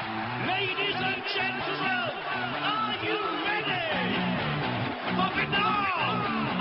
Ladies and gentlemen, are you ready? For Finale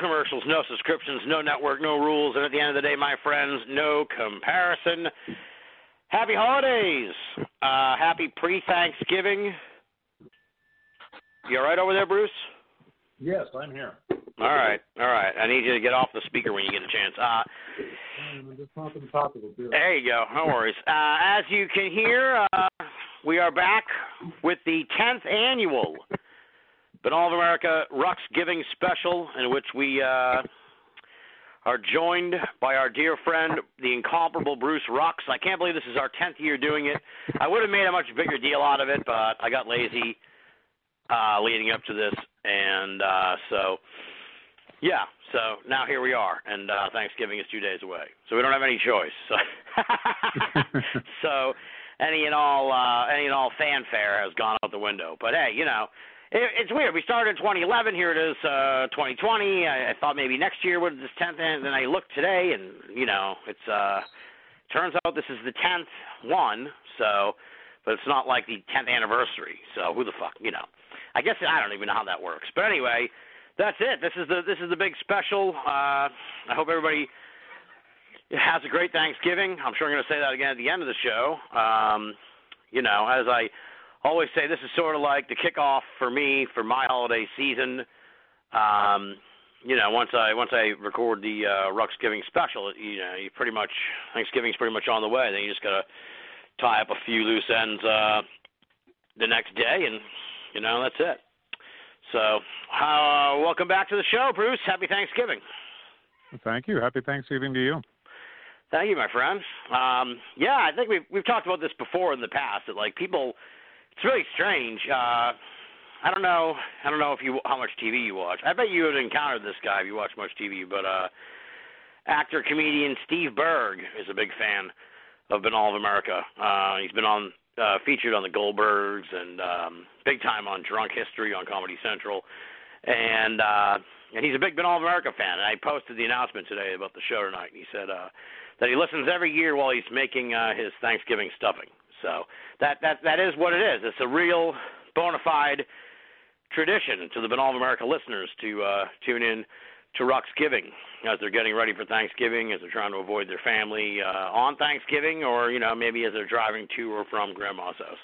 commercials, no subscriptions, no network, no rules, and at the end of the day, my friends, no comparison. Happy holidays. Uh, happy pre-Thanksgiving. You all right over there, Bruce? Yes, I'm here. All right, all right. I need you to get off the speaker when you get a chance. Uh, I'm just talking topical beer. there you go. No worries. Uh, as you can hear, uh, we are back with the 10th annual Banal of America Rux Giving Special, in which we uh, are joined by our dear friend, the incomparable Bruce Rux. I can't believe this is our 10th year doing it. I would have made a much bigger deal out of it, but I got lazy uh, leading up to this, and uh, so yeah. So now here we are, and uh, Thanksgiving is two days away, so we don't have any choice. So, so any and all uh, any and all fanfare has gone out the window. But hey, you know. It, it's weird. We started in 2011. Here it is, uh, 2020. I, I thought maybe next year would this 10th, and then I looked today, and you know, it's uh, turns out this is the 10th one. So, but it's not like the 10th anniversary. So who the fuck, you know? I guess I don't even know how that works. But anyway, that's it. This is the this is the big special. Uh, I hope everybody has a great Thanksgiving. I'm sure I'm going to say that again at the end of the show. Um, you know, as I always say, this is sort of like the kickoff for me for my holiday season. Um, you know, once I once I record the uh, Ruxgiving special, you know, you pretty much Thanksgiving's pretty much on the way. Then you just gotta tie up a few loose ends uh, the next day, and you know that's it. So, uh, welcome back to the show, Bruce. Happy Thanksgiving. Thank you. Happy Thanksgiving to you. Thank you, my friend. Um, yeah, I think we've we've talked about this before in the past. That like people, it's really strange. Uh, I don't know. I don't know if you how much TV you watch. I bet you would encountered this guy if you watch much TV. But uh, actor comedian Steve Berg is a big fan of Banal of America. Uh, he's been on uh, featured on the Goldbergs and um, big time on Drunk History on Comedy Central, and uh, and he's a big Banal of America fan. And I posted the announcement today about the show tonight. And he said uh, that he listens every year while he's making uh, his Thanksgiving stuffing. So that that that is what it is. It's a real bona fide tradition to the Banal of America listeners to uh, tune in to Ruxgiving as they're getting ready for Thanksgiving, as they're trying to avoid their family uh, on Thanksgiving, or you know maybe as they're driving to or from Grandma's house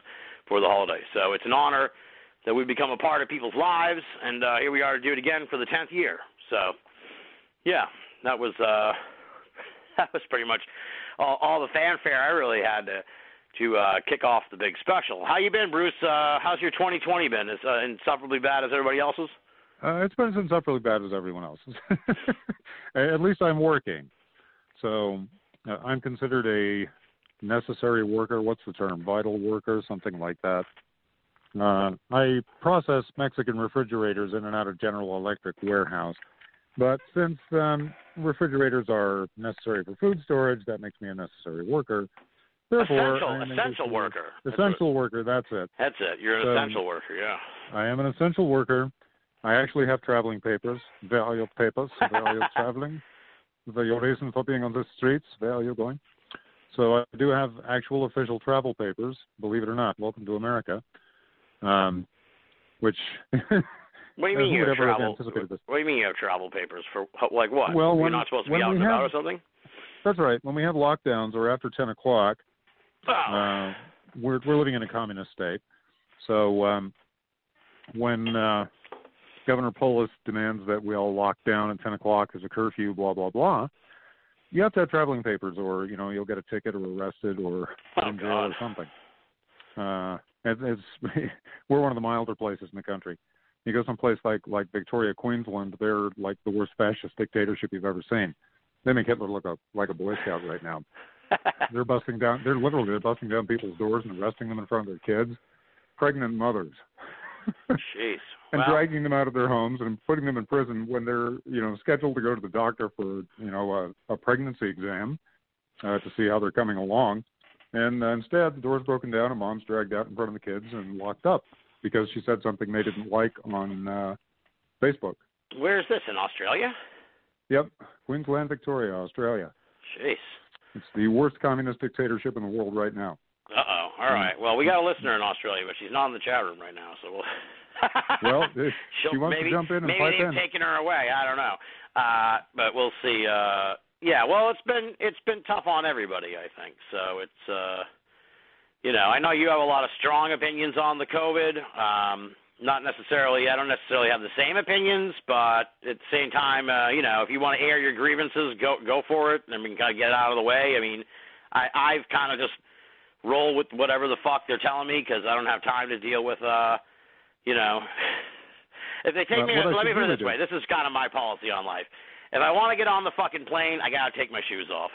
for the holiday. So it's an honor that we've become a part of people's lives, and uh, here we are to do it again for the tenth year. So yeah, that was uh, that was pretty much all, all the fanfare I really had to to uh, kick off the big special. How you been, Bruce? Uh, how's your 2020 been? Is uh, insufferably bad as everybody else's? Uh, it's been as insufferably bad as everyone else's. At least I'm working. So uh, I'm considered a necessary worker. What's the term? Vital worker, something like that. Uh, I process Mexican refrigerators in and out of General Electric warehouse. But since um, refrigerators are necessary for food storage, that makes me a necessary worker. Essential, I am able essential worker. That's Essential worker, that's it. That's it. You're an So- essential worker. Yeah. I am an essential worker. I actually have traveling papers, value papers, value traveling, the your reason for being on the streets, Where are you going. So I do have actual official travel papers, believe it or not. Welcome to America. Um, which, What do you mean you have travel? What do you mean you have travel papers for like what? Well, You're when- not supposed to be out and about have- or something? That's right. When we have lockdowns or after ten o'clock, Oh. uh, we're we're living in a communist state. So um, when uh, Governor Polis demands that we all lock down at ten o'clock as a curfew, blah blah blah, you have to have traveling papers, or you know you'll get a ticket or arrested or Oh, in jail God. or something. Uh, it, it's we're one of the milder places in the country. You go someplace like like Victoria, Queensland, they're like the worst fascist dictatorship you've ever seen. They make Hitler look a, like a Boy Scout right now. They're busting down. They're literally they're busting down people's doors and arresting them in front of their kids, pregnant mothers, Jeez. and dragging them out of their homes and putting them in prison when they're you know scheduled to go to the doctor for you know a, a pregnancy exam uh, to see how they're coming along. And uh, instead, the door's broken down and mom's dragged out in front of the kids and locked up because she said something they didn't like on uh, Facebook. where's this in Australia? Yep, Queensland, Victoria, Australia. Jeez. It's the worst communist dictatorship in the world right now. Uh oh. All right. Well, we got a listener in Australia, but she's not in the chat room right now, so we'll. Well, if She'll, wants maybe, to jump in and maybe pipe they've in. taken her away. I don't know. Uh, but we'll see. Uh, yeah. Well, it's been it's been tough on everybody. I think so. It's uh, you know, I know you have a lot of strong opinions on the COVID. Um, not necessarily. I don't necessarily have the same opinions, but at the same time, uh, you know, if you want to air your grievances, go go for it. I mean, kind of get it out of the way. I mean, I I've kind of just roll with whatever the fuck they're telling me because I don't have time to deal with uh, you know. If they take Well, me, let me put it this do- way. This is kind of my policy on life. If I want to get on the fucking plane, I gotta take my shoes off.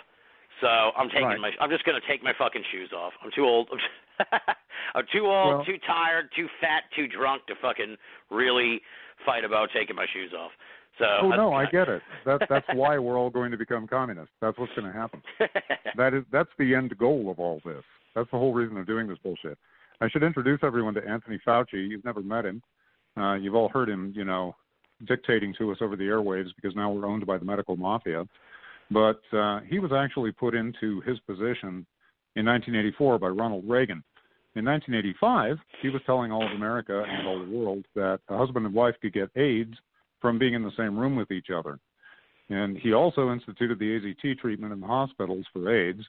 So I'm taking Right. my. I'm just gonna take my fucking shoes off. I'm too old. I'm too old, Well- too tired, too fat, too drunk to fucking really fight about taking my shoes off. So. Oh no, I get it. That that's why we're all going to become communists. That's what's going to happen. That is that's the end goal of all this. That's the whole reason of doing this bullshit. I should introduce everyone to Anthony Fauci. You've never met him. Uh, you've all heard him, you know, dictating to us over the airwaves because now we're owned by the medical mafia. But uh, he was actually put into his position in 1984 by Ronald Reagan. In 1985, he was telling all of America and all the world that a husband and wife could get AIDS from being in the same room with each other. And he also instituted the AZT treatment in the hospitals for AIDS.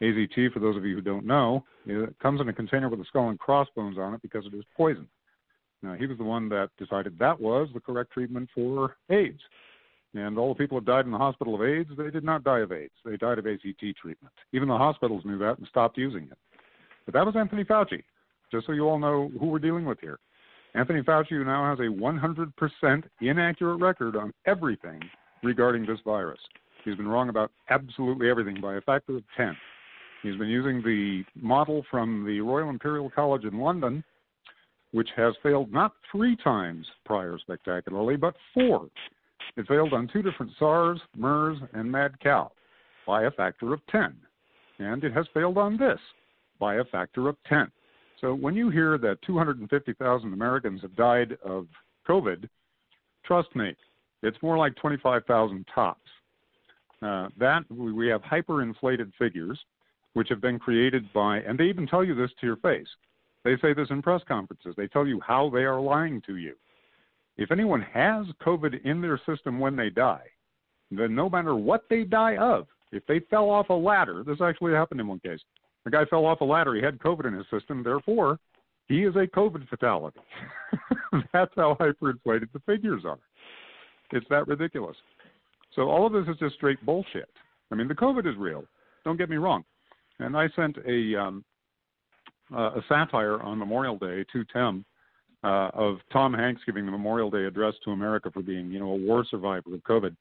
AZT, for those of you who don't know, it comes in a container with a skull and crossbones on it because it is poison. Now, he was the one that decided that was the correct treatment for AIDS. And all the people that died in the hospital of AIDS, they did not die of AIDS. They died of AZT treatment. Even the hospitals knew that and stopped using it. But that was Anthony Fauci, just so you all know who we're dealing with here. Anthony Fauci, now has a 100% inaccurate record on everything regarding this virus. He's been wrong about absolutely everything by a factor of 10. He's been using the model from the Royal Imperial College in London, which has failed not three times prior spectacularly, but four. It failed on two different SARS, MERS, and mad cow by a factor of 10. And it has failed on this by a factor of 10. So when you hear that 250,000 Americans have died of COVID, trust me, it's more like 25,000 tops. Uh, that we we have hyperinflated figures, which have been created by, and they even tell you this to your face. They say this in press conferences. They tell you how they are lying to you. If anyone has COVID in their system when they die, then no matter what they die of, if they fell off a ladder, this actually happened in one case. The guy fell off a ladder, he had COVID in his system, therefore, he is a COVID fatality. That's how hyperinflated the figures are. It's that ridiculous. So all of this is just straight bullshit. I mean, the COVID is real. Don't get me wrong. And I sent a um, uh, a satire on Memorial Day to Tim uh, of Tom Hanks giving the Memorial Day address to America for being, you know, a war survivor of COVID.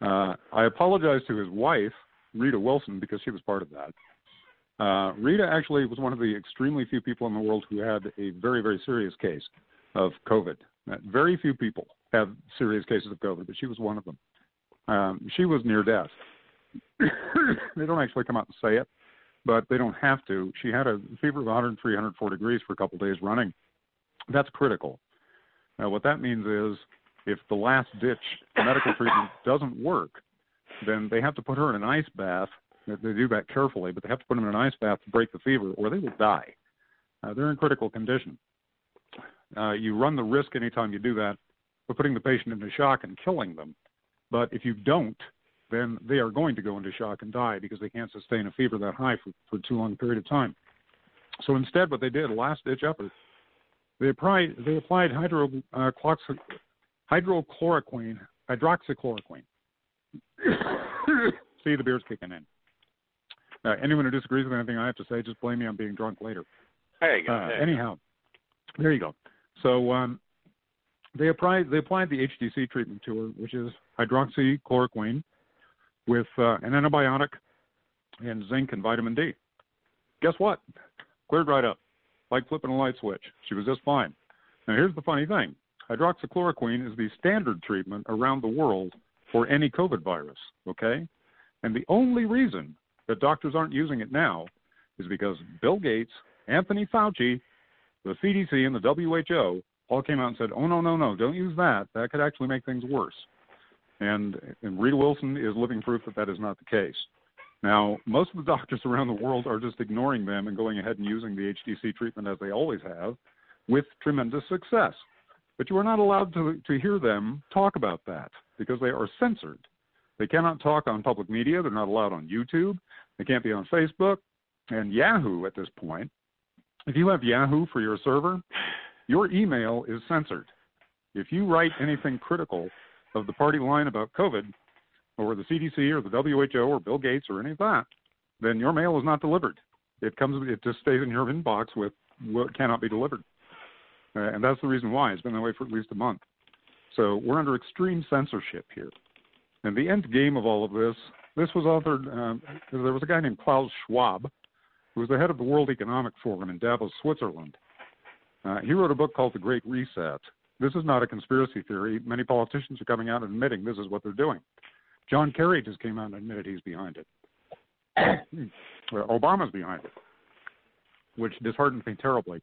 Uh, I apologize to his wife, Rita Wilson, because she was part of that. Uh, Rita actually was one of the extremely few people in the world who had a very, very serious case of COVID. Very few people have serious cases of COVID, but she was one of them. Um, she was near death. they don't actually come out and say it, but they don't have to. She had a fever of 103, 104 degrees for a couple of days running. That's critical. Now, what that means is if the last ditch medical treatment doesn't work, then they have to put her in an ice bath. They do that carefully, but they have to put them in an ice bath to break the fever, or they will die. Uh, they're in critical condition. Uh, you run the risk anytime you do that of putting the patient into shock and killing them. But if you don't, then they are going to go into shock and die because they can't sustain a fever that high for, for too long a period of time. So instead, what they did, last ditch effort, they applied they applied hydro, uh, hydrochloroquine, hydroxychloroquine. See, the beer's kicking in. Uh, anyone who disagrees with anything I have to say, just blame me on being drunk later. There you go. Uh, There anyhow, there you go. So um, they applied they applied the HDC treatment to her, which is hydroxychloroquine with uh, an antibiotic and zinc and vitamin D. Guess what? Cleared right up, like flipping a light switch. She was just fine. Now here's the funny thing: hydroxychloroquine is the standard treatment around the world for any COVID virus. Okay, and the only reason that doctors aren't using it now is because Bill Gates, Anthony Fauci, the CDC, and the WHO all came out and said, "Oh no, no, no! Don't use that. That could actually make things worse." And, and Rita Wilson is living proof that that is not the case. Now, most of the doctors around the world are just ignoring them and going ahead and using the HDC treatment as they always have, with tremendous success. But you are not allowed to to hear them talk about that because they are censored. They cannot talk on public media. They're not allowed on YouTube. They can't be on Facebook and Yahoo at this point. If you have Yahoo for your server, your email is censored. If you write anything critical of the party line about COVID, or the CDC, or the WHO, or Bill Gates, or any of that, then your mail is not delivered. It comes, it just stays in your inbox with what cannot be delivered, uh, and that's the reason why it's been that way for at least a month. So we're under extreme censorship here. And the end game of all of this, this was authored. Um, there was a guy named Klaus Schwab, who was the head of the World Economic Forum in Davos, Switzerland. Uh, he wrote a book called The Great Reset. This is not a conspiracy theory. Many politicians are coming out and admitting this is what they're doing. John Kerry just came out and admitted he's behind it. Obama's behind it, which disheartens me terribly.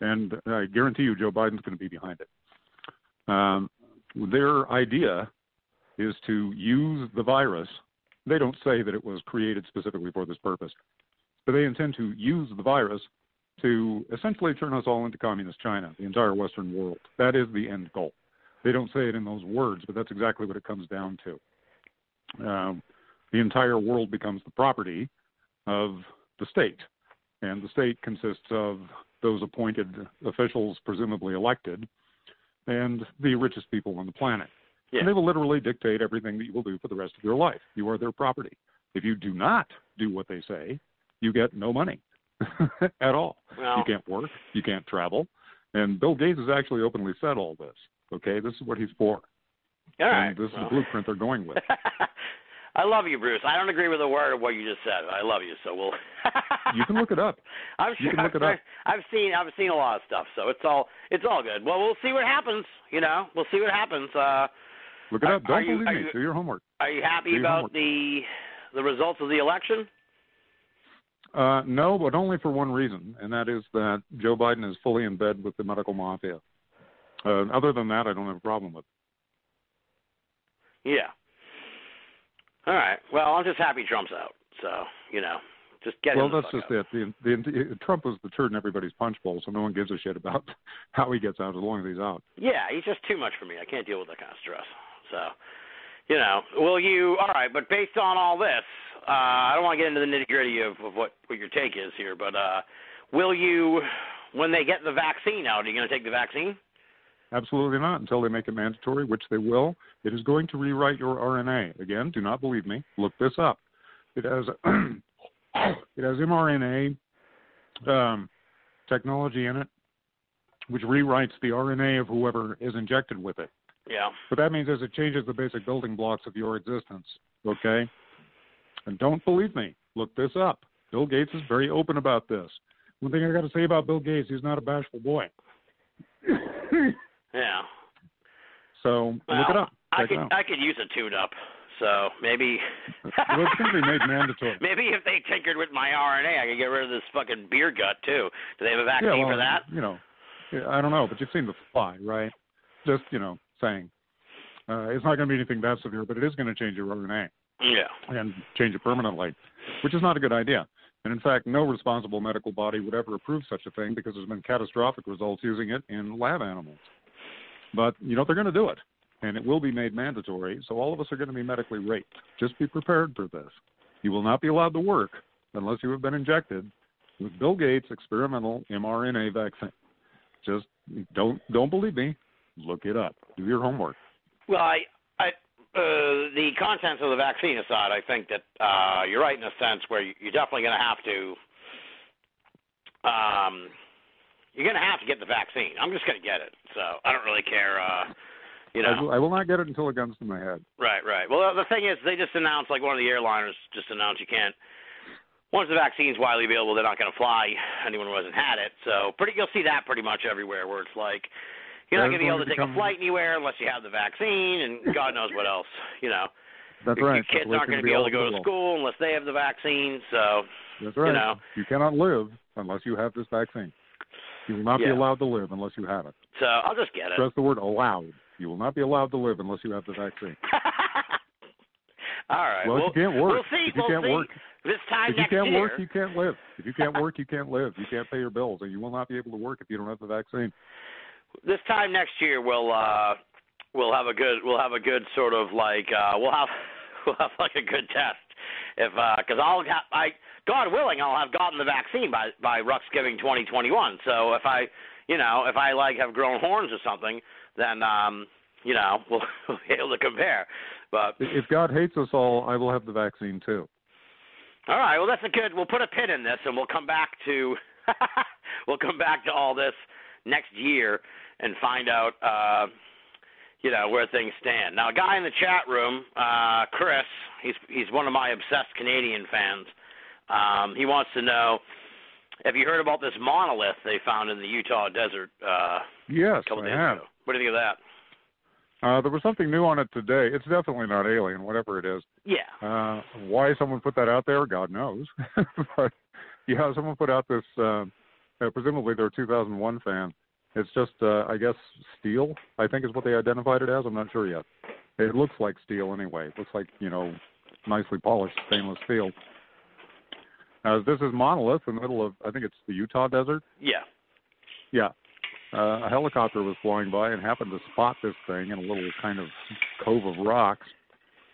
And I guarantee you, Joe Biden's going to be behind it. Um, their idea is to use the virus. They don't say that it was created specifically for this purpose, but they intend to use the virus to essentially turn us all into communist China, the entire Western world. That is the end goal. They don't say it in those words, but that's exactly what it comes down to. Um, the entire world becomes the property of the state, and the state consists of those appointed officials, presumably elected, and the richest people on the planet. Yeah. And they will literally dictate everything that you will do for the rest of your life. You are their property. If you do not do what they say, you get no money at all. Well- you can't work, you can't travel. And Bill Gates has actually openly said all this. Okay, this is what he's for. All right. and this is well. the blueprint they're going with. I love you, Bruce. I don't agree with a word of what you just said. I love you, so we'll. You can look it up. I'm you sure. can look it up. I've seen. I've seen a lot of stuff, so it's all. It's all good. Well, we'll see what happens. You know, we'll see what happens. Uh, Look it up. Don't you- believe me. you- Do your homework. are you happy about homework. the the results of the election? Uh, no, but only for one reason, and that is that Joe Biden is fully in bed with the medical mafia. Uh, other than that, I don't have a problem with. It. Yeah. All right. Well, I'm just happy Trump's out. So you know, just get well, that's just out. it. The, the, Trump was the turd in everybody's punch bowl, so no one gives a shit about how he gets out as long as he's out. Yeah, he's just too much for me. I can't deal with that kind of stress. So, you know, will you? All right, but based on all this, uh, I don't want to get into the nitty gritty of, of what what your take is here, but uh, will you, when they get the vaccine out, are you going to take the vaccine? Absolutely not until they make it mandatory, which they will. It is going to rewrite your RNA. Again, do not believe me. Look this up. It has it has mRNA um, technology in it, which rewrites the RNA of whoever is injected with it. Yeah. What that means is it changes the basic building blocks of your existence. Okay? And don't believe me. Look this up. Bill Gates is very open about this. One thing I got to say about Bill Gates, he's not a bashful boy. Yeah. So look it Well, up. I Check could it out. I could use a tune up. So maybe Well, it's going to be made mandatory. maybe if they tinkered with my RNA, I could get rid of this fucking beer gut too. Do they have a vaccine yeah, well, for that? you know, I don't know, but you've seen the fly, right? Just you know, saying uh, it's not going to be anything that severe, but it is going to change your RNA Yeah. and change it permanently, which is not a good idea. And in fact, no responsible medical body would ever approve such a thing because there's been catastrophic results using it in lab animals. But you know they're going to do it. and it will be made mandatory. So all of us are going to be medically raped. Just be prepared for this. You will not be allowed to work unless you have been injected with Bill Gates' experimental mRNA vaccine. Just don't don't believe me. Look it up. Do your homework. Well, I, I, uh, the contents of the vaccine aside, I think that uh, you're right in a sense where you- you're definitely going to have to. Um, you're going to have to get the vaccine. I'm just going to get it, so I don't really care. Uh, you I, know, will, I will not get it until it guns to my head. right, right. Well, the thing is, they just announced, like one of the airliners just announced, you can't. Once the vaccine's widely available, they're not going to fly anyone who hasn't had it. So, pretty, you'll see that pretty much everywhere, where it's like you're not going to be able to take a flight anywhere unless you have the vaccine, and God knows what else. You know. That's Your- right. Your kids aren't going to be able to go to school unless they have the vaccine. So, That's right. know. You cannot live unless you have this vaccine. You will not be allowed to live unless you have it. so I'll just get it. Stress the word allowed. You will not be allowed to live unless you have the vaccine. All right. Well, we'll, if you can't work, We'll see. if you we'll can't see. work, This time if you can't year. work, you can't live. If you can't work, you can't live. You can't pay your bills, and you will not be able to work if you don't have the vaccine. This time next year we'll uh we'll have a good we'll have a good sort of like uh we'll have we'll have like a good test. If uh because I'll have I God willing I'll have gotten the vaccine by by Ruxgiving 2021 so if I you know if I like have grown horns or something then um you know we'll, we'll be able to compare. But If God hates us all, I will have the vaccine too. all right. Well that's a good we'll put a pin in this and we'll come back to we'll come back to all this next year and find out uh you know where things stand. Now, a guy in the chat room, uh, Chris, he's he's one of my obsessed Canadian fans. Um, he wants to know, have you heard about this monolith they found in the Utah desert uh, Yes, a couple I days have. ago? What do you think of that? Uh, there was something new on it today. It's definitely not alien, whatever it is. Yeah. Uh, why someone put that out there, God knows. but yeah, someone put out this. Uh, uh, presumably, they're a 2001 fan. It's just, uh, I guess, steel. I think is what they identified it as. I'm not sure yet. It looks like steel anyway. It looks like you know, nicely polished stainless steel. Uh, this is monolith in the middle of, I think it's the Utah desert. Yeah. Yeah. Uh, a helicopter was flying by and happened to spot this thing in a little kind of cove of rocks,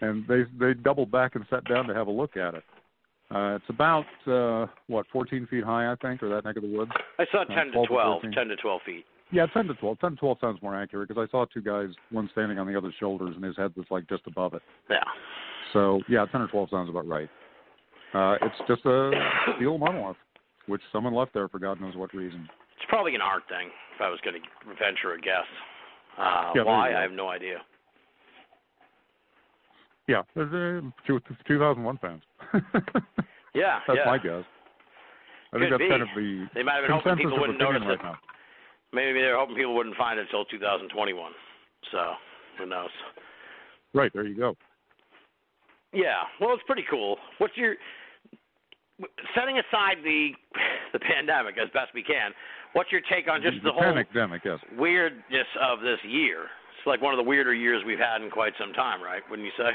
and they they doubled back and sat down to have a look at it. Uh, it's about uh, what 14 feet high, I think, or that neck of the woods. I saw Uh, 10 to 12 to 12, 13. 10 to 12 feet. Yeah, 10 to 12. 10 to 12 sounds more accurate because I saw two guys, one standing on the other's shoulders, and his head was like just above it. Yeah. So yeah, 10 or 12 sounds about right. Uh, it's just a steel monolith, which someone left there for God knows what reason. It's probably an art thing, if I was going to venture a guess. Uh, Yeah, why? I have no idea. Yeah, there's uh, two, 2001 fans. Yeah, That's yeah. my guess. I think that's be. kind of the They might have been hoping people wouldn't notice right it. now. Maybe they're hoping people wouldn't find it until 2021. So, who knows? Right there, you go. Yeah, well, it's pretty cool. What's your setting aside the the pandemic as best we can? What's your take on just the, whole pandemic, yes. weirdness of this year? It's like one of the weirder years we've had in quite some time, right? Wouldn't you say?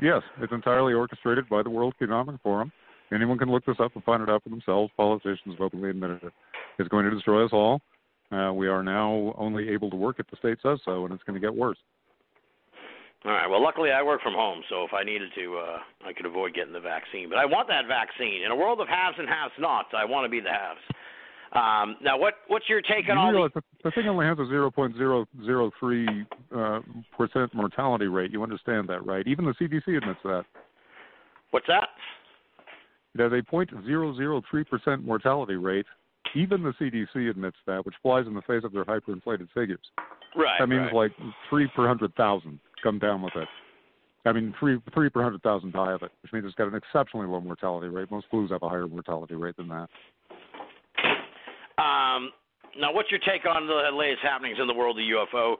Yes, it's entirely orchestrated by the World Economic Forum. Anyone can look this up and find it out for themselves. Politicians have openly admitted it. It's going to destroy us all. Uh, we are now only able to work if the state says so, and it's going to get worse. All right. Well, luckily I work from home, so if I needed to, uh, I could avoid getting the vaccine. But I want that vaccine. In a world of haves and have-nots, I want to be the haves. Um, now, what what's your take on you all the? realize the, the thing only has a 0.003 uh, percent mortality rate. You understand that, right? Even the CDC admits that. What's that? It has a 0.003 percent mortality rate. Even the CDC admits that, which flies in the face of their hyperinflated figures. Right. That means right. like three per hundred thousand. Come down with it. I mean, three three per hundred thousand die of it, which means it's got an exceptionally low mortality rate. Most flus have a higher mortality rate than that. Um, now, what's your take on the latest happenings in the world of UFO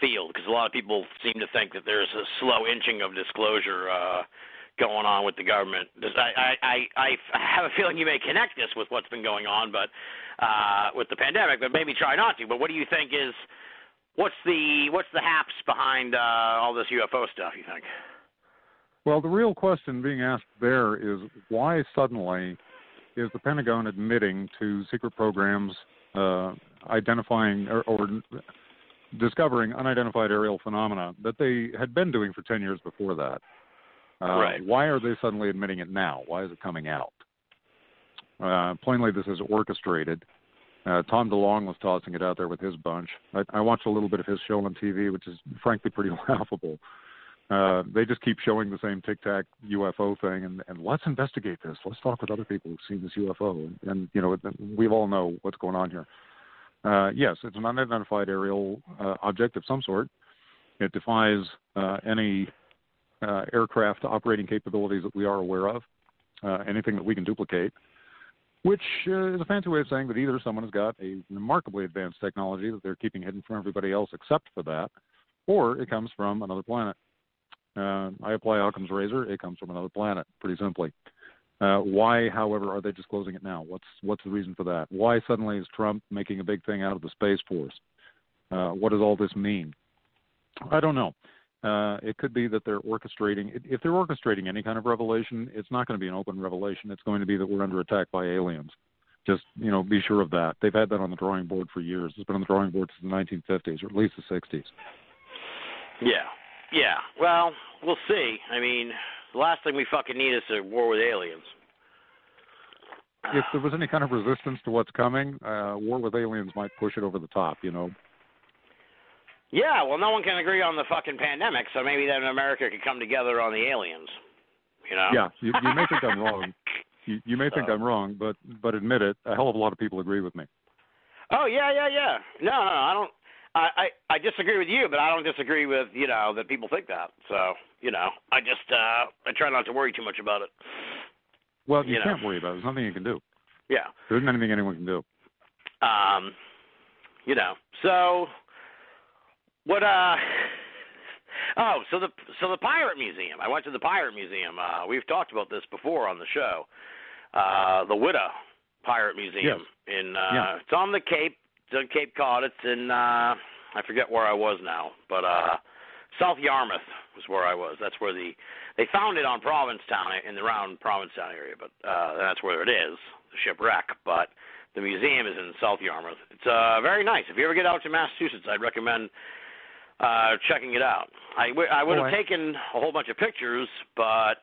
field? Because a lot of people seem to think that there's a slow inching of disclosure uh, going on with the government. I, I, I, I have a feeling you may connect this with what's been going on, but uh, with the pandemic, but maybe try not to. But what do you think is what's the what's the haps behind uh, all this UFO stuff? You think? Well, the real question being asked there is why suddenly is the Pentagon admitting to secret programs uh, identifying or, or discovering unidentified aerial phenomena that they had been doing for 10 years before that. Uh, Right. Why are they suddenly admitting it now? Why is it coming out? Uh, plainly, this is orchestrated. Uh, Tom DeLonge was tossing it out there with his bunch. I, I watched a little bit of his show on TV, which is frankly pretty laughable. Uh, they just keep showing the same tic tac UFO thing, and, and let's investigate this. Let's talk with other people who've seen this UFO, and, and you know, we all know what's going on here. Uh, yes, it's an unidentified aerial uh, object of some sort. It defies uh, any uh, aircraft operating capabilities that we are aware of, anything that we can duplicate, which is a fancy way of saying that either someone has got a remarkably advanced technology that they're keeping hidden from everybody else except for that, or it comes from another planet. Uh, I apply Occam's razor; it comes from another planet, pretty simply. Uh, why, however, are they disclosing it now? What's what's the reason for that? Why suddenly is Trump making a big thing out of the space force? Uh, what does all this mean? I don't know. Uh, it could be that they're orchestrating. If they're orchestrating any kind of revelation, it's not going to be an open revelation. It's going to be that we're under attack by aliens. Just you know, be sure of that. They've had that on the drawing board for years. It's been on the drawing board since the 1950s, or at least the 60s. Yeah. Yeah. Well, we'll see. I mean, the last thing we fucking need is a war with aliens. If there was any kind of resistance to what's coming, uh, war with aliens might push it over the top. You know. Yeah, well, no one can agree on the fucking pandemic, so maybe then America could come together on the aliens. You know? Yeah, you, you may think I'm wrong. You, you may think I'm wrong, but but admit it. A hell of a lot of people agree with me. Oh yeah, yeah, yeah. No, no, no I don't. I, I I disagree with you, but I don't disagree with you know that people think that. So you know, I just uh I try not to worry too much about it. Well, you, You can't worry about it. There's nothing you can do. Yeah. There isn't anything anyone can do. Um, you know, so what? Uh, oh, so the so the Pirate Museum. I went to the Pirate Museum. Uh, we've talked about this before on the show. Uh, the Whydah Pirate Museum in uh, Yeah. it's on the Cape, on Cape Cod. It's in uh, I forget where I was now, but uh, South Yarmouth was where I was. That's where the they found it on Provincetown in the round Provincetown area, but uh, that's where it is, the shipwreck. But the museum is in South Yarmouth. It's uh, very nice. If you ever get out to Massachusetts, I'd recommend uh, checking it out. I, w- I would have taken a whole bunch of pictures, but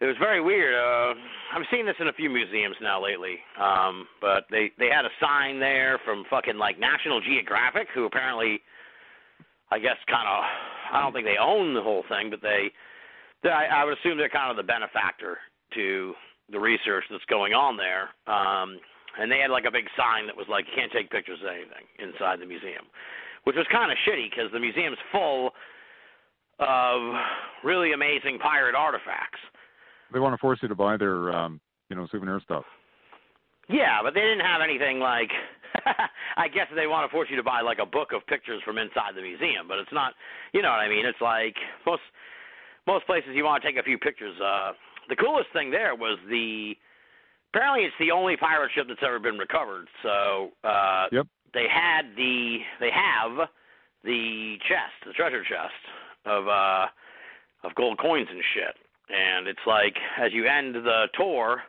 it was very weird. Uh, I'm seeing this in a few museums now lately. Um, but they they had a sign there from fucking like National Geographic, who apparently, I guess, kind of. I don't think they own the whole thing, but they. they I, I would assume they're kind of the benefactor to the research that's going on there. Um, and they had like a big sign that was like, you can't take pictures of anything inside the museum, which was kind of shitty because the museum's full of really amazing pirate artifacts. They want to force you to buy their, um, you know, souvenir stuff. Yeah, but they didn't have anything like. I guess they want to force you to buy like a book of pictures from inside the museum, but it's not. You know what I mean? It's like most most places you want to take a few pictures. Uh, the coolest thing there was the. Apparently, it's the only pirate ship that's ever been recovered. So uh, Yep. they had the they have the chest, the treasure chest of uh, of gold coins and shit. And it's like as you end the tour,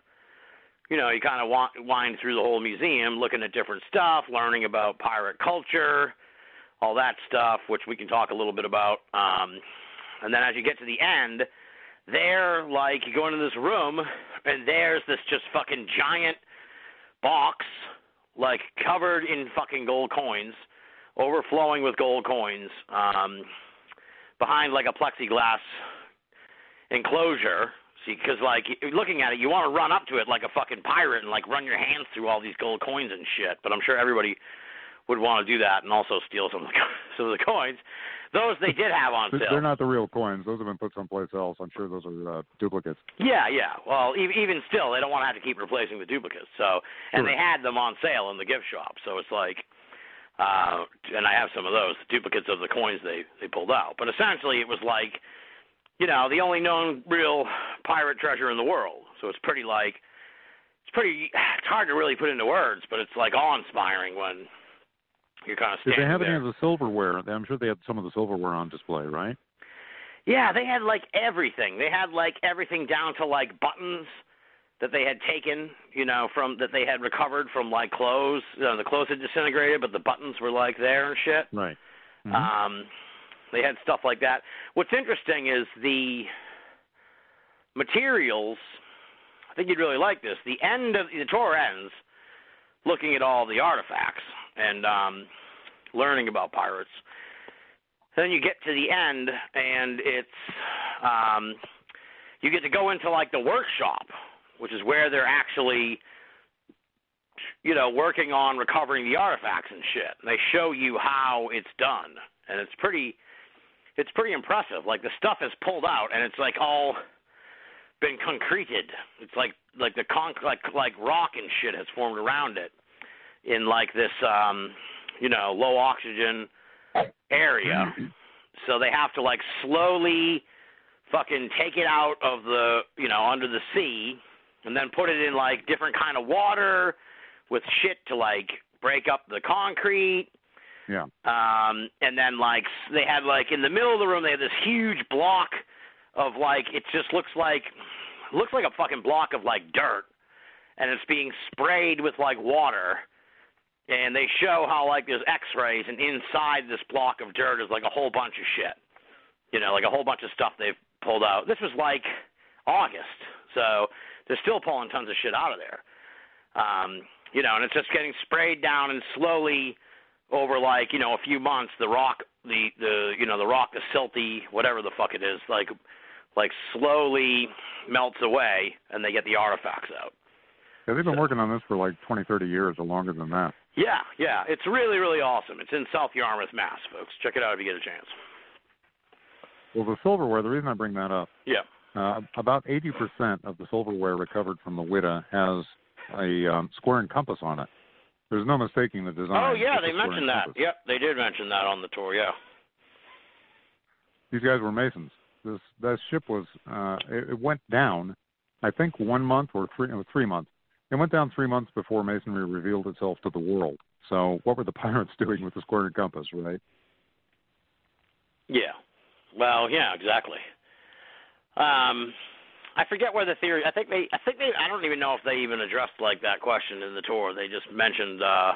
you know, you kind of wind through the whole museum, looking at different stuff, learning about pirate culture, all that stuff, which we can talk a little bit about. Um, and then as you get to the end, there, like, you go into this room, and there's this just fucking giant box, like, covered in fucking gold coins, overflowing with gold coins, um, behind, like, a plexiglass enclosure. See, because like looking at it, you want to run up to it like a fucking pirate and like run your hands through all these gold coins and shit. But I'm sure everybody would want to do that and also steal some of the, some of the coins. Those they did have on sale. They're not the real coins. Those have been put someplace else. I'm sure those are uh, duplicates. Yeah, yeah. Well, even even still, they don't want to have to keep replacing the duplicates. So, and Sure. they had them on sale in the gift shop. So it's like, uh, and I have some of those the duplicates of the coins they they pulled out. But essentially, it was like, you know, the only known real pirate treasure in the world. So it's pretty like, it's pretty. It's hard to really put into words, but it's like awe-inspiring when you're kind of standing Did they have there. any of the silverware? I'm sure they had some of the silverware on display, right? Yeah, they had like everything. They had like everything down to like buttons that they had taken, you know, from that they had recovered from like clothes. You know, the clothes had disintegrated, but the buttons were like there and shit. Right. Mhm. Um, they had stuff like that. What's interesting is the materials. I think you'd really like this. The end of the tour ends looking at all the artifacts and um, learning about pirates. Then you get to the end, and it's um, you get to go into like the workshop, which is where they're actually, you know, working on recovering the artifacts and shit. And they show you how it's done, and it's pretty, it's pretty impressive. Like the stuff is pulled out, and it's like all been concreted. It's like like the conc like like rock and shit has formed around it in like this um, you know, low oxygen area. So they have to like slowly fucking take it out of the, you know, under the sea and then put it in like different kind of water with shit to like break up the concrete. Yeah. Um and then like they had like in the middle of the room they had this huge block of like it just looks like looks like a fucking block of like dirt. And it's being sprayed with like water. And they show how like there's x-rays and inside this block of dirt is like a whole bunch of shit. You know like a whole bunch of stuff they've pulled out. This was like august. So they're still pulling tons of shit out of there. Um you know and it's just getting sprayed down and slowly over like you know a few months the rock the the you know the rock the silty whatever the fuck it is like like slowly melts away and they get the artifacts out Yeah, they've been working on this for like 20, 30 years or longer than that. Yeah, yeah, it's really, really awesome. It's in South Yarmouth, Mass, folks. Check it out if you get a chance. Well, the silverware, the reason I bring that up, Yeah. uh, about 80% of the silverware recovered from the Whydah has a um, square and compass on it. There's no mistaking the design. Oh yeah, they mentioned that. compass. Yep, they did mention that on the tour. Yeah. These guys were masons. This that ship was uh, it, it went down, I think one month or three was three months. It went down three months before masonry revealed itself to the world. So what were the pirates doing with the square and compass, right? Yeah. Well, yeah, exactly. Um, I forget where the theory. I think they. I think they. I don't even know if they even addressed like that question in the tour. They just mentioned, uh,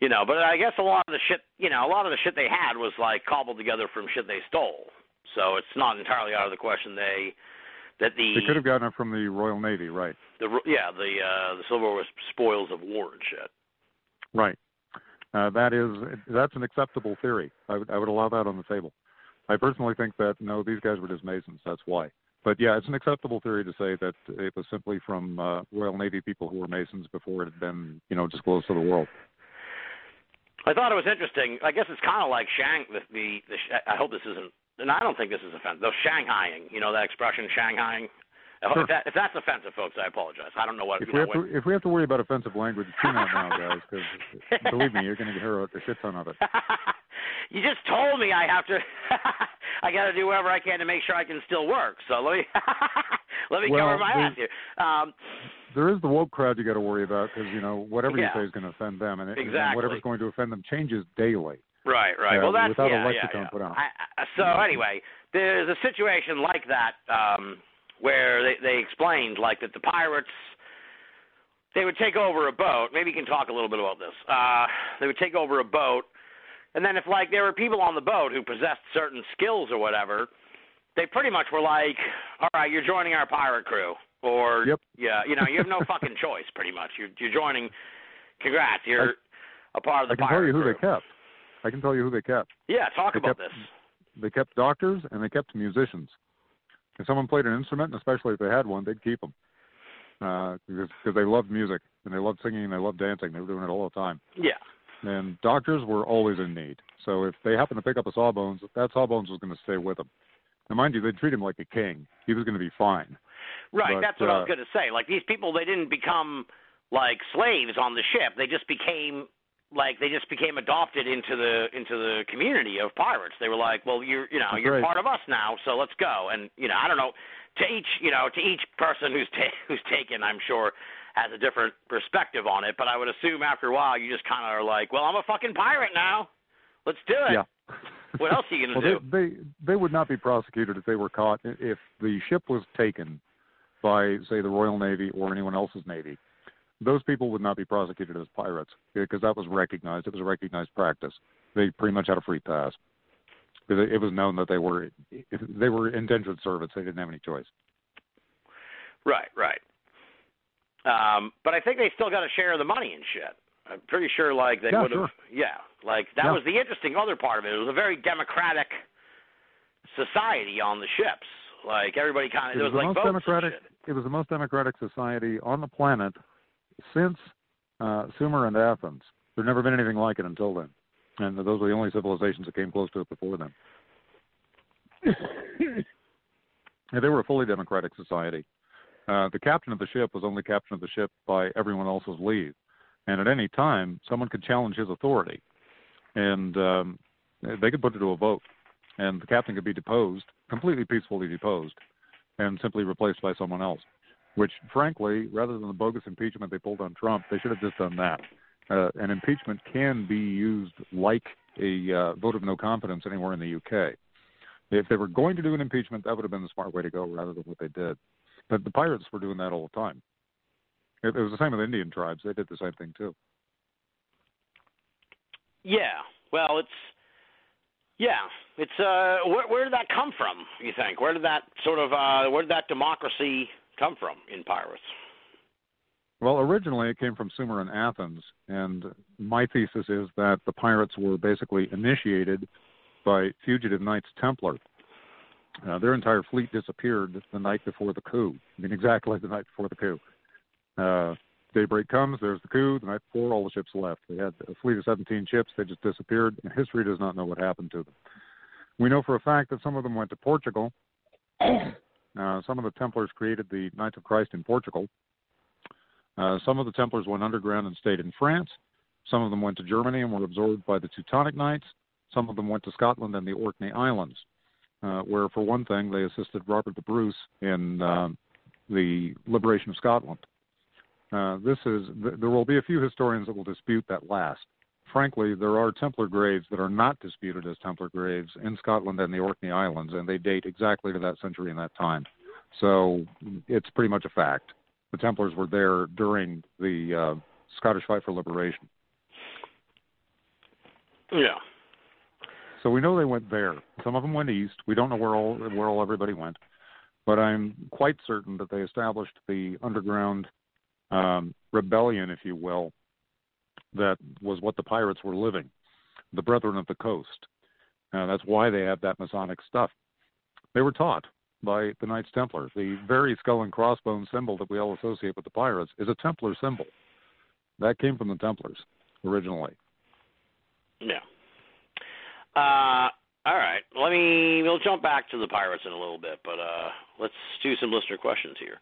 you know. But I guess a lot of the shit, you know, a lot of the shit they had was like cobbled together from shit they stole. So it's not entirely out of the question they that the They could have gotten it from the Royal Navy, right? the yeah the uh, the silver was spoils of war and shit. Right. Uh, that is that's an acceptable theory. I would I would allow that on the table. I personally think that no, these guys were just masons. That's why. But yeah, it's an acceptable theory to say that it was simply from uh, Royal Navy people who were masons before it had been you know disclosed to the world. I thought it was interesting. I guess it's kind of like Shang. The, the, the I hope this isn't, and I don't think this is offensive. Though Shanghaiing, you know that expression, Shanghaiing. Sure. If, that, if that's offensive, folks, I apologize. I don't know what. If we know, have to if we have to worry about offensive language, tune out now, guys, because believe me, you're going to hear a, a shit ton of it. you just told me I have to. I got to do whatever I can to make sure I can still work. So let me let me Well, cover my ass here. Um, There is the woke crowd you got to worry about because you know whatever Yeah. you say is going to offend them, and, it, and whatever's going to offend them changes daily. Right, right. Uh, well, that's without a yeah, lexicon yeah, yeah. put on. I, I, so anyway, there's a situation like that um, where they, they explained like that the pirates they would take over a boat. Maybe you can talk a little bit about this. Uh, they would take over a boat, and then if like there were people on the boat who possessed certain skills or whatever, they pretty much were like, "All right, you're joining our pirate crew," or Yep. yeah, you know, you have no fucking choice. Pretty much, you're you're joining. Congrats, you're a part of the I can pirate tell you who crew. they kept. I can tell you who they kept. Yeah, talk They about kept- this. They kept doctors and they kept musicians. If someone played an instrument, and especially if they had one, they'd keep them uh, because because they loved music and they loved singing and they loved dancing. They were doing it all the time. Yeah. And doctors were always in need. So if they happened to pick up a Sawbones, that Sawbones was going to stay with them. Now, mind you, they treat him like a king. He was going to be fine. Right, But, that's what I was uh, going to say. Like these people, they didn't become like slaves on the ship. They just became like they just became adopted into the into the community of pirates. They were like, well, you're you know you're right. part of us now, so let's go. And you know, I don't know. To each you know to each person who's ta- who's taken, I'm sure has a different perspective on it. But I would assume after a while, you just kind of are like, well, I'm a fucking pirate now. Let's do it. Yeah. What else are you gonna they, do? they they would not be prosecuted if they were caught if the ship was taken by say the Royal Navy or anyone else's navy. Those people would not be prosecuted as pirates because that was recognized. It was a recognized practice. they pretty much had a free pass because it was known that they were they were indentured servants. They didn't have any choice. Right, right. Um, but I think they still got to share of the money and shit. I'm pretty sure, like they Yeah, would have. sure. Yeah, like that Yeah. was the interesting other part of it. It was a very democratic society on the ships. Like everybody kind of It there was was, the like most democratic. It was the most democratic society on the planet since uh, Sumer and Athens. There'd never been anything like it until then, and those were the only civilizations that came close to it before them. Yeah, they were a fully democratic society. Uh, the captain of the ship was only captain of the ship by everyone else's leave, and at any time, someone could challenge his authority, and um, they could put it to a vote, and the captain could be deposed, completely peacefully deposed, and simply replaced by someone else. Which, frankly, rather than the bogus impeachment they pulled on Trump, they should have just done that. Uh, an impeachment can be used like a uh, vote of no confidence anywhere in the UK. If they were going to do an impeachment, that would have been the smart way to go rather than what they did. But the pirates were doing that all the time. It, it was the same with Indian tribes. They did the same thing too. Yeah. Well, it's yeah. It's uh, where, where did that come from? You think? Where did that sort of uh, where did that democracy come from in pirates? Well, originally it came from Sumer and Athens, and my thesis is that the pirates were basically initiated by fugitive Knights Templar. Uh, their entire fleet disappeared the night before the coup. I mean, exactly the night before the coup. Uh, daybreak comes, there's the coup. The night before, all the ships left. They had a fleet of 17 ships. They just disappeared, and history does not know what happened to them. We know for a fact that some of them went to Portugal. Uh, some of the Templars created the Knights of Christ in Portugal. Uh, some of the Templars went underground and stayed in France. Some of them went to Germany and were absorbed by the Teutonic Knights. Some of them went to Scotland and the Orkney Islands, uh, where, for one thing, they assisted Robert the Bruce in uh, the liberation of Scotland. Uh, this is th- there will be a few historians that will dispute that last. Frankly, there are Templar graves that are not disputed as Templar graves in Scotland and the Orkney Islands, and they date exactly to that century and that time. So it's pretty much a fact. The Templars were there during the uh, Scottish fight for liberation. Yeah. So we know they went there. Some of them went east. We don't know where all where all everybody went, but I'm quite certain that they established the underground um, rebellion, if you will, that was what the pirates were living, the Brethren of the Coast. Uh, that's why they have that Masonic stuff. They were taught by the Knights Templar. The very skull and crossbones symbol that we all associate with the pirates is a Templar symbol. That came from the Templars originally. Yeah. Uh, all right. Let me. We'll jump back to the pirates in a little bit, but uh, let's do some listener questions here.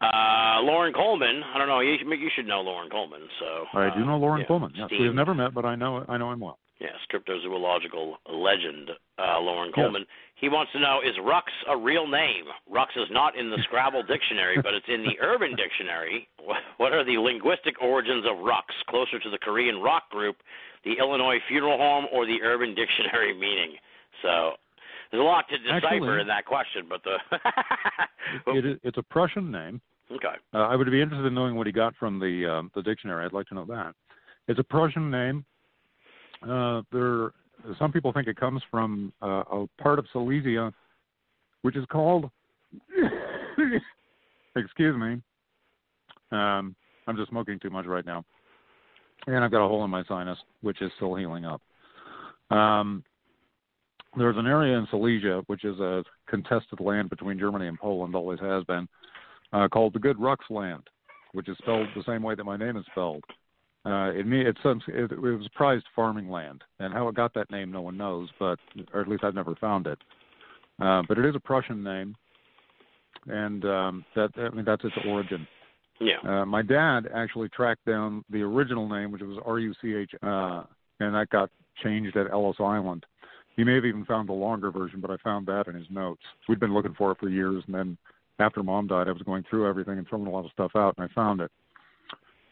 Uh, Loren Coleman. I don't know. You, you should know Loren Coleman. So I do uh, know Loren yeah, Coleman. Yes, we have never met, but I know I know him well. Yes, cryptozoological legend, uh, Loren Yes. Coleman. He wants to know: Is Rux a real name? Rux is not in the Scrabble dictionary, but it's in the Urban Dictionary. What are the linguistic origins of Rux? Closer to the Korean rock group, the Illinois Funeral Home, or the Urban Dictionary meaning? So there's a lot to decipher Actually- in that question, but the It is, it's a Prussian name. okay, Uh, I would be interested in knowing what he got from the um, the dictionary. I'd like to know that. It's a Prussian name. Uh, there, some people think it comes from uh, a part of Silesia, which is called. excuse me. Um, I'm just smoking too much right now, and I've got a hole in my sinus, which is still healing up. Um, there's an area in Silesia, which is a contested land between Germany and Poland, always has been, uh, called the Good Rux Land, which is spelled the same way that my name is spelled. Uh, it, it, it was prized farming land, and how it got that name, no one knows, but or at least I've never found it. Uh, but it is a Prussian name, and um, that I mean that's its origin. Yeah, Uh, my dad actually tracked down the original name, which was R U C H, uh, and that got changed at Ellis Island. He may have even found the longer version, but I found that in his notes. We'd been looking for it for years, and then after mom died, I was going through everything and throwing a lot of stuff out, and I found it.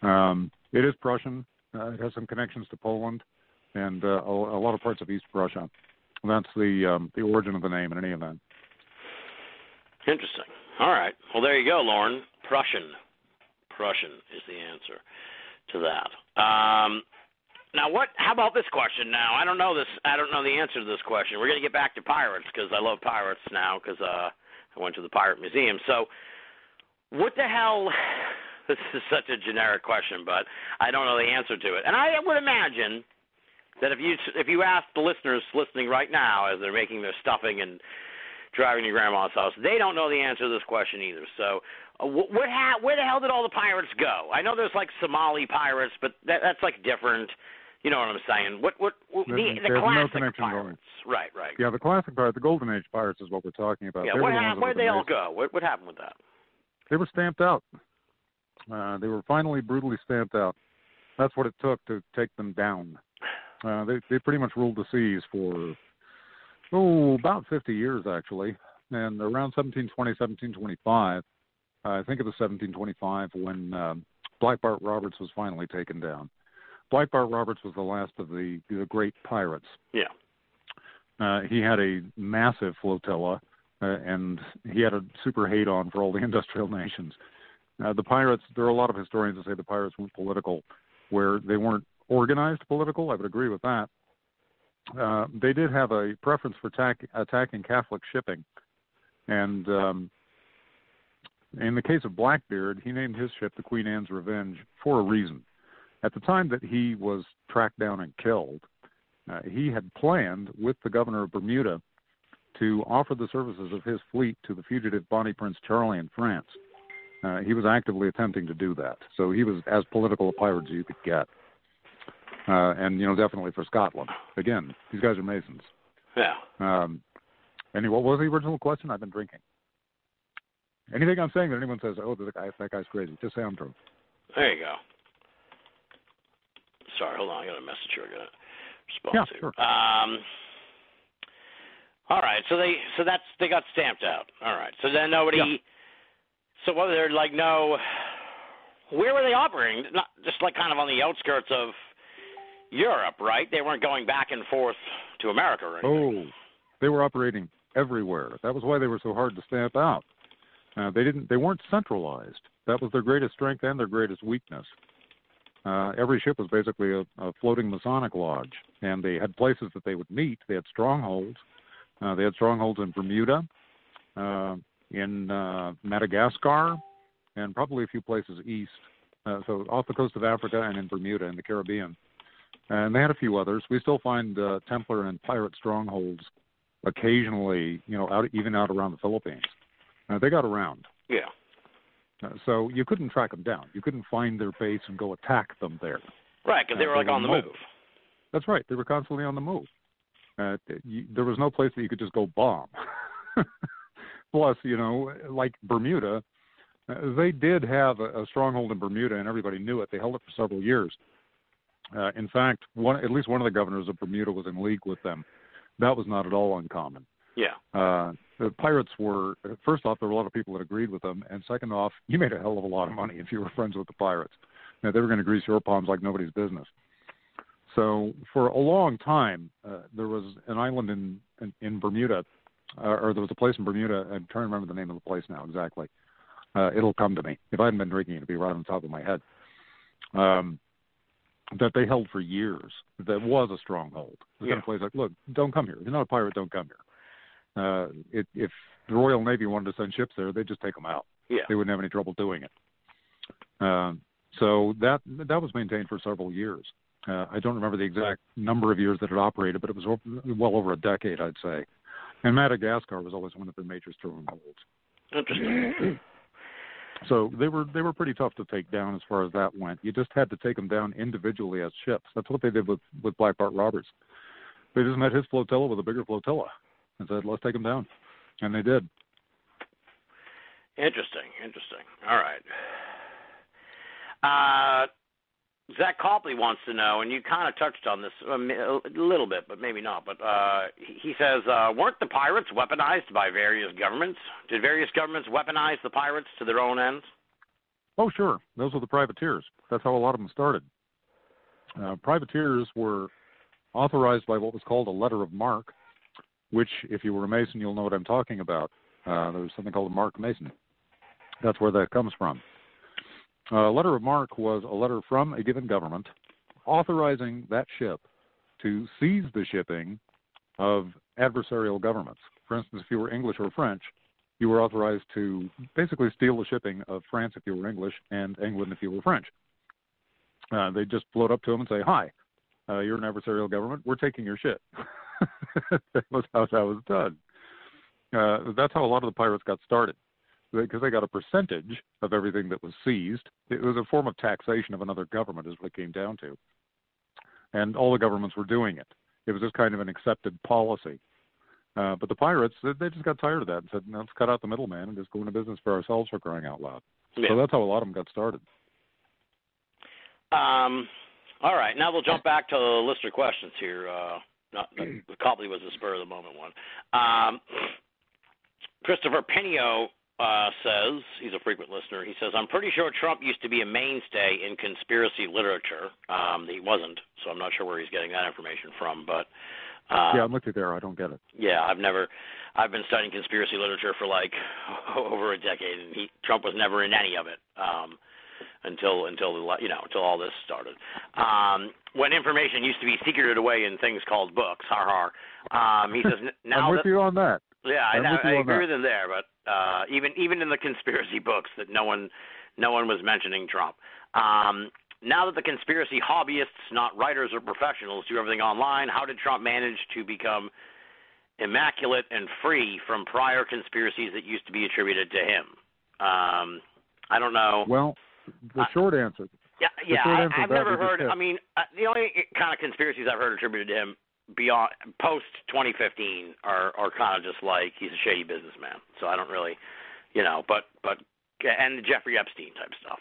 Um, it is Prussian. Uh, it has some connections to Poland and uh, a, a lot of parts of East Prussia. And that's the um, the origin of the name in any event. interesting. All right. Well, there you go, Loren. Prussian. Prussian is the answer to that. Um, Now, what? How about this question? Now, I don't know this. I don't know the answer to this question. We're gonna get back to pirates because I love pirates now because uh, I went to the pirate museum. So, what the hell? This is such a generic question, but I don't know the answer to it. And I would imagine that if you if you ask the listeners listening right now as they're making their stuffing and driving to grandma's house, they don't know the answer to this question either. So, what, what ha- where the hell did all the pirates go? I know there's like Somali pirates, but that, that's like different. You know what I'm saying? What what, what the, the classic connection pirates? Right, right. Yeah, the classic pirate, the golden age pirates, is what we're talking about. Yeah, They were what the hap- where'd were they the all go? What what happened with that? They were stamped out. Uh, they were finally brutally stamped out. That's what it took to take them down. Uh, they they pretty much ruled the seas for oh about 50 years actually, and around 1720 1725, I think it was 1725 when um, Black Bart Roberts was finally taken down. Black Bart Roberts was the last of the the great pirates. Yeah. Uh, he had a massive flotilla, uh, and he had a super hate on for all the industrial nations. Uh, the pirates, there are a lot of historians that say the pirates weren't political, where they weren't organized political. I would agree with that. Uh, they did have a preference for attack, attacking Catholic shipping, and um, in the case of Blackbeard, he named his ship the Queen Anne's Revenge for a reason. At the time that he was tracked down and killed, uh, he had planned with the governor of Bermuda to offer the services of his fleet to the fugitive Bonnie Prince Charlie in France. Uh, he was actively attempting to do that, so he was as political a pirate as you could get. Uh, and you know, definitely for Scotland. Again, these guys are Masons. Yeah. Um, and what was the original question? I've been drinking. Anything I'm saying that anyone says, "Oh, that guy, that guy's crazy," just say I'm true. There you go. Sorry, hold on. I got a message here. I got to respond Yeah, to. sure. Um. All right, so they so that's they got stamped out. All right, so then nobody. Yeah. So what? They're like no. Where were they operating? Not just like kind of on the outskirts of Europe, right? They weren't going back and forth to America or anything. Oh, they were operating everywhere. That was why they were so hard to stamp out. Uh, they didn't. They weren't centralized. That was their greatest strength and their greatest weakness. Uh, every ship was basically a, a floating Masonic lodge, and they had places that they would meet. They had strongholds. Uh, they had strongholds in Bermuda, uh, in uh, Madagascar, and probably a few places east. Uh, so off the coast of Africa and in Bermuda in the Caribbean. And they had a few others. We still find Templar and pirate strongholds occasionally, you know, out even out around the Philippines. Uh, they got around. Yeah. Uh, so you couldn't track them down. You couldn't find their base and go attack them there. Right, because they Uh, were they like were on the mobile. move. That's right. They were constantly on the move. Uh, you, there was no place that you could just go bomb. Plus, you know, like Bermuda, uh, they did have a, a stronghold in Bermuda, and everybody knew it. They held it for several years. Uh, in fact, one at least one of the governors of Bermuda was in league with them. That was not at all uncommon. Yeah. Uh, the pirates were first off, there were a lot of people that agreed with them, and second off, you made a hell of a lot of money if you were friends with the pirates. Now, they were going to grease your palms like nobody's business. So for a long time, uh, there was an island in in, in Bermuda, uh, or there was a place in Bermuda. I'm trying to remember the name of the place now exactly. Uh, it'll come to me. If I hadn't been drinking, it'd be right on top of my head. Um, that they held for years. That was a stronghold. The kind Yeah. of place like, look, don't come here. If you're not a pirate, don't come here. Uh, it, if the Royal Navy wanted to send ships there, they'd just take them out. Yeah. They wouldn't have any trouble doing it. Um, so that that was maintained for several years. Uh, I don't remember the exact number of years that it operated, but it was well over a decade, I'd say. And Madagascar was always one of the major strongholds. Interesting. So they were they were pretty tough to take down as far as that went. You just had to take them down individually as ships. That's what they did with with Black Bart Roberts. They just met his flotilla with a bigger flotilla and said, "Let's take them down," and they did. Interesting, interesting. All right. Uh, Zach Copley wants to know, and you kind of touched on this a, little bit, but maybe not. But uh, he he says, uh, weren't the pirates weaponized by various governments? Did various governments weaponize the pirates to their own ends? Oh, sure. Those were the privateers. That's how a lot of them started. Uh, privateers were authorized by what was called a letter of marque, which, if you were a Mason, you'll know what I'm talking about. Uh, there was something called a marque Mason. That's where that comes from. Uh, a letter of marque was a letter from a given government authorizing that ship to seize the shipping of adversarial governments. For instance, if you were English or French, you were authorized to basically steal the shipping of France if you were English and England if you were French. Uh, they just float up to them and say, "Hi, uh, you're an adversarial government. We're taking your shit." that was how that was done. Uh, that's how a lot of the pirates got started because they got a percentage of everything that was seized. It was a form of taxation of another government, is what it came down to. And all the governments were doing it. It was just kind of an accepted policy. Uh, but the pirates, they, they just got tired of that and said, no, let's cut out the middleman and just go into business for ourselves for crying out loud. Yeah. So that's how a lot of them got started. Um, all right, now we'll jump back to the list of questions here. Uh, not, not probably was a spur of the moment one. Um, Christopher Pinio uh, says he's a frequent listener. He says, "I'm pretty sure Trump used to be a mainstay in conspiracy literature. Um, he wasn't, so I'm not sure where he's getting that information from. But uh, yeah, I'm with you there. I don't get it. yeah, I've never, I've been studying conspiracy literature for like over a decade, and he Trump was never in any of it um, until until the you know until all this started. Um, when information used to be secreted away in things called books, har har. Um, he says now I'm with that, you on that. yeah, I, I'm with I, you I on agree that. with him there, but uh, even even in the conspiracy books, that no one no one was mentioning Trump. Um, now that the conspiracy hobbyists, not writers or professionals, do everything online, how did Trump manage to become immaculate and free from prior conspiracies that used to be attributed to him? Um, I don't know. Well, the I- short answer. Yeah, yeah. I, I've never heard. I mean, uh, the only kind of conspiracies I've heard attributed to him beyond post 2015 are are kind of just like he's a shady businessman. So I don't really, you know, but but and the Jeffrey Epstein type stuff.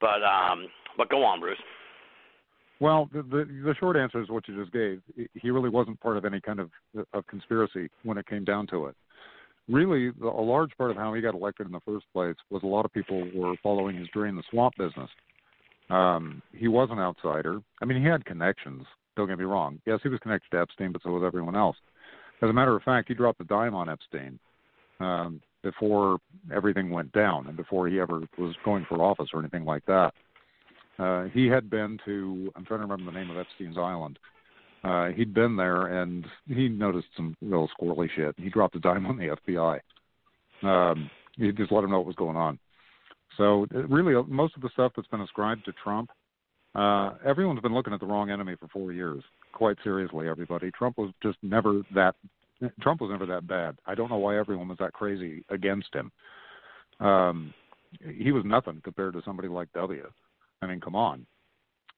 But um, but go on, Bruce. Well, the, the the short answer is what you just gave. He really wasn't part of any kind of of conspiracy when it came down to it. Really, a large part of how he got elected in the first place was a lot of people were following his drain the swamp business. Um, he was an outsider. I mean, he had connections. Don't get me wrong. Yes, he was connected to Epstein, but so was everyone else. As a matter of fact, he dropped a dime on Epstein um, before everything went down and before he ever was going for office or anything like that. Uh, he had been to, I'm trying to remember the name of Epstein's Island. Uh, he'd been there and he noticed some real squirrely shit. He dropped a dime on the FBI. Um, he just let him know what was going on. So, uh, really, uh, most of the stuff that's been ascribed to Trump, uh, everyone's been looking at the wrong enemy for four years. Quite seriously, everybody. Trump was just never that. Trump was never that bad. I don't know why everyone was that crazy against him. Um, he was nothing compared to somebody like W. I mean, come on.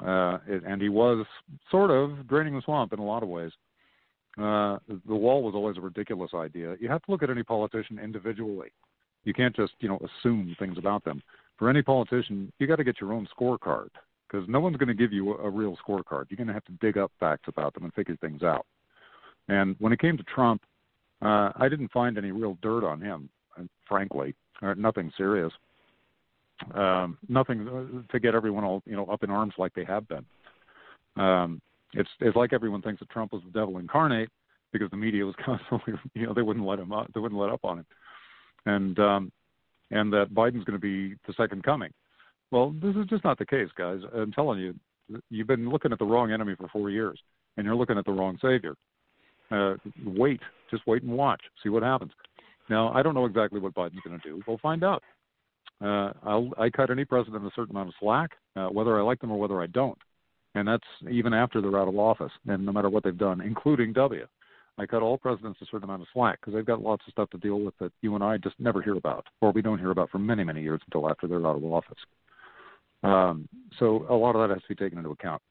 Uh, it, and he was sort of draining the swamp in a lot of ways. Uh, the wall was always a ridiculous idea. You have to look at any politician individually. You can't just, you know, assume things about them. For any politician, you got to get your own scorecard because no one's going to give you a, a real scorecard. You're going to have to dig up facts about them and figure things out. And when it came to Trump, uh, I didn't find any real dirt on him, uh, frankly, or nothing serious um, nothing to get everyone all you know up in arms like they have been. Um, it's it's like everyone thinks that Trump was the devil incarnate because the media was constantly you know they wouldn't let him up they wouldn't let up on him, and um, and that Biden's going to be the second coming. Well, this is just not the case, guys. I'm telling you, you've been looking at the wrong enemy for four years, and you're looking at the wrong savior. Uh, wait, just wait and watch, see what happens. Now, I don't know exactly what Biden's going to do. We'll find out. Uh, I'll, I cut any president a certain amount of slack, uh, whether I like them or whether I don't, and that's even after they're out of office, and no matter what they've done, including W. I cut all presidents a certain amount of slack because they've got lots of stuff to deal with that you and I just never hear about, or we don't hear about for many, many years until after they're out of office. Um, so a lot of that has to be taken into account.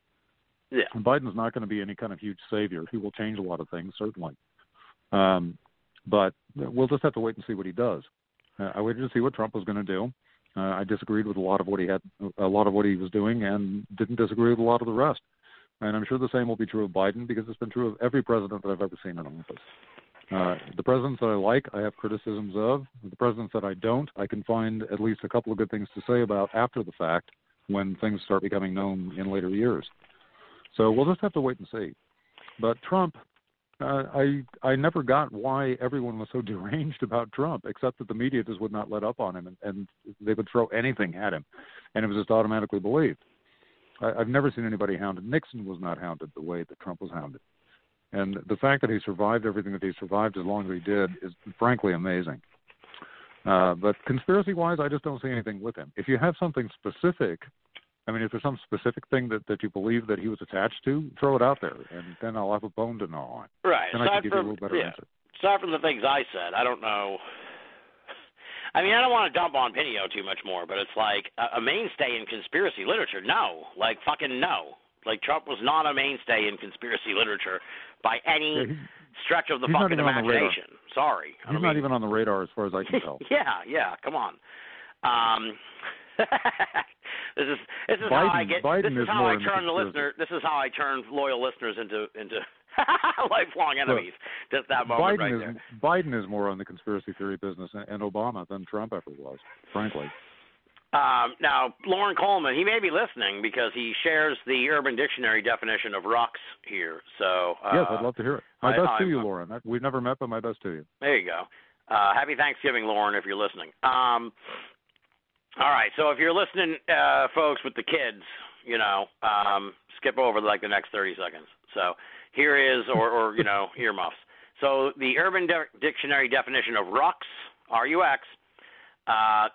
Yeah. And Biden's not going to be any kind of huge savior. He will change a lot of things, certainly. Um, but we'll just have to wait and see what he does. Uh, I waited to see what Trump was going to do. Uh, I disagreed with a lot of what he had, a lot of what he was doing, and didn't disagree with a lot of the rest. And I'm sure the same will be true of Biden because it's been true of every president that I've ever seen in office. Uh, the presidents that I like, I have criticisms of. The presidents that I don't, I can find at least a couple of good things to say about after the fact when things start becoming known in later years. So we'll just have to wait and see. But Trump, uh, I I never got why everyone was so deranged about Trump, except that the media just would not let up on him, and, and they would throw anything at him, and it was just automatically believed. I, I've never seen anybody hounded. Nixon was not hounded the way that Trump was hounded, and the fact that he survived everything that he survived as long as he did is frankly amazing. Uh, but conspiracy-wise, I just don't see anything with him. If you have something specific, I mean, if there's some specific thing that that you believe that he was attached to, throw it out there, and then I'll have a bone to gnaw on. Right. And I can give you a little better yeah, answer. aside from the things I said, I don't know. I mean, I don't want to dump on Pinio too much more, but it's like a, a mainstay in conspiracy literature. No, like fucking no. Like Trump was not a mainstay in conspiracy literature by any Yeah, start of the fucking even on the imagination. Sorry. He's not mean- even on the radar as far as I can tell. yeah, yeah. Come on. Um, this is this is how I get. Biden this is is how I turn the listener. This is how I turn loyal listeners into into lifelong enemies. Just that moment Biden right is there. Biden is more on the conspiracy theory business and, and Obama than Trump ever was, frankly. Um, now, Loren Coleman, he may be listening because he shares the Urban Dictionary definition of rocks here. So uh, yes, I'd love to hear it. My I- best I- to you, Loren. We've never met, but my best to you. There you go. Uh, happy Thanksgiving, Loren, if you're listening. Um, all right, so if you're listening, uh, folks, with the kids, you know, um, skip over like the next 30 seconds. So here is, or, or you know, earmuffs. So the Urban De- Dictionary definition of rux, R-U-X, uh,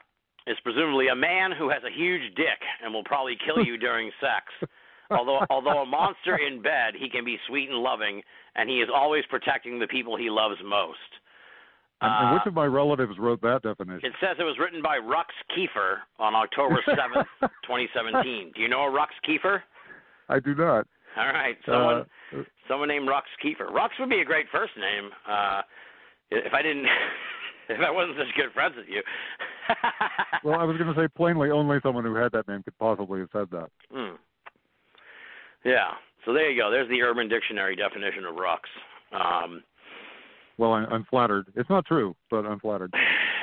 is presumably a man who has a huge dick and will probably kill you during sex. Although, although a monster in bed, he can be sweet and loving, and he is always protecting the people he loves most. And, and Uh, which of my relatives wrote that definition? it says it was written by Rux Kiefer on October 7th, 2017. Do you know a Rux Kiefer? I do not. All right, someone Uh, someone named Rux Kiefer. Rux would be a great first name uh, if I didn't if I wasn't such good friends with you. well, I was going to say plainly, only someone who had that name could possibly have said that. Hmm. Yeah. So there you go. There's the Urban Dictionary definition of Rux. Um, Well, I, I'm flattered. It's not true, but I'm flattered.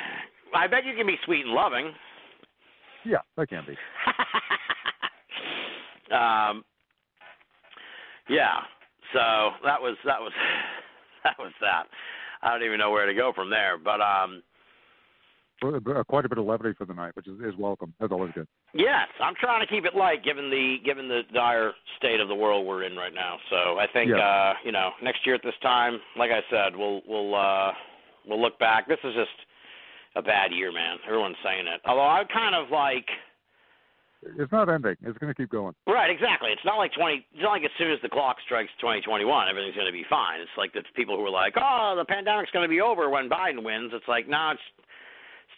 I bet you can be sweet and loving. Yeah, that can be. um, yeah. So that was that was that was that. I don't even know where to go from there, but um, uh, Quite a bit of levity for the night, which is, is welcome. That's always good. Yes, I'm trying to keep it light given the given the dire state of the world we're in right now. So I think Yeah. uh, you know next year at this time, like I said, we'll we'll uh, we'll look back. This is just a bad year, man. Everyone's saying it. Although I kind of like It's not ending. It's going to keep going. Right, exactly. It's not like twenty. It's not like as soon as the clock strikes twenty twenty one, everything's going to be fine. It's like the people who are like, "Oh, the pandemic's going to be over when Biden wins." It's like, no, it's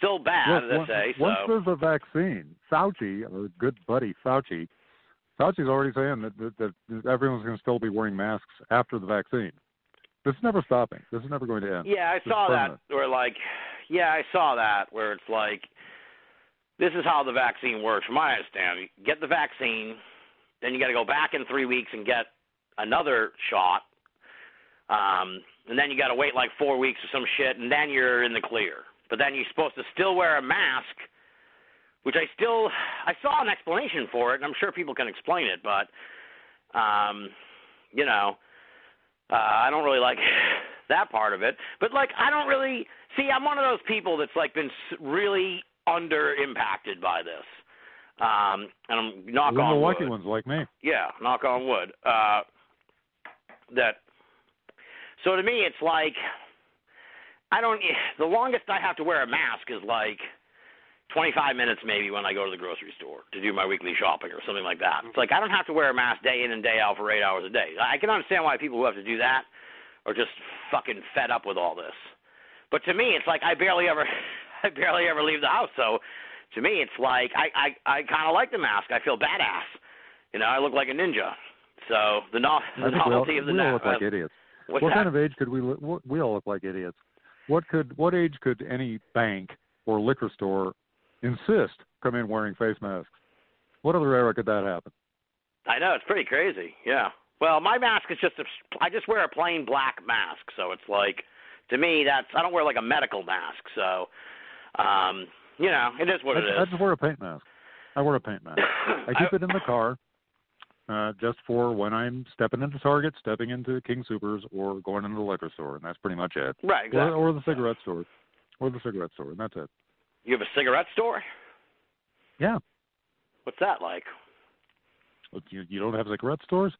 still bad, once, say. once So there's a vaccine, Fauci, our good buddy Fauci, Fauci's already saying that, that, that everyone's going to still be wearing masks after the vaccine. This is never stopping. This is never going to end. yeah, I It's saw that. Where like, yeah, I saw that where it's like, this is how the vaccine works. From my understanding, you get the vaccine, then you got to go back in three weeks and get another shot, um, and then you got to wait like four weeks or some shit, and then you're in the clear. But then you're supposed to still wear a mask, which I still I saw an explanation for it, and I'm sure people can explain it, but um, you know, uh, I don't really like that part of it. But like, I don't really see. I'm one of those people that's like been really under impacted by this. Um, and I'm knock the on Milwaukee wood ones like me. yeah, knock on wood. Uh, that. So to me, it's like I don't. The longest I have to wear a mask is like 25 minutes, maybe when I go to the grocery store to do my weekly shopping or something like that. It's like I don't have to wear a mask day in and day out for eight hours a day. I can understand why people who have to do that are just fucking fed up with all this. But to me, it's like I barely ever, I barely ever leave the house. So to me, it's like I I I kind of like the mask. I feel badass. You know, I look like a ninja. So the, no, the we all, novelty of the we all look like idiots. what's what that? kind of age could we? what- We all look like idiots. What could? What age could any bank or liquor store insist come in wearing face masks? What other era could that happen? I know it's pretty crazy. Yeah. Well, my mask is just a, I just wear a plain black mask, so it's like to me that's I don't wear like a medical mask, so um, you know it is what I, it I just wear a paint mask. I wear a paint mask. I keep it in the car, uh, just for when I'm stepping into Target, stepping into King Supers, or going into the liquor store, and that's pretty much it. right, exactly. Or, or the cigarette store, or the cigarette store, and that's it. you have a cigarette store? Yeah. What's that like? You, you don't have cigarette stores?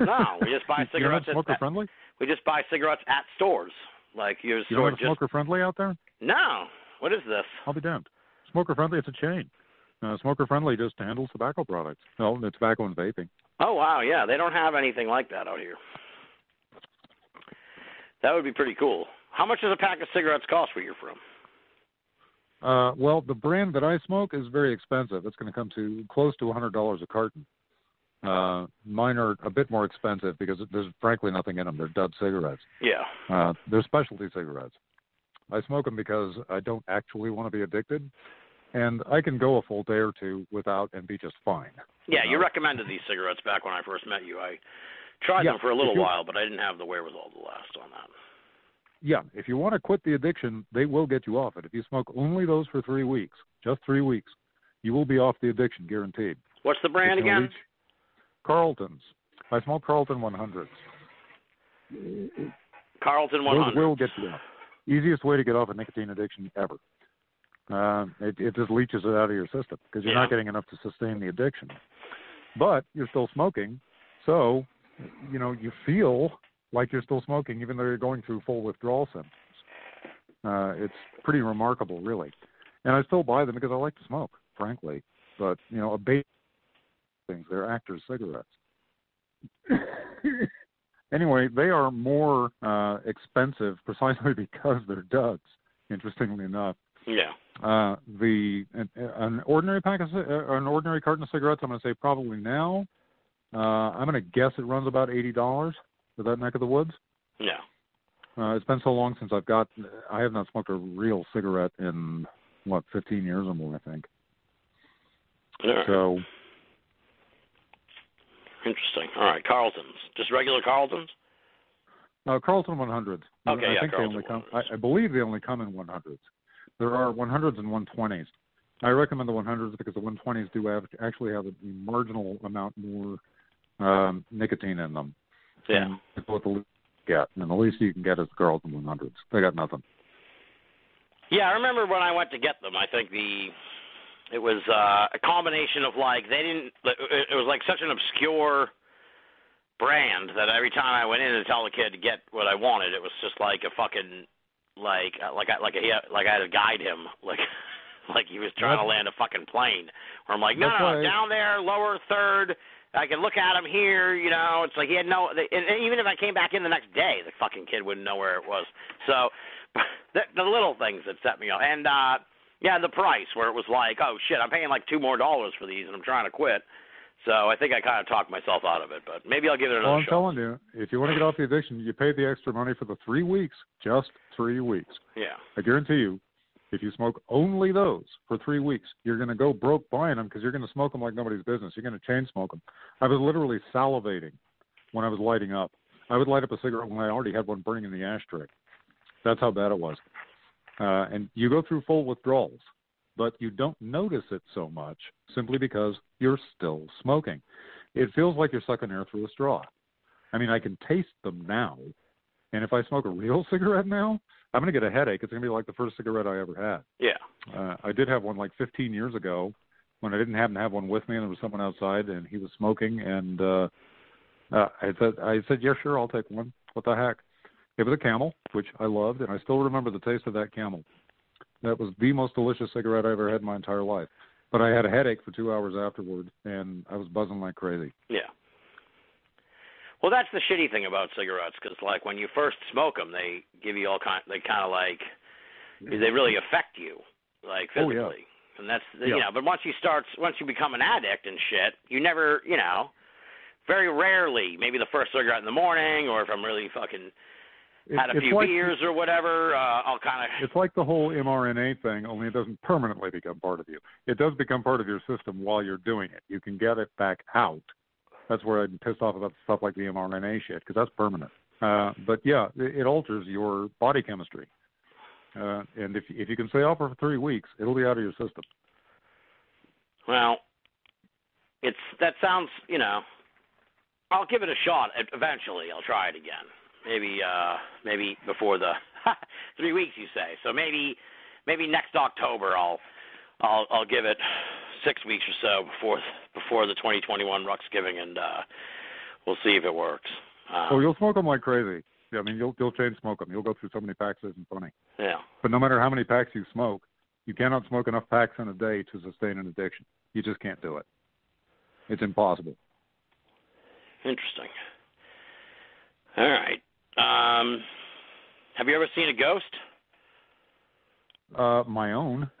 No, we just buy You- you cigarettes at- smoker at- friendly. We just buy cigarettes at stores. Like your You store don't have just smoker friendly out there? no. What is this? I'll be damned. Smoker friendly, it's a chain. Uh, smoker friendly just handles tobacco products. No, the tobacco and vaping. Oh wow, yeah, they don't have anything like that out here. That would be pretty cool. How much does a pack of cigarettes cost where you're from? Uh, well, the brand that I smoke is very expensive. It's going to come to close to a hundred dollars a carton. Uh, mine are a bit more expensive because there's frankly nothing in them. They're dud cigarettes. Yeah. Uh, they're specialty cigarettes. I smoke them because I don't actually want to be addicted, and I can go a full day or two without and be just fine. Yeah, you Uh, recommended these cigarettes back when I first met you. I tried Yeah, them for a little while, but I didn't have the wherewithal to last on that. Yeah, if you want to quit the addiction, they will get you off it. If you smoke only those for three weeks, just three weeks, you will be off the addiction, guaranteed. What's the brand again? leach- Carlton's. I smoke Carlton 100s. Carlton Those will get you off. Easiest way to get off a nicotine addiction ever. Uh, it, it just leaches it out of your system because you're Yeah. not getting enough to sustain the addiction. But you're still smoking, so you know you feel like you're still smoking even though you're going through full withdrawal symptoms. Uh, it's pretty remarkable, really. And I still buy them because I like to smoke, frankly. But you know, a bait things they're actors' cigarettes. anyway, they are more uh, expensive precisely because they're duds. Interestingly enough, Yeah. uh, the an, an ordinary pack of uh, an ordinary carton of cigarettes, I'm going to say probably now. Uh, I'm going to guess it runs about eighty dollars for that neck of the woods. Yeah. Uh, it's been so long since I've got. I have not smoked a real cigarette in what 15 years or more, I think. Right. So Interesting. All right, Carltons. Just regular Carltons? Uh, Carlton 100s. Okay, I yeah, think Carlton they only come. I, I believe they only come in 100s. There are 100s and 120s. I recommend the 100s because the 120s do have, actually have a marginal amount more um, nicotine in them. Yeah. what the least get, and the least you can get is the Carlton 100s. They got nothing. Yeah, I remember when I went to get them. I think the it was uh, a combination of like they didn't. It it was like such an obscure brand that every time I went in to tell the kid to get what I wanted, it was just like a fucking like uh, like I like I like I had to guide him like like he was trying to land a fucking plane. Where I'm like, no, That's no, down there, lower third. I can look at him here, you know. It's like he had no. And and even if I came back in the next day, the fucking kid wouldn't know where it was. So, the, the little things that set me off, and uh yeah, the price where it was like, oh shit, I'm paying like two more dollars for these, and I'm trying to quit. So I think I kind of talked myself out of it, but maybe I'll give it another Well, I'm shot. telling you, if you want to get off the addiction, you pay the extra money for the three weeks, just three weeks. Yeah, I guarantee you, if you smoke only those for three weeks, you're going to go broke buying them because you're going to smoke them like nobody's business. You're going to chain smoke them. I was literally salivating when I was lighting up. I would light up a cigarette when I already had one burning in the ashtray. That's how bad it was. Uh, and you go through full withdrawals, but you don't notice it so much simply because you're still smoking. It feels like you're sucking air through a straw. I mean, I can taste them now, and if I smoke a real cigarette now, I'm going to get a headache. It's going to be like the first cigarette I ever had. yeah, Uh, I did have one like 15 years ago when I didn't happen to have one with me, and there was someone outside, and he was smoking, and uh, uh, I said, I said, yeah, sure, I'll take one. What the heck? It was a Camel, which I loved, and I still remember the taste of that Camel. That was the most delicious cigarette I ever had in my entire life. But I had a headache for two hours afterward, and I was buzzing like crazy. yeah. Well, that's the shitty thing about cigarettes, because like when you first smoke them, they give you all kind. They kind of like they really affect you, like Oh, physically. yeah. And that's the, Yeah. you know. But once you start, once you become an addict and shit, you never, you know, very rarely, maybe the first cigarette in the morning, or if I'm really fucking had a few like, beers or whatever, uh, I'll kind of. It's like the whole mRNA thing, only it doesn't permanently become part of you. It does become part of your system while you're doing it. You can get it back out. That's where I'm pissed off about stuff like the mRNA shit, because that's permanent. Uh, but yeah, it, it alters your body chemistry. Uh, and if if you can stay off for three weeks, it'll be out of your system. Well, it's that sounds, you know. I'll give it a shot. Eventually, I'll try it again. Maybe, uh, maybe before the three weeks you say. So maybe, maybe next October I'll, I'll, I'll give it six weeks or so before before the 2021 Ruxgiving, and uh, we'll see if it works. Um, Oh, you'll smoke them like crazy. Yeah, I mean, you'll you'll chain smoke them. You'll go through so many packs, it isn't funny. yeah. But no matter how many packs you smoke, you cannot smoke enough packs in a day to sustain an addiction. You just can't do it. It's impossible. Interesting. All right. Um, have you ever seen a ghost? Uh, my own.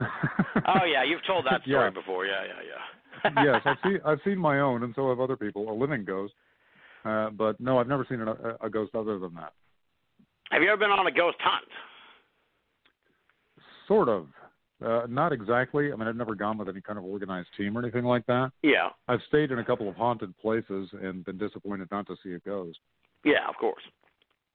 Oh yeah, you've told that story Yeah. before. Yeah, yeah, yeah. yes, I've seen I've seen my own, and so have other people, a living ghost. Uh, but no, I've never seen a, a ghost other than that. Have you ever been on a ghost hunt? Sort of. Uh, not exactly. I mean, I've never gone with any kind of organized team or anything like that. Yeah. I've stayed in a couple of haunted places and been disappointed not to see a ghost. Yeah, of course.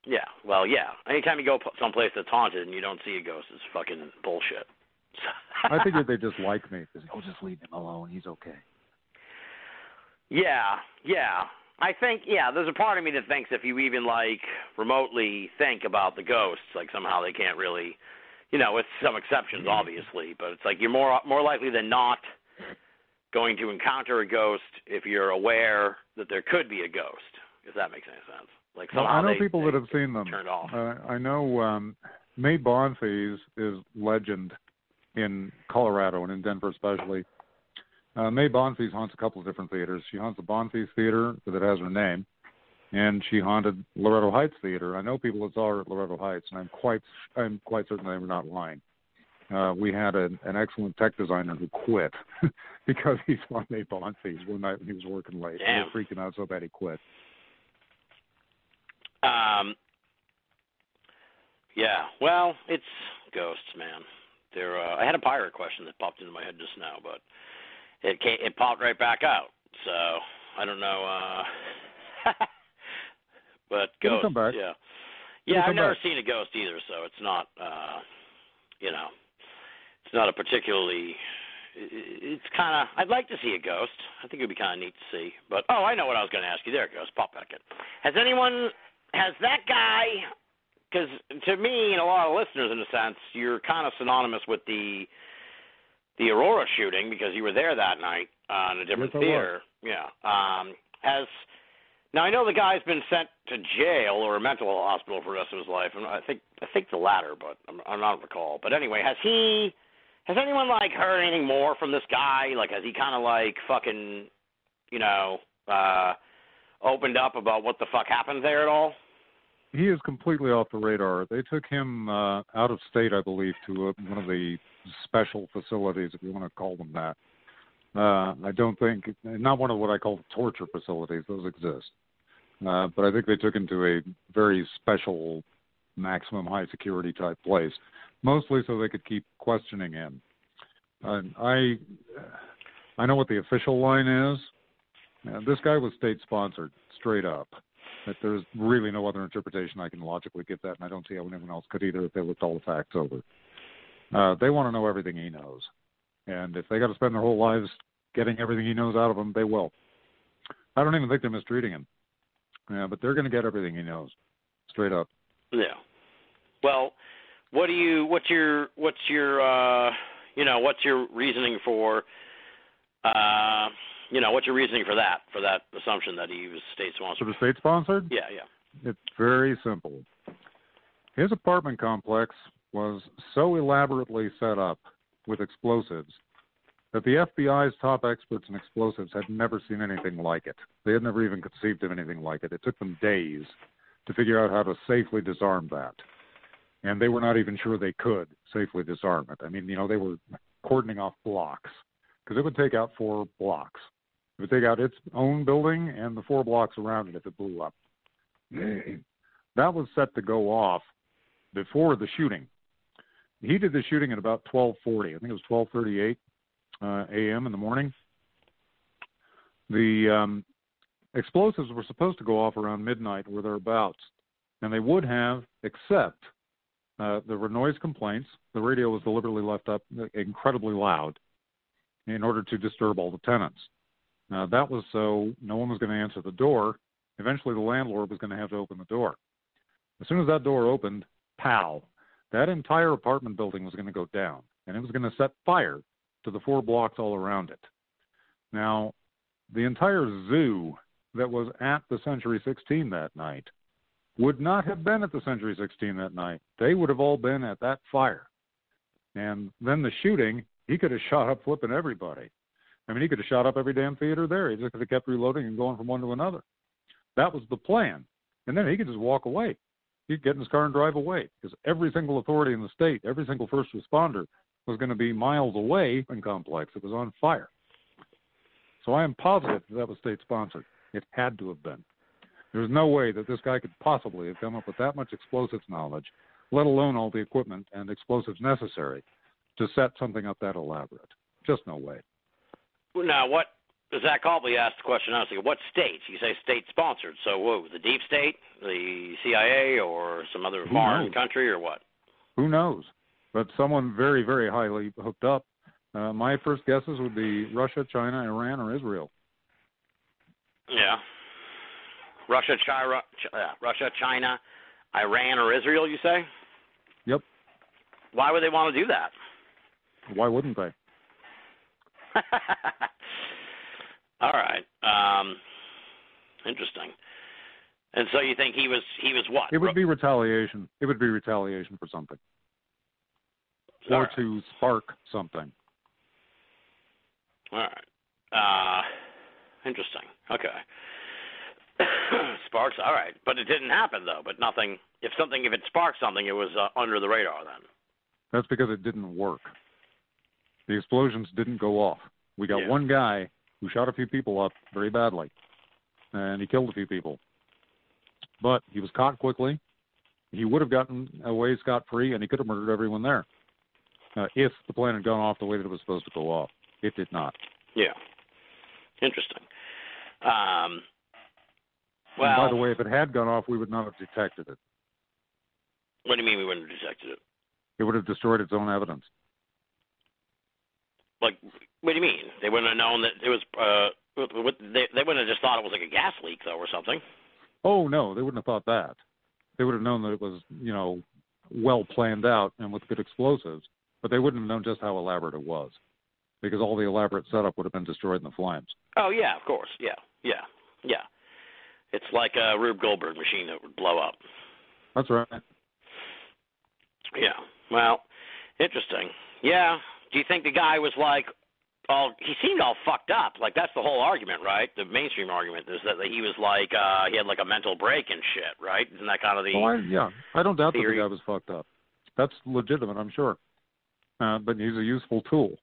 Yeah. Well, yeah. Anytime you go someplace that's haunted and you don't see a ghost, it's fucking bullshit. I figured they just like me. Say, oh, just leave him alone. He's okay. Yeah, yeah. I think yeah, there's a part of me that thinks if you even like remotely think about the ghosts, like somehow they can't really you know, with some exceptions obviously, but it's like you're more more likely than not going to encounter a ghost if you're aware that there could be a ghost, if that makes any sense. Like Well, I know they, people they that have seen them. turned off. Uh, I know um, Mae Bonfils is legend in Colorado and in Denver especially. Uh, Mae Bonfils haunts a couple of different theaters. She haunts the Bonfils Theater that has her name, and she haunted Loretto Heights Theater. I know people that saw her at Loretto Heights, and I'm quite I'm quite certain they were not lying. Uh, we had an, an excellent tech designer who quit because he saw Mae Bonfils one night when he was working late. He Damn. was freaking out so bad he quit. Um, yeah, well, it's ghosts, man. They're. Uh, I had a pirate question that popped into my head just now, but it came, it popped right back out. So I don't know. uh But ghosts, yeah, yeah. I've never back. seen a ghost either, so it's not. uh You know, it's not a particularly. It's kind of. I'd like to see a ghost. I think it'd be kind of neat to see. But oh, I know what I was going to ask you. There it goes. Pop back in. Has anyone has that guy because to me and a lot of listeners in a sense you're kind of synonymous with the the aurora shooting because you were there that night uh, in a different Yes, theater. Yeah um has now i know the guy's been sent to jail or a mental hospital for the rest of his life and i think i think the latter but i'm, I'm not recall. But anyway has he has anyone like heard anything more from this guy? Like has he kind of like fucking you know uh opened up about what the fuck happened there at all he is completely off the radar. They took him uh, out of state, I believe, to uh one of the special facilities, if you want to call them that. Uh, I don't think not one of what I call torture facilities; those exist. Uh, but I think they took him to a very special, maximum high security type place, mostly so they could keep questioning him. And I, I know what the official line is. Uh, this guy was state sponsored, straight up that there's really no other interpretation I can logically give that, and I don't see how anyone else could either if they looked all the facts over. Uh, they want to know everything he knows, and if they got to spend their whole lives getting everything he knows out of him, they will. I don't even think they're mistreating him, yeah, but they're going to get everything he knows, straight up. Yeah. Well, what do you what's your what's your uh you know, what's your reasoning for uh you know, what's your reasoning for that, for that assumption that he was state So sponsored? the state sponsored? Yeah, yeah. It's very simple. His apartment complex was so elaborately set up with explosives that the FBI's top experts in explosives had never seen anything like it. They had never even conceived of anything like it. It took them days to figure out how to safely disarm that. And they were not even sure they could safely disarm it. I mean, you know, they were cordoning off blocks because it would take out four blocks. Would take out its own building and the four blocks around it if it blew up. that was set to go off before the shooting. He did the shooting at about 12:40. I think it was 12:38 uh, a.m. in the morning. The um, explosives were supposed to go off around midnight or thereabouts, and they would have, except uh, there were noise complaints. The radio was deliberately left up incredibly loud in order to disturb all the tenants. Now that was so no one was going to answer the door. Eventually, the landlord was going to have to open the door. As soon as that door opened, pow, that entire apartment building was going to go down, and it was going to set fire to the four blocks all around it. Now, the entire zoo that was at the Century 16 that night would not have been at the Century 16 that night. They would have all been at that fire. And then the shooting, he could have shot up flipping everybody. I mean, he could have shot up every damn theater there. He just could have kept reloading and going from one to another. That was the plan. And then he could just walk away. He'd get in his car and drive away because every single authority in the state, every single first responder was going to be miles away from complex. It was on fire. So I am positive that, that was state sponsored. It had to have been. There's no way that this guy could possibly have come up with that much explosives knowledge, let alone all the equipment and explosives necessary to set something up that elaborate. Just no way. Now, what Zach Copley asked the question honestly, what states? You say state sponsored. So, whoa, the deep state, the CIA, or some other Who foreign knows? country, or what? Who knows? But someone very, very highly hooked up. Uh, my first guesses would be Russia, China, Iran, or Israel. Yeah. Russia, China, uh, Russia, China, Iran, or Israel. You say? Yep. Why would they want to do that? Why wouldn't they? All right. Um, interesting. And so you think he was he was what? It would be retaliation. It would be retaliation for something, All or right. to spark something. All right. Uh, interesting. Okay. Sparks. All right, but it didn't happen though. But nothing. If something, if it sparked something, it was uh, under the radar then. That's because it didn't work. The explosions didn't go off. We got Yeah. one guy who shot a few people up very badly, and he killed a few people. But he was caught quickly. He would have gotten away scot free, and he could have murdered everyone there uh, if the plane had gone off the way that it was supposed to go off. It did not. Yeah. Interesting. Um. and Well, by the way, if it had gone off, we would not have detected it. what do you mean we wouldn't have detected it? It would have destroyed its own evidence. Like, what do you mean? They wouldn't have known that it was. Uh, what, they they wouldn't have just thought it was like a gas leak though, or something. Oh no, they wouldn't have thought that. They would have known that it was, you know, well planned out and with good explosives, but they wouldn't have known just how elaborate it was, because all the elaborate setup would have been destroyed in the flames. Oh yeah, of course. Yeah, yeah, yeah. It's like a Rube Goldberg machine that would blow up. That's right. Yeah. Well, interesting. Yeah. Do you think the guy was like all he seemed all fucked up. Like that's the whole argument, right? The mainstream argument is that he was like uh he had like a mental break and shit, right? Isn't that kind of the Oh, I, yeah, I don't doubt that the guy was fucked up. That's legitimate, I'm sure. Uh, but he's a useful tool.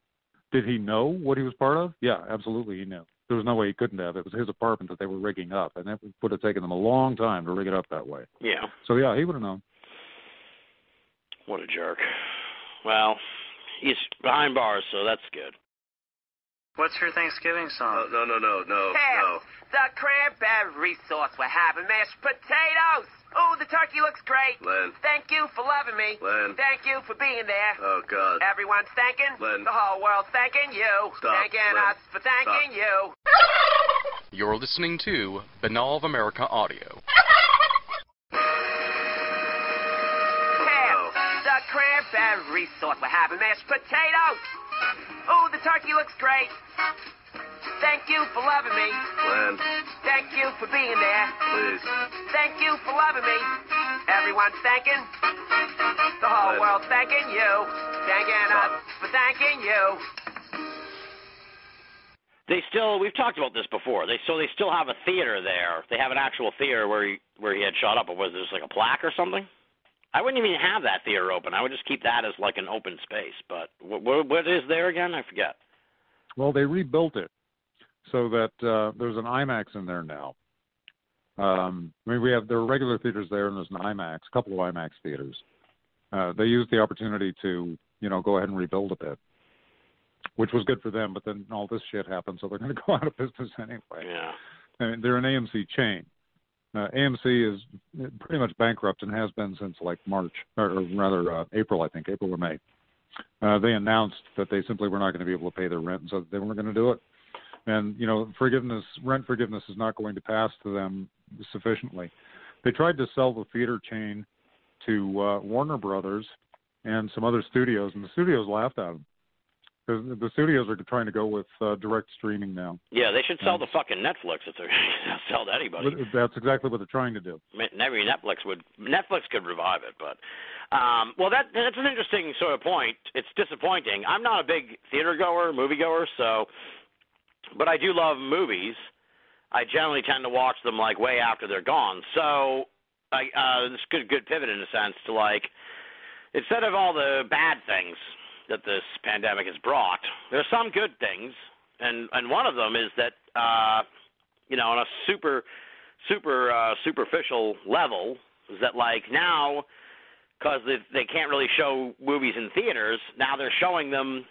Did he know what he was part of? Yeah, absolutely, he knew. There was no way he couldn't have. It was his apartment that they were rigging up, and it would have taken them a long time to rig it up that way. Yeah. So yeah, he would have known. What a jerk. Well, he's behind bars, so that's good. What's your Thanksgiving song? No, no, no, no, no. Hell, the cranberry sauce we're having, mashed potatoes. Oh, the turkey looks great. Len. Thank you for loving me. Len. Thank you for being there. Oh, God. Everyone's thanking. Len. The whole world's thanking you. Stop, Thanking Len. us for thanking Stop. you. You're listening to Banal of America Audio. The every sort. we're having, mashed potatoes. Oh, the turkey looks great. Thank you for loving me. Len, Thank you for being there. please. Thank you for loving me. Everyone's thanking. The whole Len. world's thanking you. Thanking us for thanking you. They still we've talked about this before. They so they still have a theater there. They have an actual theater where he where he had shot up, or was just like a plaque or something? I wouldn't even have that theater open. I would just keep that as like an open space. But what what, what is there again? I forget. Well, they rebuilt it so that uh, there's an IMAX in there now. Um, I mean, we have there are regular theaters there, and there's an IMAX, a couple of IMAX theaters. Uh, they used the opportunity to, you know, go ahead and rebuild a bit, which was good for them. But then all this shit happened, so they're going to go out of business anyway. Yeah. I mean, they're an AMC chain. Uh, AMC is pretty much bankrupt and has been since like March, or, or rather uh, April, I think, April or May. Uh, they announced that they simply were not going to be able to pay their rent, and so they weren't going to do it. And you know, forgiveness, rent forgiveness, is not going to pass to them sufficiently. They tried to sell the theater chain to uh, Warner Brothers and some other studios, and the studios laughed at them. Because the studios are trying to go with uh, direct streaming now. Yeah, they should sell Yeah. the fucking Netflix if they're sell to anybody. That's exactly what they're trying to do. Maybe Netflix would Netflix could revive it, but um, well, that that's an interesting sort of point. It's disappointing. I'm not a big theater goer, movie goer, so but I do love movies. I generally tend to watch them like way after they're gone. So I uh, this good good pivot in a sense to like instead of all the bad things that this pandemic has brought, there's some good things, and and one of them is that uh, you know on a super super uh, superficial level is that like now because they, they can't really show movies in theaters now they're showing them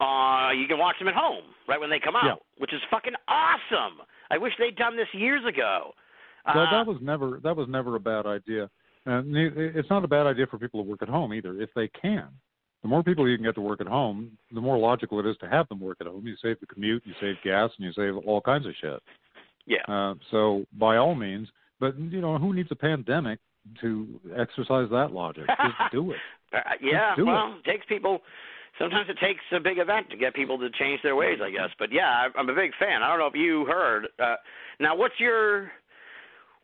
uh you can watch them at home right when they come out Yeah. which is fucking awesome i wish they'd done this years ago that, uh, that was never that was never a bad idea. And it's not a bad idea for people to work at home either, if they can. The more people you can get to work at home, the more logical it is to have them work at home. You save the commute, you save gas, and you save all kinds of shit. yeah Uh, so by all means, but you know who needs a pandemic to exercise that logic? Just do it. Uh, yeah, do well, it takes people. Sometimes it takes a big event to get people to change their ways, I guess. But yeah, I- I'm a big fan. I don't know if you heard. Uh, now, what's your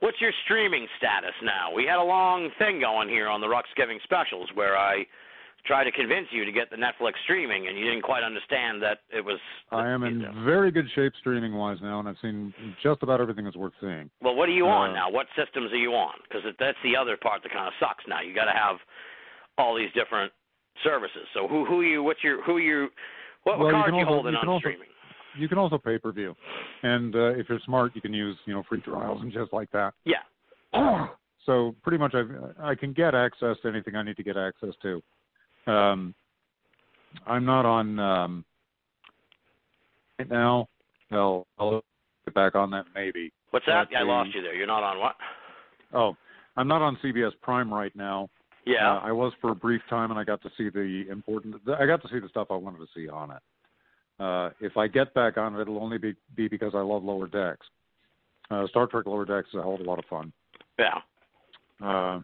what's your streaming status now? We had a long thing going here on the Ruxgiving specials where I tried to convince you to get the Netflix streaming, and you didn't quite understand that it was. I am in very good shape streaming wise now, and I've seen just about everything that's worth seeing. Well, what are you on Uh, now? What systems are you on? Because that's the other part that kind of sucks. Now you got to have all these different services. So who who you? What's your who you? What, Well, what you card can you also- holding you on also- streaming? You can also pay per view, and uh, if you're smart, you can use you know free trials and just like that. Yeah. so pretty much I I can get access to anything I need to get access to. Um, I'm not on um, right now. Well, I'll get back on that maybe. What's that? I lost you there. You're not on what? Oh, I'm not on CBS Prime right now. Yeah. Uh, I was for a brief time, and I got to see the important. I got to see the stuff I wanted to see on it. Uh, if I get back on it, it'll only be be because I love Lower Decks. Uh, Star Trek Lower Decks is a hell of a lot of fun. yeah. Uh,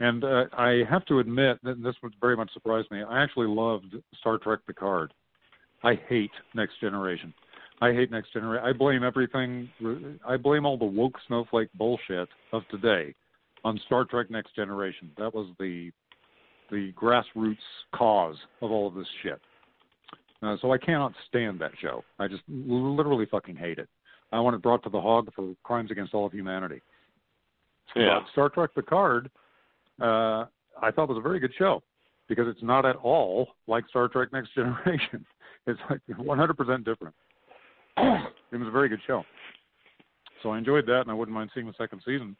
and uh, I have to admit that this would very much surprise me. I actually loved Star Trek Picard. I hate Next Generation. I hate Next Generation. I blame everything. I blame all the woke snowflake bullshit of today on Star Trek Next Generation. That was the the grassroots cause of all of this shit. Uh, so I cannot stand that show. I just literally fucking hate it. I want it brought to the Hague for crimes against all of humanity. Yeah. But Star Trek Picard, uh, I thought it was a very good show because it's not at all like Star Trek Next Generation. It's like 100% different. it was a very good show. So I enjoyed that, and I wouldn't mind seeing the second season.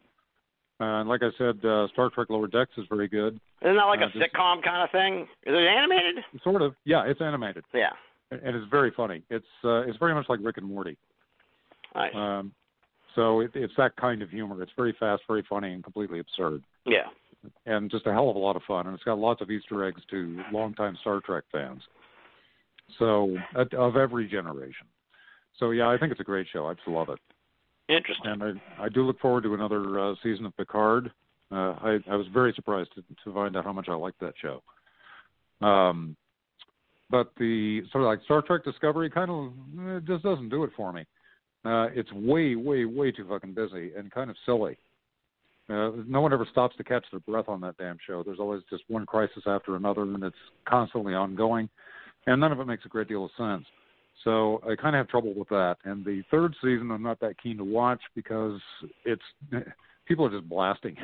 Uh, and like I said, uh, Star Trek Lower Decks is very good. Isn't that like Uh, a just- sitcom kind of thing? Is it animated? Sort of, yeah. It's animated, Yeah. and it's very funny. It's uh, it's very much like Rick and Morty. Nice. Um, so it, it's that kind of humor. It's very fast, very funny, and completely absurd. yeah. And just a hell of a lot of fun. And it's got lots of Easter eggs to longtime Star Trek fans. So of every generation. So yeah, I think it's a great show. I just love it, Interesting. and I I do look forward to another uh, season of Picard. Uh, I I was very surprised to to find out how much I liked that show. Um, but the sort of like Star Trek Discovery kind of eh, just doesn't do it for me. Uh, it's way, way, way too fucking busy and kind of silly. Uh, no one ever stops to catch their breath on that damn show. There's always just one crisis after another, and it's constantly ongoing, and none of it makes a great deal of sense. So I kind of have trouble with that. And the third season, I'm not that keen to watch because it's people are just blasting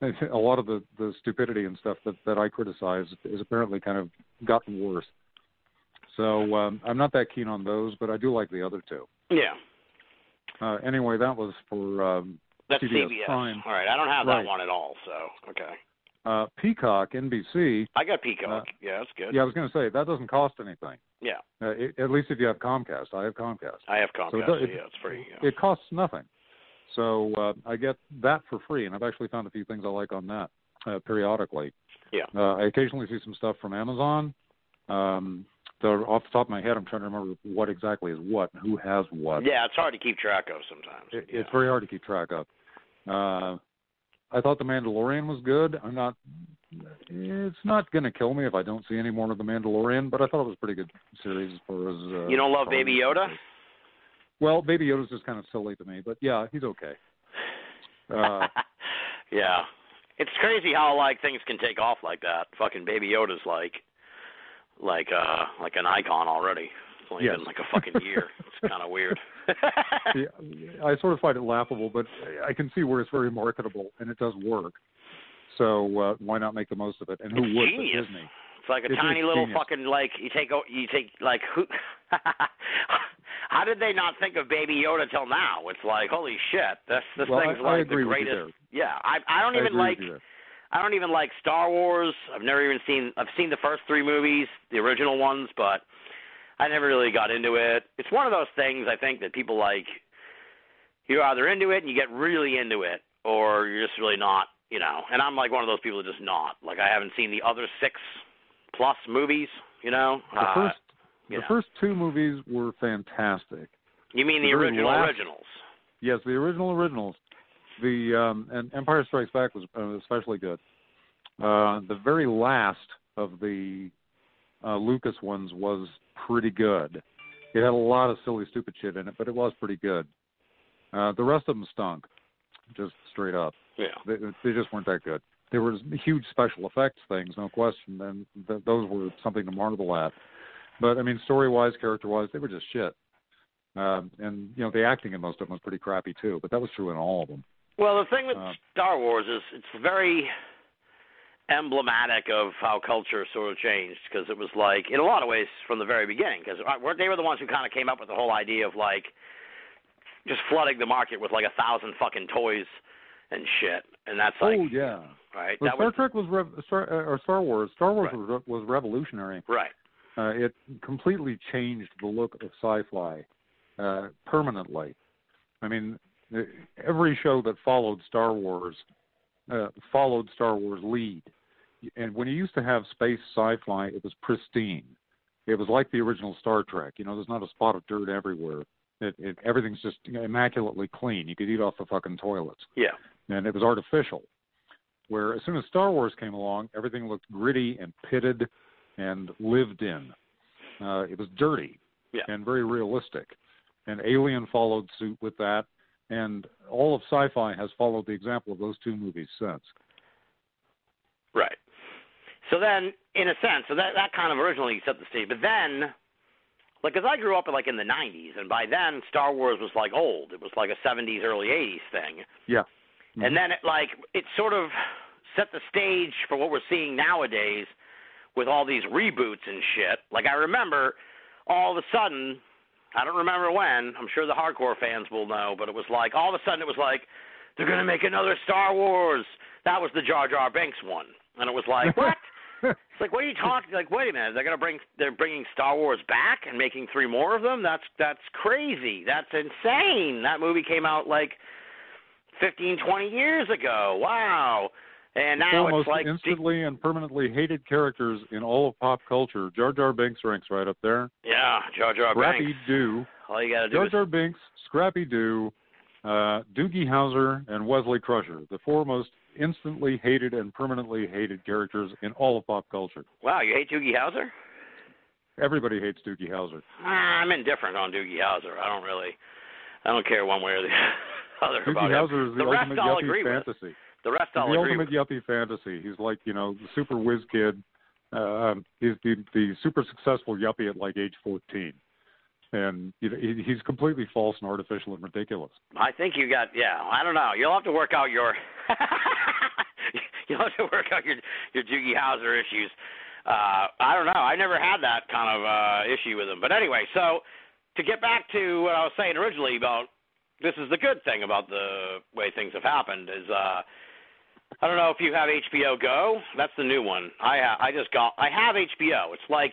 it. a lot of the the stupidity and stuff that that I criticize is apparently kind of gotten worse. So um, I'm not that keen on those, but I do like the other two. Yeah. Uh, anyway, that was for um, That's CBS CBS. All right. I don't have Right. that one at all. So okay. uh, Peacock, NBC. I got Peacock. Uh, yeah, that's good. Yeah, I was going to say that doesn't cost anything. Yeah. Uh, it, at least if you have Comcast. I have Comcast. I have Comcast. So it it- yeah, it's free. Yeah. It costs nothing. So uh, I get that for free, and I've actually found a few things I like on that uh, periodically. Yeah. Uh, I occasionally see some stuff from Amazon. Um, the, off the top of my head, I'm trying to remember what exactly is what and who has what. yeah, it's hard to keep track of sometimes. It, yeah. It's very hard to keep track of. Uh, I thought The Mandalorian was good. I'm not. It's not going to kill me if I don't see any more of The Mandalorian, but I thought it was a pretty good series as far as. Uh, You don't love Baby Yoda? Well, Baby Yoda's just kind of silly to me, but yeah, he's okay. Uh, yeah. It's crazy how like things can take off like that. Fucking Baby Yoda's like like uh like an icon already. It's only Yes. been like a fucking year. it's kind of weird. yeah, I sort of find it laughable, but I can see where it's very marketable and it does work. So uh, why not make the most of it? And who It's would genius. Disney? It's like a It's tiny little genius. fucking like you take you take like who How did they not think of Baby Yoda till now? It's like holy shit, this this Well, thing's I- I like agree the greatest. Yeah, I I don't I even like with you there. I don't even like Star Wars. I've never even seen I've seen the first 3 movies, the original ones, but I never really got into it. It's one of those things I think that people like you're either into it and you get really into it or you're just really not, you know. And I'm like one of those people that just not. Like I haven't seen the other 6 plus movies, you know. The Uh, first the know. first two movies were fantastic. You mean the the original last- originals? Yes, the original originals. The um, and Empire Strikes Back was uh, especially good. Uh, the very last of the uh, Lucas ones was pretty good. It had a lot of silly, stupid shit in it, but it was pretty good. Uh, the rest of them stunk, just straight up. Yeah. They, they just weren't that good. There were huge special effects things, no question, and th- those were something to marvel at. But I mean, story-wise, character-wise, they were just shit. Um, and you know, the acting in most of them was pretty crappy too. But that was true in all of them. Well, the thing with Uh, Star Wars is it's very emblematic of how culture sort of changed because it was like in a lot of ways from the very beginning because they were the ones who kind of came up with the whole idea of like just flooding the market with like a thousand fucking toys and shit and that's like oh yeah. right Well, that Star was Trek was rev- Star, uh, or Star Wars. Star Wars Right. was, was revolutionary. right Uh, it completely changed the look of sci-fi uh, permanently. I mean, uh, every show that followed Star Wars uh, followed Star Wars lead. And when you used to have space sci-fi, it was pristine. It was like the original Star Trek. You know, there's not a spot of dirt everywhere. It, it, everything's just immaculately clean. You could eat off the fucking toilets yeah and it was artificial. Where as soon as Star Wars came along, everything looked gritty and pitted and lived in. Uh, it was dirty Yeah. and very realistic. And Alien followed suit with that, and all of sci-fi has followed the example of those two movies since. Right. So then, in a sense, so that that kind of originally set the stage. But then, like, because I grew up like in the '90s, and by then Star Wars was like old. It was like a '70s, early '80s thing. Yeah. Mm-hmm. And then it like it sort of set the stage for what we're seeing nowadays with all these reboots and shit. Like I remember all of a sudden, I don't remember when, I'm sure the hardcore fans will know, but it was like all of a sudden it was like they're going to make another Star Wars. That was the Jar Jar Binks one. And it was like, what? It's like, what are you talking? Like, wait a minute, they're gonna bring, they're bringing Star Wars back and making three more of them. That's that's crazy. That's insane. That movie came out like fifteen, twenty years ago. Wow. And now Almost it's like, instantly and permanently hated characters in all of pop culture. Jar Jar Binks ranks right up there. yeah, Jar Jar Scrappy Binks. Doo, All you gotta do Jar is Jar Binks, Scrappy Doo, uh, Doogie Howser, and Wesley Crusher, the four most instantly hated and permanently hated characters in all of pop culture. wow. You hate Doogie Howser? Everybody hates Doogie Howser. Ah, I'm indifferent on Doogie Howser. I don't really, I don't care one way or the other Doogie about him. Howser is the, The rest ultimate I'll yuppie agree with. fantasy. The rest I'll the ultimate with. yuppie fantasy. He's like you know the super whiz kid. Uh, he's the the super successful yuppie at like age 14, and you know, he, he's completely false and artificial and ridiculous. I think you got yeah. I don't know. You'll have to work out your you'll have to work out your your Doogie Howser issues. Uh, I don't know. I never had that kind of uh, issue with him. But anyway, so to get back to what I was saying originally about this is the good thing about the way things have happened is uh, I don't know if you have HBO Go. That's the new one. I ha- I just got I have HBO. It's like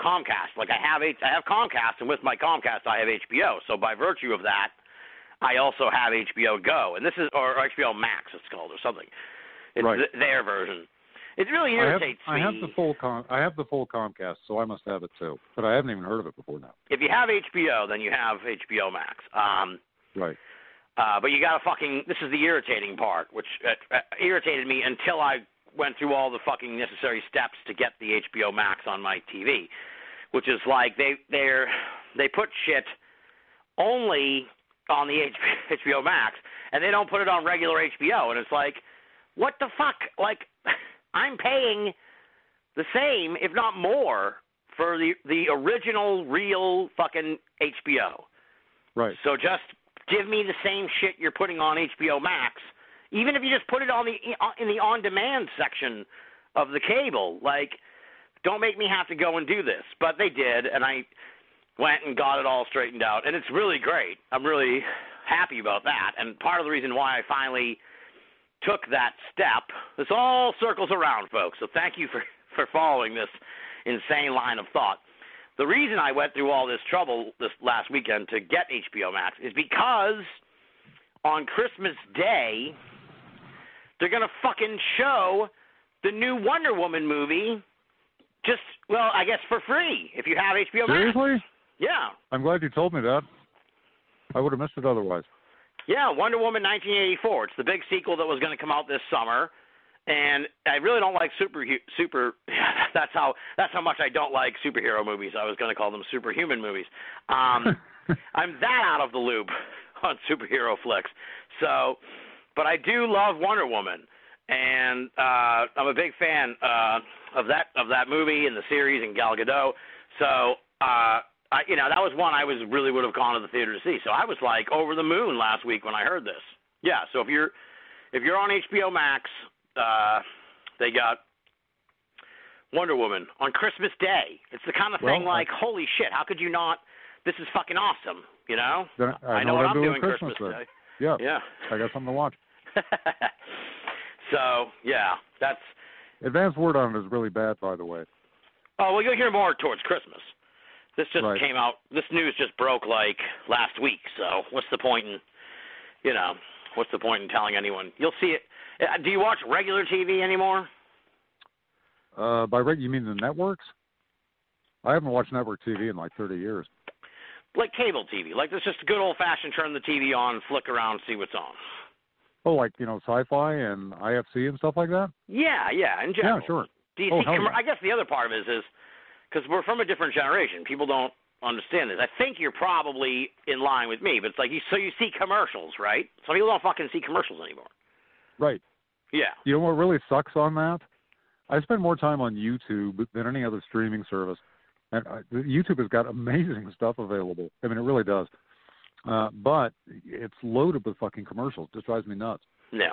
Comcast. Like I have H- I have Comcast, and with my Comcast I have HBO. So by virtue of that, I also have HBO Go, and this is or HBO Max it's called or something. It's Right. th- their version. It really I have, irritates I have the full com- I have the full Comcast, so I must have it too. But I haven't even heard of it before now. if you have HBO, then you have HBO Max. Um, Right. Uh, but you got to fucking. This is the irritating part, which uh, uh, irritated me until I went through all the fucking necessary steps to get the HBO Max on my TV, which is like they they're they put shit only on the HBO Max, and they don't put it on regular HBO, and it's like, what the fuck? Like, I'm paying the same, if not more, for the the original, real fucking HBO. Right. So just give me the same shit you're putting on HBO Max, even if you just put it on the uh, in the on-demand section of the cable. Like, don't make me have to go and do this. But they did, and I went and got it all straightened out, and it's really great. I'm really happy about that. And part of the reason why I finally took that step, this all circles around, folks. So thank you for for following this insane line of thought. The reason I went through all this trouble this last weekend to get HBO Max is because on Christmas Day they're gonna fucking show the new Wonder Woman movie. Just well, I guess for free if you have HBO Max. Seriously? Yeah, I'm glad you told me that. I would have missed it otherwise. Yeah, Wonder Woman 1984. It's the big sequel that was going to come out this summer, and I really don't like super super. That's how that's how much I don't like superhero movies. I was going to call them superhuman movies. Um, I'm that out of the loop on superhero flicks. So, but I do love Wonder Woman, and uh, I'm a big fan uh, of that of that movie and the series and Gal Gadot. So, uh, I, you know, that was one I was really would have gone to the theater to see. So I was like over the moon last week when I heard this. Yeah. So if you're if you're on HBO Max, uh, they got Wonder Woman on Christmas Day. It's the kind of thing Well, I- like, holy shit, how could you not? This is fucking awesome. You know. I, I know, what what I'm I'm doing Christmas, Christmas then. Day. Yeah, Yeah. I got something to watch. so yeah, that's. Advance word on it is really bad, by the way. Oh well, you'll hear more towards Christmas. This just Right. came out. This news just broke like last week. So what's the point in, you know, what's the point in telling anyone? You'll see it. Uh, Do you watch regular TV anymore? Uh, by reg, you mean the networks? I haven't watched network TV in like 30 years. Like cable TV. Like this just good old fashioned turn the TV on, flick around, see what's on. Oh, like you know, sci-fi and IFC and stuff like that. Yeah, yeah. In general. Yeah, sure. Do you Oh, see? hell commer yeah. I guess the other part of it is, is because we're from a different generation. People don't understand this. I think you're probably in line with me, but it's like you. So you see commercials, right? Some people don't fucking see commercials anymore. Right. Yeah. You know what really sucks on that? I spend more time on YouTube than any other streaming service, and I, YouTube has got amazing stuff available. I mean, it really does. Uh, but it's loaded with fucking commercials. Just drives me nuts. Yeah.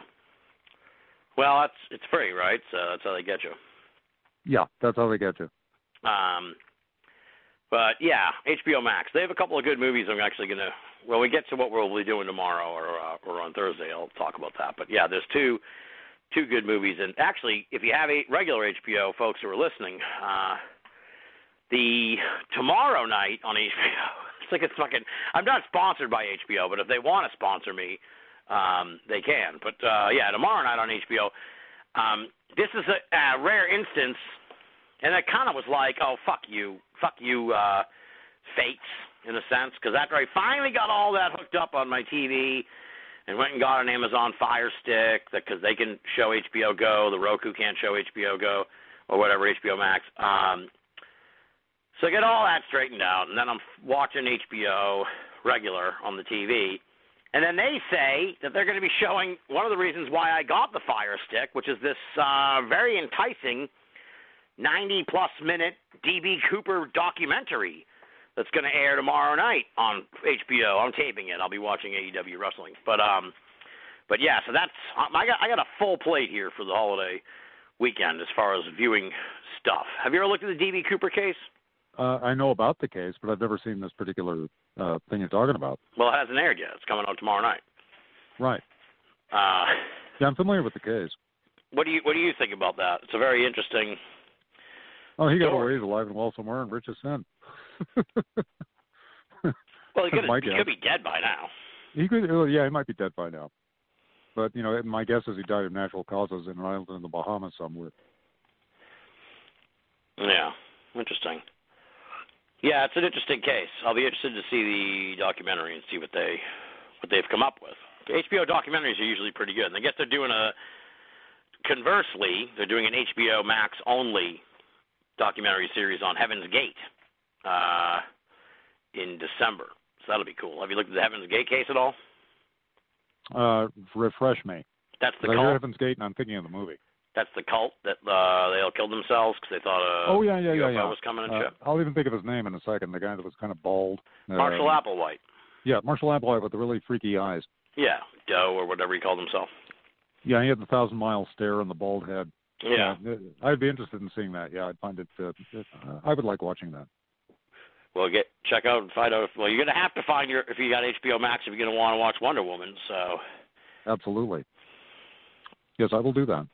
Well, that's it's free, right? So that's how they get you. Yeah, that's how they get you. Um, but yeah, HBO Max. They have a couple of good movies. I'm actually gonna. When we get to what we'll be doing tomorrow or uh, or on Thursday, I'll talk about that. But yeah, there's two two good movies. And actually, if you have a regular HBO, folks who are listening, uh, the tomorrow night on HBO. It's like it's fucking. I'm not sponsored by HBO, but if they want to sponsor me, um, they can. But uh, yeah, tomorrow night on HBO. Um, this is a, a rare instance, and it kind of was like, oh fuck you, fuck you, uh, fates in a sense, because after I finally got all that hooked up on my TV and went and got an Amazon Fire Stick because they can show HBO Go, the Roku can't show HBO Go or whatever HBO Max. Um, so I get all that straightened out, and then I'm watching HBO regular on the TV. And then they say that they're going to be showing one of the reasons why I got the Fire Stick, which is this uh, very enticing 90 plus minute DB Cooper documentary that's going to air tomorrow night on HBO. I'm taping it. I'll be watching AEW wrestling. But um, but yeah, so that's I got I got a full plate here for the holiday weekend as far as viewing stuff. Have you ever looked at the DB Cooper case? Uh, I know about the case, but I've never seen this particular uh, thing you're talking about. Well, it hasn't aired yet. It's coming out tomorrow night. Right. Uh, Yeah, I'm familiar with the case. what do you what do you think about that? It's a very interesting. Oh, he got Sure. away. He's alive and well somewhere in rich as sin. Well, he could he guess. could be dead by now. He could. oh, Yeah, he might be dead by now. But you know, my guess is he died of natural causes in an island in the Bahamas somewhere. Yeah, interesting. Yeah, it's an interesting case. I'll be interested to see the documentary and see what they what they've come up with. HBO documentaries are usually pretty good. And I guess they're doing a conversely, they're doing an HBO Max only documentary series on Heaven's Gate uh, in December. So that'll be cool. Have you looked at the Heaven's Gate case at all? Uh, refresh me. That's the 'Cause I hear cult. Heaven's Gate, and I'm thinking of the movie. That's the cult that uh, they all killed themselves because they thought a oh yeah, yeah, yeah, UFO yeah. was coming and Uh, shit. I'll even think of his name in a second. The guy that was kind of bald. Marshall Um, Applewhite. Yeah, Marshall Applewhite with the really freaky eyes. Yeah, Do or whatever he called himself. Yeah, he had the thousand mile stare and the bald head. Yeah. uh, I'd be interested in seeing that. Yeah, I'd find it. Uh, uh, I would like watching that. Well, get check out and find out. If, well, you're gonna have to find your if you got HBO Max if you're gonna want to watch Wonder Woman. So Absolutely. Yes, I will do that.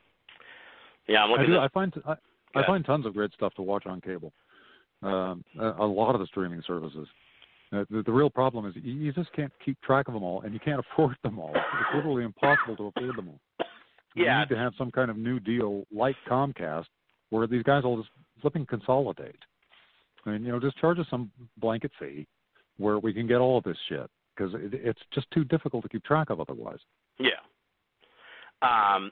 yeah, I'm I looking do. at. I find I, I find tons of great stuff to watch on cable. Um, a, a lot of the streaming services. Uh, the, the real problem is you, you just can't keep track of them all, and you can't afford them all. It's literally impossible to afford them all. Yeah. need to have some kind of new deal like Comcast, where these guys will just flipping consolidate. I mean, you know, just charge us some blanket fee where we can get all of this shit because it, it's just too difficult to keep track of otherwise. Yeah. Um,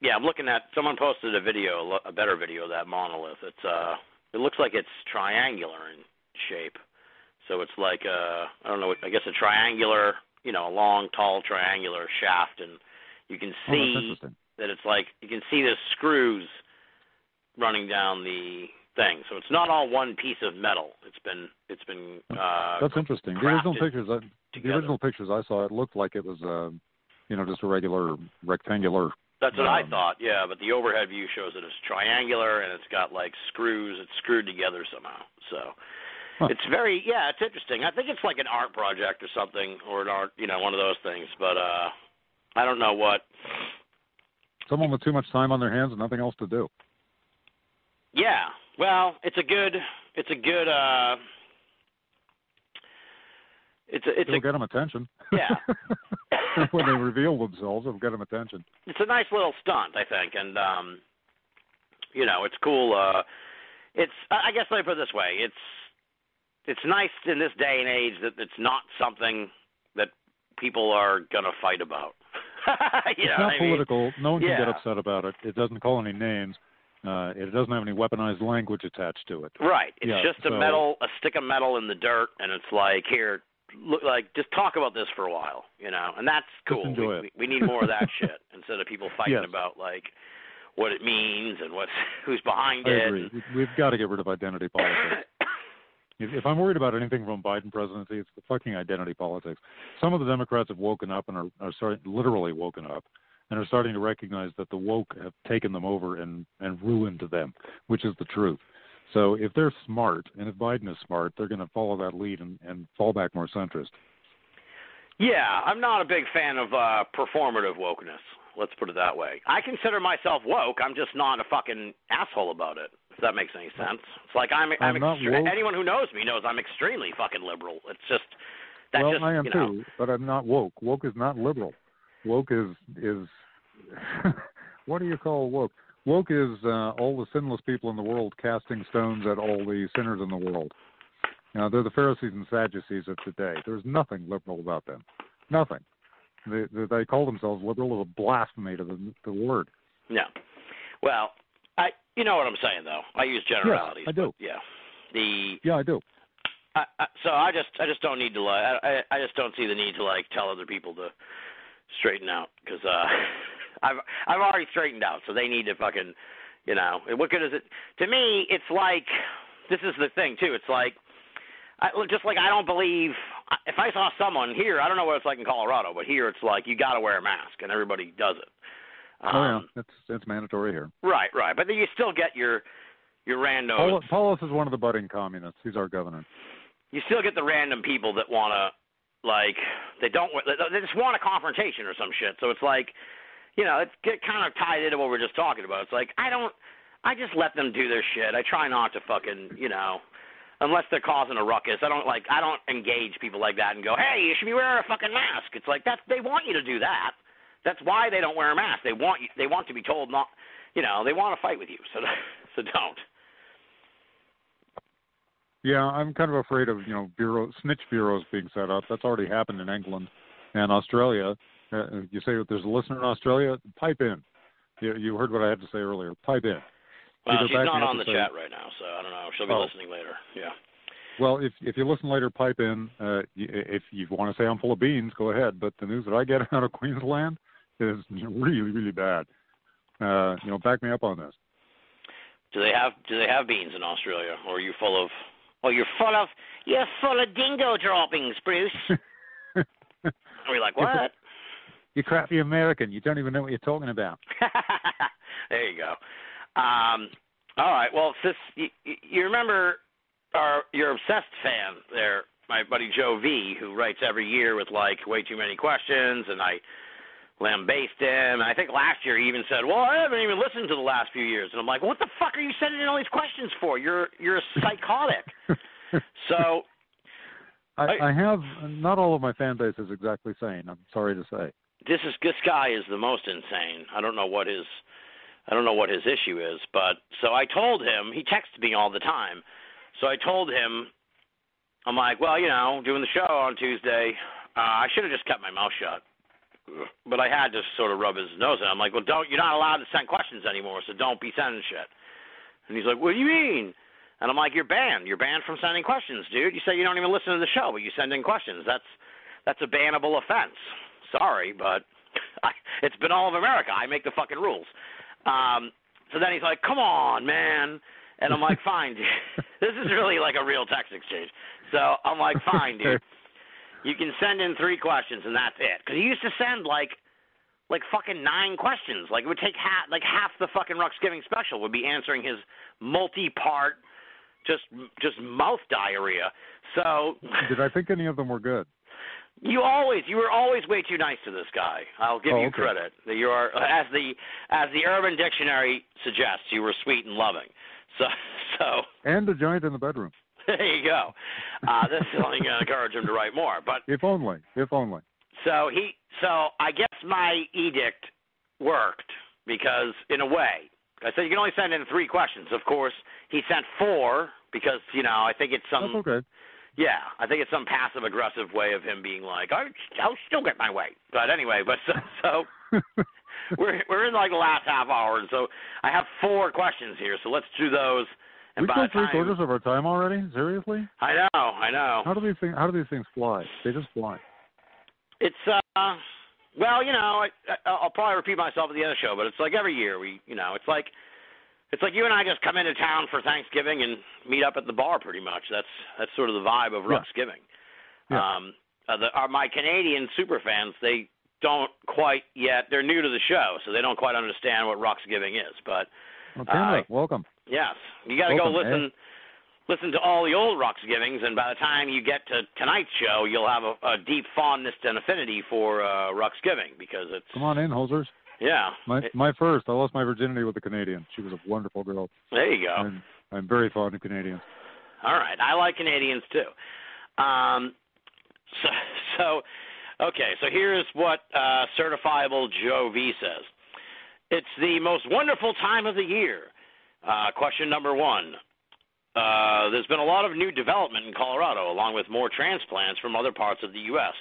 yeah, I'm looking at. Someone posted a video, a better video of that monolith. It's uh, it looks like it's triangular in shape. So it's like uh, I don't know. I guess a triangular, you know, a long, tall triangular shaft, and you can Oh, see interesting. that it's like you can see the screws running down the thing. So it's not all one piece of metal. It's been it's been uh, That's interesting. The original pictures, I, the original pictures I saw, it looked like it was, uh, you know, just a regular rectangular. That's what I Um, thought, yeah. But the overhead view shows that it's triangular and it's got like screws. It's screwed together somehow. So Huh. it's very, yeah, it's interesting. I think it's like an art project or something, or an art, you know, one of those things. But uh I don't know what. Someone with too much time on their hands and nothing else to do. Yeah, well, it's a good, it's a good, uh it's a, it's It'll a, get them attention. Yeah. when they reveal themselves, it'll get them attention. it's a nice little stunt, I think, and um, you know, it's cool. Uh, it's I I guess let me put it this way: it's it's nice in this day and age that it's not something that people are gonna fight about. it's not I mean? political. No one can get upset about it. It doesn't call any names. Uh, it doesn't have any weaponized language attached to it. Right. It's Yeah, just a so- metal, a stick of metal in the dirt, and it's like here, look, like just talk about this for a while, you know, and that's cool. we, it. we need more of that shit instead of people fighting Yes. about like what it means and what's who's behind I it. agree. We've got to get rid of identity politics. If, if I'm worried about anything from Biden presidency, it's the fucking identity politics. Some of the Democrats have woken up and are, are starting, literally woken up, and are starting to recognize that the woke have taken them over and and ruined them, which is the truth. So if they're smart, and if Biden is smart, they're going to follow that lead and, and fall back more centrist. Yeah, I'm not a big fan of uh performative wokeness. Let's put it that way. I consider myself woke. I'm just not a fucking asshole about it. If that makes any sense. It's like I'm. I'm, I'm extre- anyone who knows me knows I'm extremely fucking liberal. It's just that well, just I am you know. too, but I'm not woke. Woke is not liberal. Woke is is what do you call woke? Woke is uh, all the sinless people in the world casting stones at all the sinners in the world. Now they're the Pharisees and Sadducees of today. There's nothing liberal about them. Nothing. They, they, they call themselves liberal is a blasphemy to the, the word. No. Well, I you know what I'm saying though. I use generalities. Yeah, I do. yeah. The Yeah, I do. I, I, so I just I just don't need to like I I I just don't see the need to like tell other people to straighten out because uh I've I've already straightened out so they need to fucking you know what good is it to me it's like this is the thing too it's like I just like I don't believe if I saw someone here I don't know what it's like in Colorado but here it's like you got to wear a mask and everybody does it um, oh yeah, it's it's mandatory here. right right but then you still get your your random. Paul, Polis is one of the budding communists. He's our governor. you still get the random people that want to like they don't they just want a confrontation or some shit. So it's like, you know, it's get kind of tied into what we're just talking about. It's like I don't, I just let them do their shit. I try not to fucking, you know, unless they're causing a ruckus. I don't like I don't engage people like that and go, hey, you should be wearing a fucking mask. It's like that's they want you to do that. That's why they don't wear a mask. They want you, they want to be told not, you know, they want to fight with you. So so don't. Yeah, I'm kind of afraid of you know bureau snitch bureaus being set up. That's already happened in England and Australia. Uh, you say there's a listener in Australia, pipe in. You, you heard what I had to say earlier. Pipe in. Well, Either she's not on the say- chat right now, so I don't know. She'll be Oh. listening later. Yeah. Well, if if you listen later, pipe in. Uh, if you want to say I'm full of beans, go ahead. But the news that I get out of Queensland is really, really bad. Uh, you know, back me up on this. Do they have Do they have beans in Australia, or are you full of? Oh, you're full of you're full of dingo droppings, Bruce. Are we like what? you crappy American. You don't even know what you're talking about. there you go. Um, all right. Well, sis, you, you remember our your obsessed fan there, my buddy Joe V, who writes every year with like way too many questions, and I lambaste him. I think last year he even said, "Well, I haven't even listened to the last few years." And I'm like, "What the fuck are you sending in all these questions for? You're you're a psychotic." so I, I- have not all of my fan base is exactly sane. I'm sorry to say. this is this guy is the most insane. I don't know what his I don't know what his issue is, but so I told him he texts me all the time. So I told him I'm like, well, you know, doing the show on Tuesday, uh, I should have just kept my mouth shut. But I had to sort of rub his nose it. I'm like, well, don't you're not allowed to send questions anymore, so don't be sending shit. And he's like, what do you mean? And I'm like, you're banned. You're banned from sending questions, dude. You say you don't even listen to the show, but you send in questions. That's that's a bannable offense. Sorry, but I, it's been all of America. I make the fucking rules. Um, so then he's like, "Come on, man," and I'm like, "Fine, dude. this is really like a real text exchange." So I'm like, "Fine, dude. You can send in three questions and that's it." Because he used to send like like fucking nine questions. Like it would take half like half the fucking Ruxgiving special would be answering his multi-part just just mouth diarrhea. So Did I think any of them were good? you always you were always way too nice to this guy. I'll give Oh, you okay. credit. That you are as the as the Urban Dictionary suggests, you were sweet and loving. So so And a giant in the bedroom. there you go. Uh, this is only going to encourage him to write more. But If only. If only. so he so I guess my edict worked because in a way I said you can only send in three questions. Of course, he sent four because you know I think it's some That's okay. yeah, I think it's some passive aggressive way of him being like, I, I'll still get my way. But anyway, but so, so we're we're in like the last half hour, and so I have four questions here. So let's do those. And We've got three time, quarters of our time already. Seriously? I know, I know. How do these things? How do these things fly? They just fly. It's uh, well, you know, I, I'll probably repeat myself at the end of the show, but it's like every year we, you know, it's like. It's like you and I just come into town for Thanksgiving and meet up at the bar, pretty much. That's that's sort of the vibe of Yeah. Ruxgiving. Yeah. Um, uh, the, uh, my Canadian super fans, they don't quite yet. They're new to the show, so they don't quite understand what Ruxgiving is. But Well, Pamela, Uh, welcome. Yes, you got to go eh? listen. Listen to all the old Ruxgivings, and by the time you get to tonight's show, you'll have a, a deep fondness and affinity for uh, Ruxgiving because it's Come on in, hosers. yeah. My It- my first. I lost my virginity with a Canadian. She was a wonderful girl. there you go. I'm I'm very fond of Canadians. All right, I like Canadians too. Um, so, so, okay, so here's what uh, certifiable Joe V says. It's the most wonderful time of the year. Uh, question number one. Uh, there's been a lot of new development in Colorado, along with more transplants from other parts of the U.S.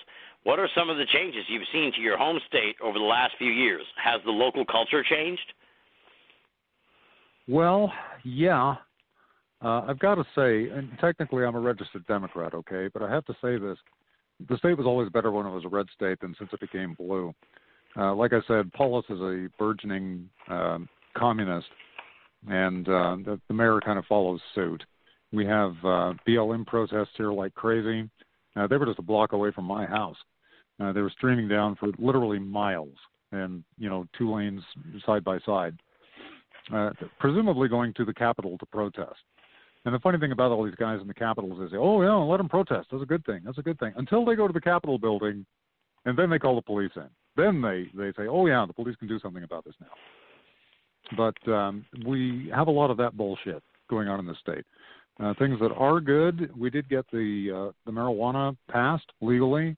What are some of the changes you've seen to your home state over the last few years? Has the local culture changed? Well, yeah. Uh, I've got to say, and technically I'm a registered Democrat, okay, but I have to say this: the state was always better when it was a red state than since it became blue. Uh, like I said, Polis is a burgeoning um, communist, and uh, the, the mayor kind of follows suit. We have uh, BLM protests here like crazy. Uh, they were just a block away from my house. Uh, they were streaming down for literally miles, and you know, two lanes side by side uh, presumably going to the Capitol to protest. And the funny thing about all these guys in the Capitol is they say, oh, yeah, let them protest. That's a good thing. That's a good thing. Until they go to the Capitol building, and then they call the police in. Then they, they say, oh, yeah, the police can do something about this now. But um, we have a lot of that bullshit going on in the state. Uh, things that are good, we did get the uh, the marijuana passed legally.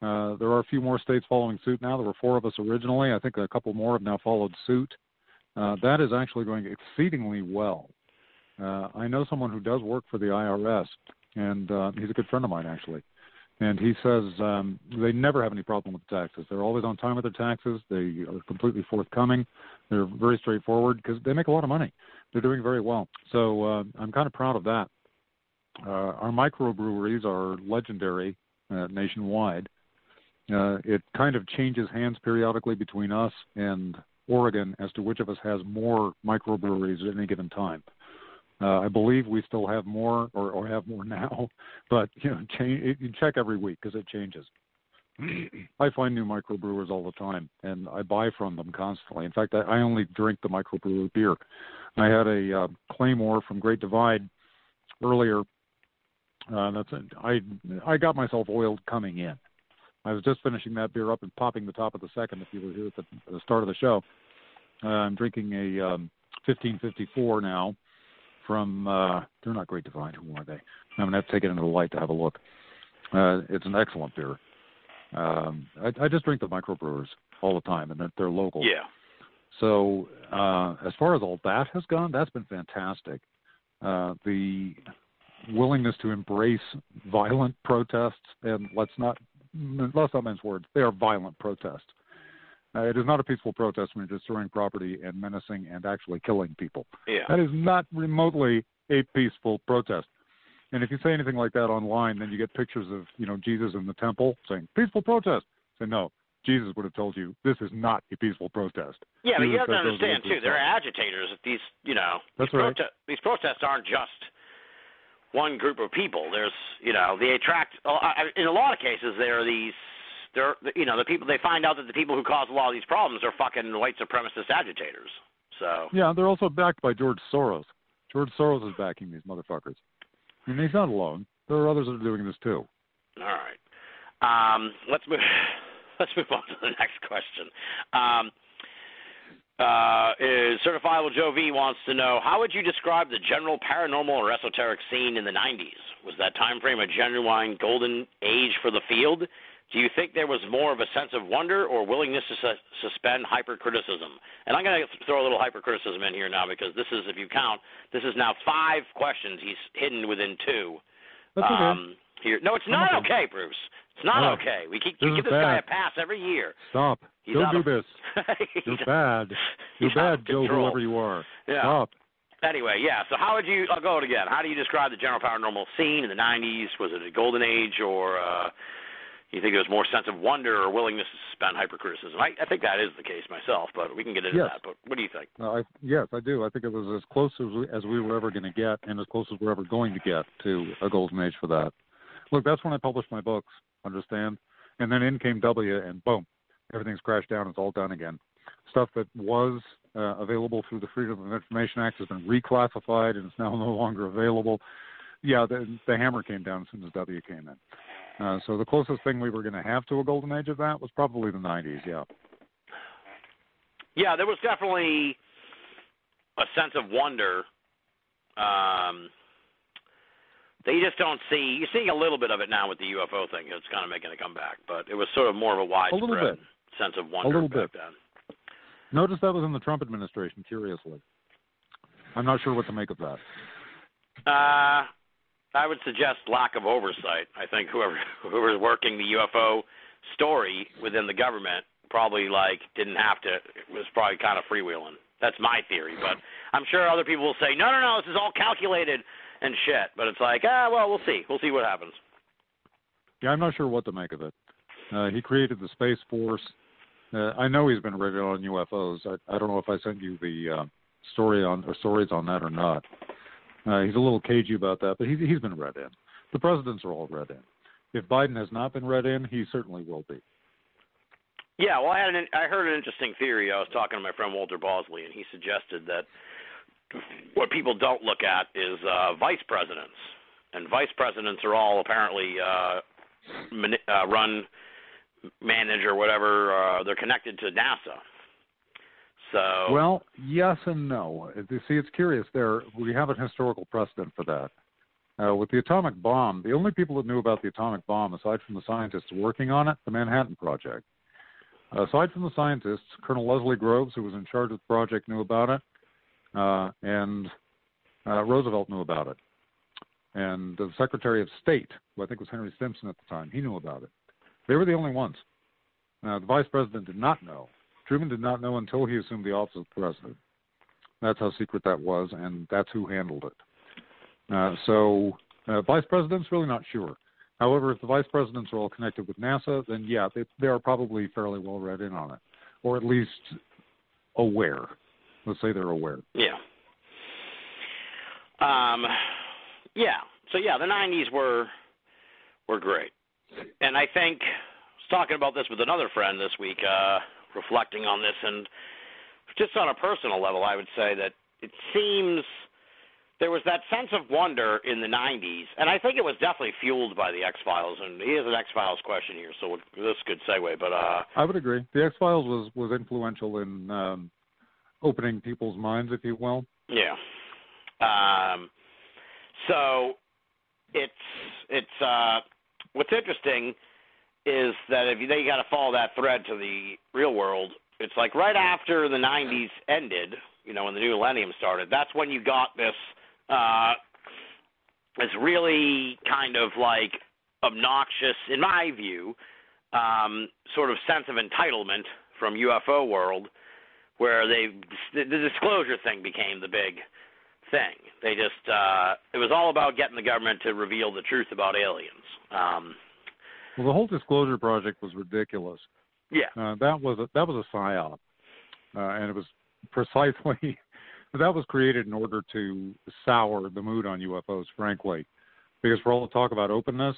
Uh, there are a few more states following suit now. There were four of us originally. I think a couple more have now followed suit. Uh, that is actually going exceedingly well. Uh, I know someone who does work for the IRS, and uh, he's a good friend of mine actually. And he says um, they never have any problem with taxes. They're always on time with their taxes. They are completely forthcoming. They're very straightforward because they make a lot of money. They're doing very well. So uh, I'm kind of proud of that. Uh, our microbreweries are legendary uh, nationwide. Uh, it kind of changes hands periodically between us and Oregon as to which of us has more microbreweries at any given time. Uh, I believe we still have more, or, or have more now, but you know, change, you check every week because it changes. I find new microbrewers all the time, and I buy from them constantly. In fact, I, I only drink the microbrewer beer. I had a uh, Claymore from Great Divide earlier. Uh, that's it. I I got myself oiled coming in. I was just finishing that beer up and popping the top of the second. If you were here at the, the start of the show, uh, I'm drinking a um, 1554 now from. Uh, they're not Great Divide. Who are they? I'm gonna have to take it into the light to have a look. Uh, it's an excellent beer. Um, I, I just drink the microbrewers all the time, and they're, they're local. Yeah. So uh, as far as all that has gone, that's been fantastic. Uh, the willingness to embrace violent protests, and let's not let's not mince words. They are violent protests. Uh, it is not a peaceful protest when you're destroying property and menacing and actually killing people. Yeah. That is not remotely a peaceful protest. And if you say anything like that online, then you get pictures of you know Jesus in the temple saying peaceful protest. Say no, Jesus would have told you this is not a peaceful protest. Yeah, but you have to understand too. There are agitators. These, you know, That's these, right. prote- these protests aren't just one group of people. There's, you know, they attract. In a lot of cases, there are these. They're, you know, the people. They find out that the people who cause a lot of these problems are fucking white supremacist agitators. So Yeah, they're also backed by George Soros. George Soros is backing these motherfuckers. And he's not alone. There are others that are doing this too. All right. Um, let's move. Let's move on to the next question. Um, uh, is Certifiable Joe V wants to know how would you describe the general paranormal or esoteric scene in the 90s? Was that time frame a genuine golden age for the field? Do you think there was more of a sense of wonder or willingness to su- suspend hypercriticism? And I'm going to throw a little hypercriticism in here now because this is, if you count, this is now five questions he's hidden within two. That's okay. Um, here, no, it's not okay. okay, Bruce. It's not No. okay. We keep we give this guy a pass every year. Stop. He's Don't do of- this. He's- You're bad. You're he's bad, Joe, whoever you are. Yeah. Stop. Anyway, yeah. So how would you? I'll go it again. How do you describe the general paranormal scene in the '90s? Was it a golden age, or uh, you think there was more sense of wonder or willingness to suspend hypercriticism? I, I think that is the case myself, but we can get into Yes. that. But what do you think? Uh, I, yes, I do. I think it was as close as we, as we were ever going to get, and as close as we're ever going to get to a golden age for that. Look, that's when I published my books. Understand? And then in came W, and boom, everything's crashed down. It's all done again. Stuff that was uh, available through the Freedom of Information Act has been reclassified, and it's now no longer available. Yeah, the, the hammer came down as soon as W came in. Uh, so the closest thing we were going to have to a golden age of that was probably the 90s. Yeah. Yeah, there was definitely a sense of wonder um, that you just don't see. You're seeing a little bit of it now with the UFO thing. It's kind of making a comeback, but it was sort of more of a widespread little bit. sense of wonder a little back bit. then. Notice that was in the Trump administration, curiously. I'm not sure what to make of that. Uh, I would suggest lack of oversight. I think whoever whoever's working the UFO story within the government probably like didn't have to. It was probably kind of freewheeling. That's my theory, but I'm sure other people will say, no, no, no, this is all calculated and shit. But it's like, ah, well, we'll see. We'll see what happens. Yeah, I'm not sure what to make of it. Uh, he created the Space Force. Uh, I know he's been read on UFOs. I, I don't know if I sent you the uh, story on or stories on that or not. Uh, he's a little cagey about that, but he's he's been read in. The presidents are all read in. If Biden has not been read in, he certainly will be. Yeah, well, I had an I heard an interesting theory. I was talking to my friend Walter Bosley, and he suggested that what people don't look at is uh, vice presidents, and vice presidents are all apparently uh, uh, run, manage, or whatever. Uh, they're connected to NASA. So Well, yes and no. You see, it's curious. There, we have a historical precedent for that. Uh, with the atomic bomb, the only people that knew about the atomic bomb, aside from the scientists working on it, the Manhattan Project. aside from the scientists, Colonel Leslie Groves, who was in charge of the project, knew about it, uh, and uh, Roosevelt knew about it. and the Secretary of State, who I think was Henry Stimson at the time, he knew about it. They were the only ones. Now, the Vice President did not know. Truman did not know until he assumed the office of President. That's how secret that was, and that's who handled it. Uh, so, uh, Vice President's really not sure. However, if the Vice Presidents are all connected with NASA, then yeah, they, they are probably fairly well read in on it, or at least aware. Let's say they're aware. Yeah. Um, yeah. So yeah, the '90s were were great, and I think I was talking about this with another friend this week, uh, reflecting on this, and just on a personal level, I would say that it seems there was that sense of wonder in the '90s, and I think it was definitely fueled by the X Files. And here's an X Files question here, so this is a good segue. But uh, I would agree. The X Files was was influential in um, opening people's minds, if you will. Yeah. Um, so it's it's uh, what's interesting is that if you got to follow that thread to the real world. It's like right after the '90s ended, you know, when the new millennium started. That's when you got this uh, this really kind of like obnoxious, in my view, um, sort of sense of entitlement from UFO world, where they the disclosure thing became the big thing. They just uh, it was all about getting the government to reveal the truth about aliens. Um, Well, the whole disclosure project was ridiculous. yeah, Uh, that was a, that was a psyop, uh, and it was precisely that was created in order to sour the mood on UFOs, frankly, because for all the talk about openness,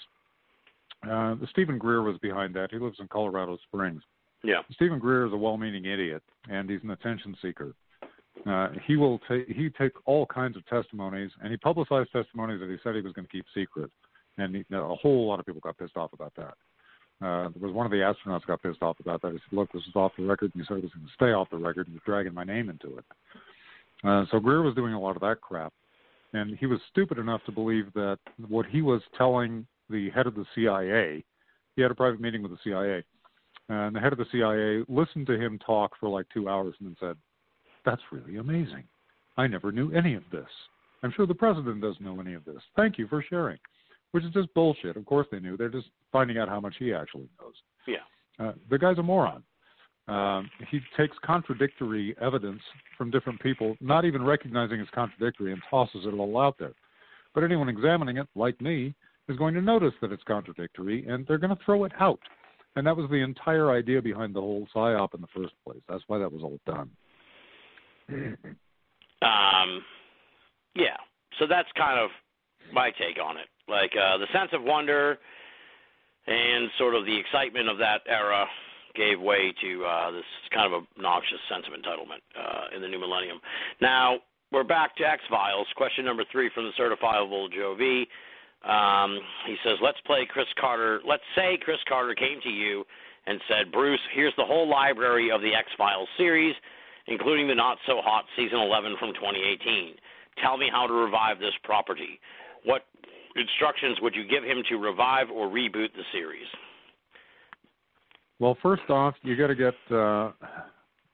uh, Steven Greer was behind that. He lives in Colorado Springs. yeah, Steven Greer is a well-meaning idiot, and he's an attention seeker. Uh, he will take he take all kinds of testimonies, and he publicized testimonies that he said he was going to keep secret, and he, a whole lot of people got pissed off about that. Uh, there was one of the astronauts got pissed off about that. He said, "Look, this is off the record, and you said it was going to stay off the record, and you're dragging my name into it." Uh, so Greer was doing a lot of that crap, and he was stupid enough to believe that what he was telling the head of the CIA, he had a private meeting with the CIA, and the head of the CIA listened to him talk for like two hours and then said, "That's really amazing. I never knew any of this. I'm sure the president doesn't know any of this. Thank you for sharing." Which is just bullshit. Of course they knew. They're just finding out how much he actually knows. yeah, Uh, the guy's a moron. Um, he takes contradictory evidence from different people, not even recognizing it's contradictory, and tosses it all out there. But anyone examining it, like me, is going to notice that it's contradictory, and they're going to throw it out. And that was the entire idea behind the whole psyop in the first place. That's why that was all done. um, yeah. So that's kind of my take on it. Like uh, the sense of wonder and sort of the excitement of that era gave way to uh, this kind of obnoxious sense of entitlement uh, in the new millennium. Now we're back to X Files. Question number three from the certifiable Joe V. Um, he says, "Let's play Chris Carter. Let's say Chris Carter came to you and said, Bruce, here's the whole library of the X Files series, including the not so hot season 11 from 2018. Tell me how to revive this property. What instructions would you give him to revive or reboot the series?" Well, first off, you got to get uh,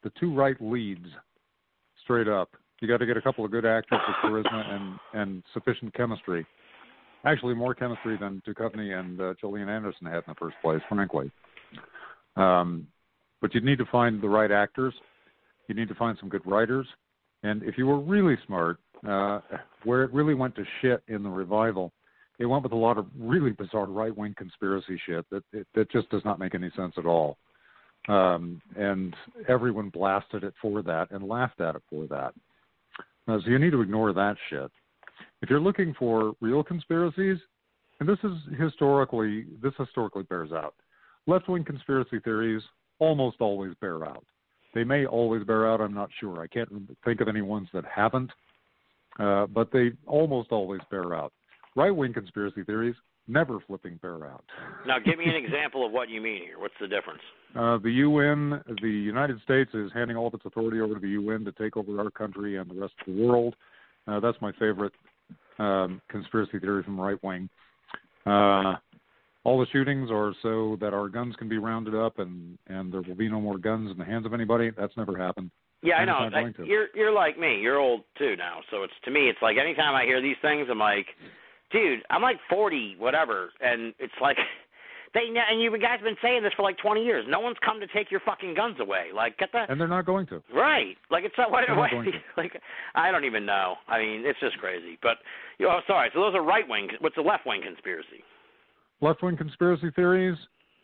the two right leads straight up. You got to get a couple of good actors with charisma and and sufficient chemistry. Actually, more chemistry than Duchovny and uh, Gillian Anderson had in the first place, frankly. Um, but you need to find the right actors. You need to find some good writers. And if you were really smart, uh, where it really went to shit in the revival, it went with a lot of really bizarre right wing conspiracy shit that that just does not make any sense at all. Um, and everyone blasted it for that and laughed at it for that. Uh, so you need to ignore that shit. If you're looking for real conspiracies, and this is historically this historically bears out. Left wing conspiracy theories almost always bear out. They may always bear out. I'm not sure. I can't think of any ones that haven't, uh, but they almost always bear out. Right wing conspiracy theories never flipping bear out. Now, give me an example of what you mean here. What's the difference? Uh, the UN, the United States, is handing all of its authority over to the UN to take over our country and the rest of the world. Uh, that's my favorite um, conspiracy theory from right wing. Uh, all the shootings are so that our guns can be rounded up and and there will be no more guns in the hands of anybody. That's never happened. Yeah, I And know. not going Like, to. you're you're like me. You're old too now. So it's to me, it's like anytime I hear these things, I'm like, dude, I'm like 40, whatever, and it's like they and you guys have been saying this for like 20 years. No one's come to take your fucking guns away. Like, get that And they're not going to. right. Like it's not what, what like I don't even know. I mean, it's just crazy. But you know, sorry. So those are right wing. What's the left wing conspiracy? Left wing conspiracy theories.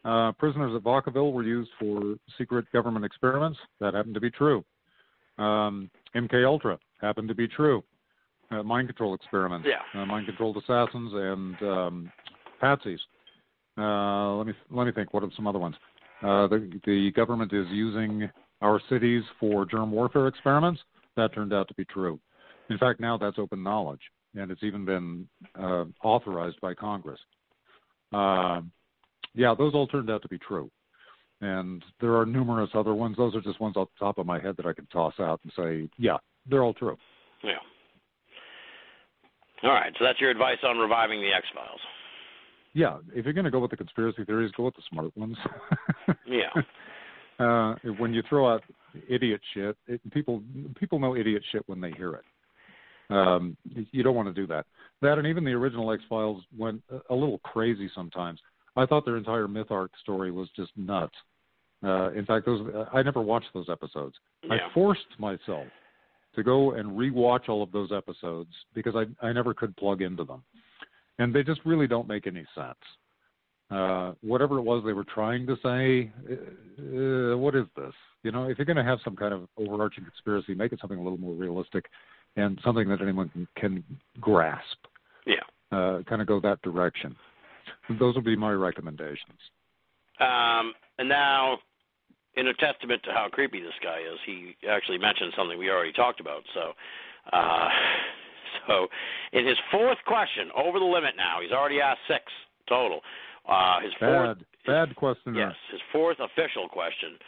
Uh, prisoners at Vacaville were used for secret government experiments. That happened to be true. Um, MK Ultra happened to be true. Uh, mind control experiments. Yeah. Uh, mind controlled assassins and um, patsies. Uh, let me let me think. What are some other ones? Uh, the the government is using our cities for germ warfare experiments. That turned out to be true. In fact, now that's open knowledge, and it's even been uh, authorized by Congress. Uh, yeah, those all turned out to be true. And there are numerous other ones. Those are just ones off the top of my head that I can toss out and say, yeah, they're all true. Yeah. All right. So that's your advice on reviving the X Files. Yeah, if you're going to go with the conspiracy theories, go with the smart ones. Yeah. uh, when you throw out idiot shit, it, people people know idiot shit when they hear it. Um, you don't want to do that. That and even the original X Files went a- little crazy sometimes. I thought their entire myth arc story was just nuts. Uh, in fact, those I never watched those episodes. Yeah. I forced myself to go and rewatch all of those episodes because I I never could plug into them, and they just really don't make any sense. Uh, whatever it was they were trying to say, uh, what is this? You know, if you're going to have some kind of overarching conspiracy, make it something a little more realistic and something that anyone can, can grasp. Yeah. Uh, kind of go that direction. Those would be my recommendations. Um, and now, in a testament to how creepy this guy is, he actually mentioned something we already talked about. So, uh, so in his fourth question, over the limit now, he's already asked six total. Uh, his fourth, Bad, bad questioner. yes, his fourth official question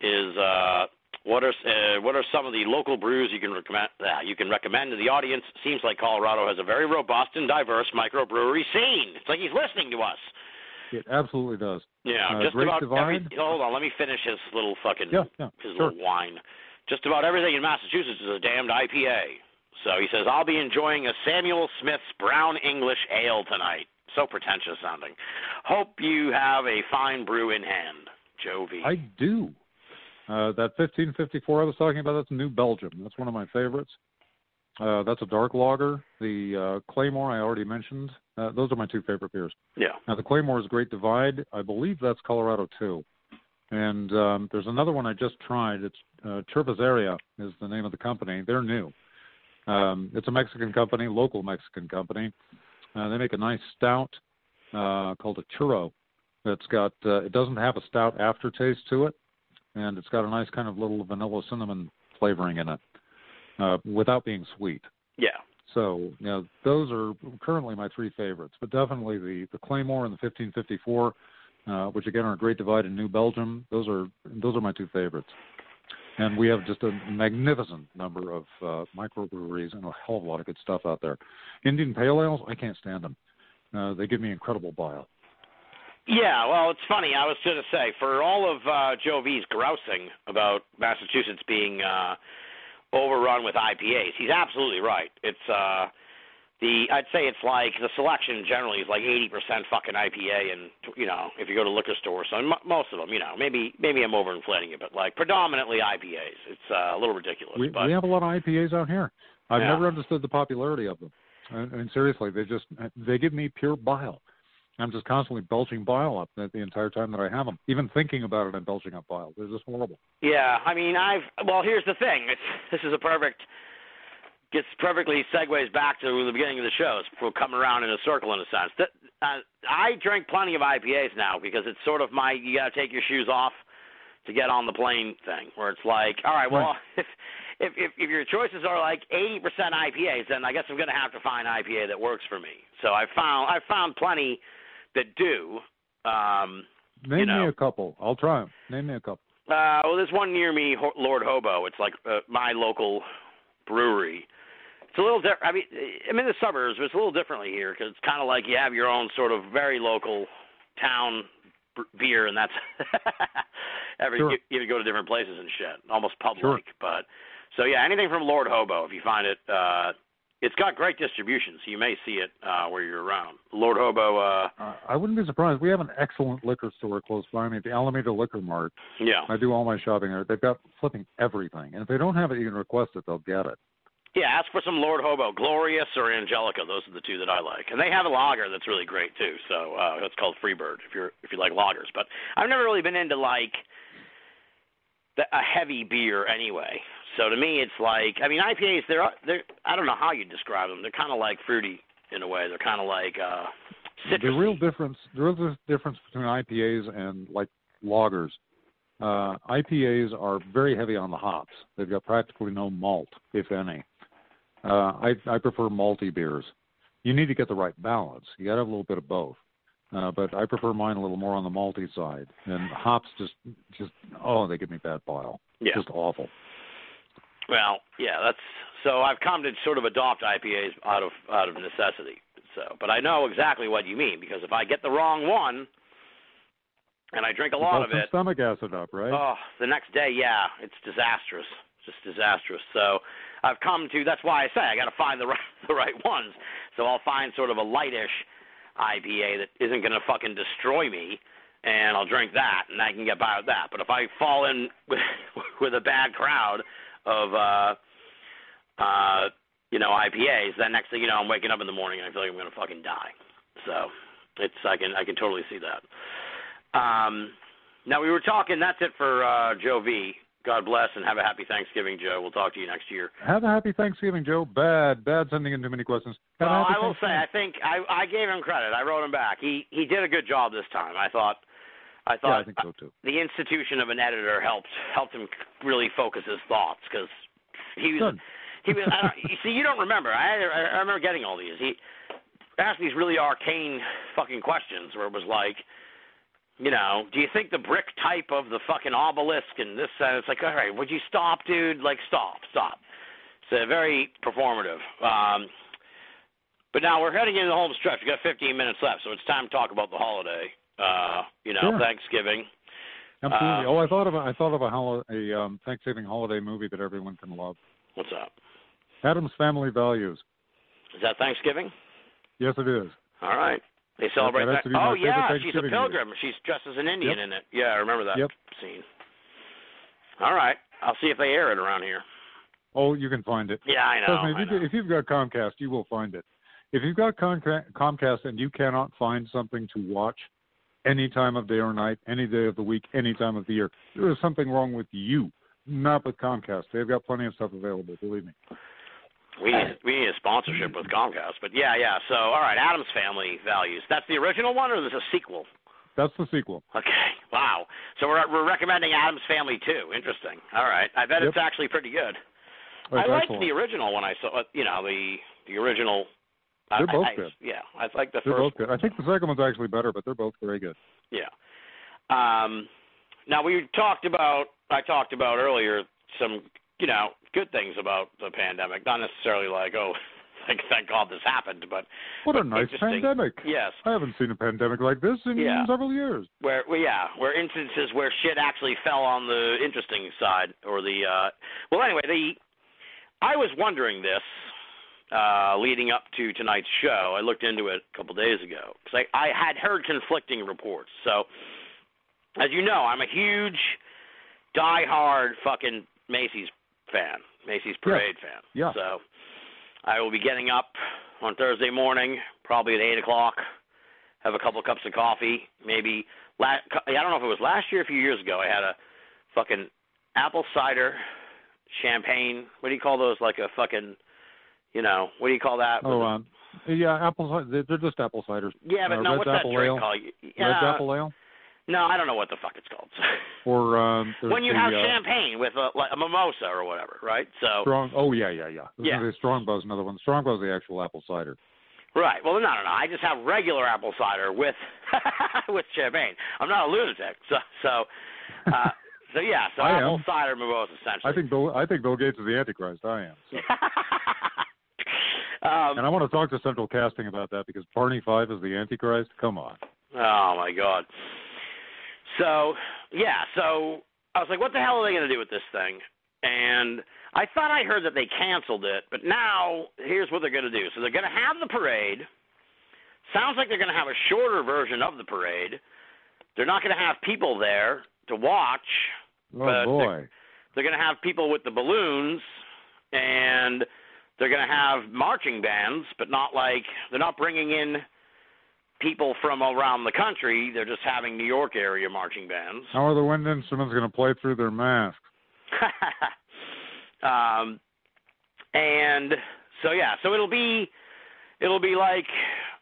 is uh, what are uh, what are some of the local brews you can recommend uh, you can recommend to the audience? Seems like Colorado has a very robust and diverse microbrewery scene. It's like he's listening to us. It absolutely does. Yeah, Uh, just about every. Hold on, let me finish his little fucking Yeah, yeah, his sure. little wine. Just about everything in Massachusetts is a damned IPA. So he says, I'll be enjoying a Samuel Smith's Brown English Ale tonight. So pretentious sounding. Hope you have a fine brew in hand, Joe I do. Uh, that 1554 I was talking about, that's New Belgium. That's one of my favorites. Uh, that's a dark lager. The uh, Claymore I already mentioned. Uh, those are my two favorite beers. yeah. Now the Claymore is Great Divide. I believe that's Colorado too. And um, there's another one I just tried. It's uh, Cerveceria is the name of the company. They're new. Um, it's a Mexican company, local Mexican company. Uh, they make a nice stout uh, called a churro. That's got uh, it doesn't have a stout aftertaste to it, and it's got a nice kind of little vanilla cinnamon flavoring in it, uh, without being sweet. Yeah. So, you know, those are currently my three favorites, but definitely the, the Claymore and the 1554, uh, which again are a Great Divide in New Belgium. Those are those are my two favorites. And we have just a magnificent number of uh, microbreweries and a hell of a lot of good stuff out there. Indian Pale Ales, I can't stand them. Uh, they give me incredible bile. Yeah, well, it's funny. I was going to say, for all of uh, Joe V's grousing about Massachusetts being uh, overrun with IPAs, he's absolutely right. It's uh, the I'd say it's like the selection generally is like 80% fucking IPA, and you know, if you go to liquor stores, so m- most of them, you know, maybe maybe I'm overinflating it, but like predominantly IPAs. It's uh, a little ridiculous, We, but we have a lot of IPAs out here. I've Yeah. never understood the popularity of them. I, I mean, seriously, they just they give me pure bile. I'm just constantly belching bile up the, entire time that I have them. Even thinking about it, I'm belching up bile. They're just horrible. Yeah, I mean, I've well. Here's the thing. It's, this is a perfect gets perfectly segues back to the beginning of the show. It's for coming around in a circle in a sense. That uh, I drink plenty of IPAs now because it's sort of my you got to take your shoes off to get on the plane thing. Where it's like, all right, well, if if if, if your choices are like 80% IPAs, then I guess I'm going to have to find IPA that works for me. So I found I found plenty that do. Um, Name know. me a couple. I'll try them. Name me a couple. Uh, well, there's one near me, Lord Hobo. It's like uh, my local brewery. It's a little different. I mean, I'm in the suburbs, but it's a little differently here because it's kind of like you have your own sort of very local town beer, and that's every Sure. you, you go to different places and shit, almost public. Sure. But so yeah, anything from Lord Hobo, if you find it uh, it's got great distribution, so you may see it uh, where you're around. Lord Hobo, uh, Uh, I wouldn't be surprised. We have an excellent liquor store close by me, the Alameda Liquor Mart. yeah, I do all my shopping there. They've got flipping everything, and if they don't have it, you can request it. They'll get it. yeah. Ask for some Lord Hobo, Glorious or Angelica. Those are the two that I like, and they have a lager that's really great too. So uh, it's called Freebird if you're if you like lagers. But I've never really been into like the, a heavy beer anyway. So to me, it's like I mean IPAs. They're they're I don't know how you describe them. They're kind of like fruity in a way. They're kind of like uh, citrusy. The real difference, the real difference between IPAs and like lagers, uh, IPAs are very heavy on the hops. They've got practically no malt, if any. Uh, I, I prefer malty beers. You need to get the right balance. You got to have a little bit of both. Uh, but I prefer mine a little more on the malty side. And hops just, just oh, they give me bad bile. Yeah. Just awful. Well, yeah, that's so I've come to sort of adopt IPAs out of out of necessity. So, but I know exactly what you mean because if I get the wrong one and I drink a lot of it, stomach acid up, right? oh, the next day, yeah, it's disastrous, just disastrous. So I've come to that's why I say I got to find the right the right ones. So I'll find sort of a lightish IPA that isn't going to fucking destroy me. And I'll drink that, and I can get by with that. But if I fall in with, with a bad crowd of uh uh you know IPAs then next thing you know I'm waking up in the morning and I feel like I'm going to fucking die. So it's I can I can totally see that. Um now we were talking that's it for uh Joe V. God bless and have a happy Thanksgiving Joe. We'll talk to you next year. Have a happy Thanksgiving, Joe. Bad, bad sending in too many questions. Have well I will say I think I I gave him credit. I wrote him back. He he did a good job this time. I thought I yeah, thought I think so too. the institution of an editor helped helped him really focus his thoughts because he was Good. he was. I don't, you see, you don't remember. I I remember getting all these. He asked these really arcane fucking questions where it was like, you know, do you think the brick type of the fucking obelisk and this? And it's like, all right, would you stop, dude? Like, stop, stop. It's uh, very performative. Um, but now we're heading into the home stretch. We've got 15 minutes left, so it's time to talk about the holiday. Uh, you know, Sure. Thanksgiving. Absolutely. Uh, oh, I thought of a, I thought of a, hol- a um, Thanksgiving holiday movie that everyone can love. What's up? Addams Family Values. Is that Thanksgiving? Yes, it is. All right. They celebrate that that. to be my Oh yeah, she's a pilgrim. She's dressed as an Indian Yep. in it. Yeah, I remember that Yep. scene. All right. I'll see if they air it around here. Oh, you can find it. Yeah, I know. Trust me, if, know. you, if you've got Comcast, you will find it. If you've got Comcast and you cannot find something to watch any time of day or night, any day of the week, any time of the year, there is something wrong with you, not with Comcast. They've got plenty of stuff available, believe me. We need we need a sponsorship with Comcast, but yeah, yeah. So all right, Addams Family Values. That's the original one, or is there's a sequel? That's the sequel. Okay. Wow. So we're we're recommending Addams Family too. Interesting. All right. I bet Yep. it's actually pretty good. Oh, that's I liked excellent. the original when I saw. Uh, you know the the original. They're both I, I, good. Yeah, I like the They're first. both good. I think the second one's actually better, but they're both very good. Yeah. Um, now we talked about I talked about earlier some you know good things about the pandemic, not necessarily like oh thank thank God this happened, but What a nice pandemic. Yes, I haven't seen a pandemic like this in Yeah. several years. where well, yeah where instances where shit actually fell on the interesting side or the uh well anyway the I was wondering this uh leading up to tonight's show. I looked into it a couple days ago because I I had heard conflicting reports. So as you know, I'm a huge die-hard fucking Macy's fan, Macy's Parade fan. Yeah. So I will be getting up on Thursday morning, probably at eight o'clock. Have a couple cups of coffee, maybe. La- I don't know if it was last year, or a few years ago. I had a fucking apple cider, champagne. What do you call those? Like a fucking, you know, what do you call that? Oh, um, yeah, apple. they're- just apple ciders. yeah, but uh, no, what's that drink ale. called? Red Yeah, apple ale, no, I don't know what the fuck it's called. or um, when you the, have uh, champagne with a, like a mimosa or whatever, right? So strong. Oh yeah, yeah, yeah. Gonna strong buzz. Another one. Strong buzz, the actual apple cider. Right. Well, no, no, no. I just have regular apple cider with with champagne. I'm not a lunatic. So, so, uh, so yeah. So I apple am. cider mimosa, essentially. I think Bill. I think Bill Gates is the Antichrist. I am. So. Um, And I want to talk to Central Casting about that because Barney Fife is the Antichrist. Come on. oh my god. So yeah. So I was like, what the hell are they going to do with this thing? and I thought I heard that they canceled it, but now here's what they're going to do. So they're going to have the parade. Sounds like they're going to have a shorter version of the parade. They're not going to have people there to watch. Oh But boy. They're going to have people with the balloons, and they're going to have marching bands, but not like they're not bringing in people from around the country. They're just having New York area marching bands. How are the wind instruments going to play through their masks? um, and so yeah, so it'll be it'll be like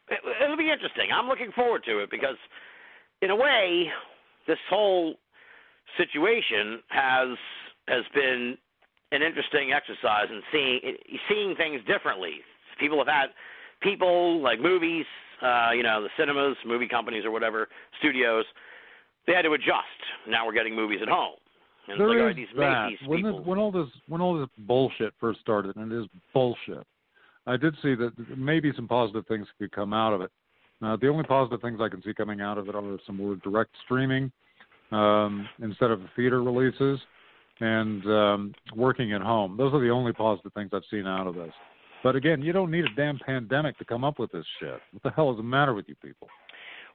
it, it'll be interesting. I'm looking forward to it because in a way, this whole situation has has been an interesting exercise in seeing seeing things differently. People have had people like movies, uh, you know, the cinemas, movie companies or whatever, studios, they had to adjust. Now we're getting movies at home. And it's like, There is that. When, this, when all this when all this bullshit first started, and it is bullshit, I did see that maybe some positive things could come out of it. Uh, the only positive things I can see coming out of it are some more direct streaming um, instead of theater releases, and um, working at home. Those are the only positive things I've seen out of this. But again, you don't need a damn pandemic to come up with this shit. What the hell is the matter with you people?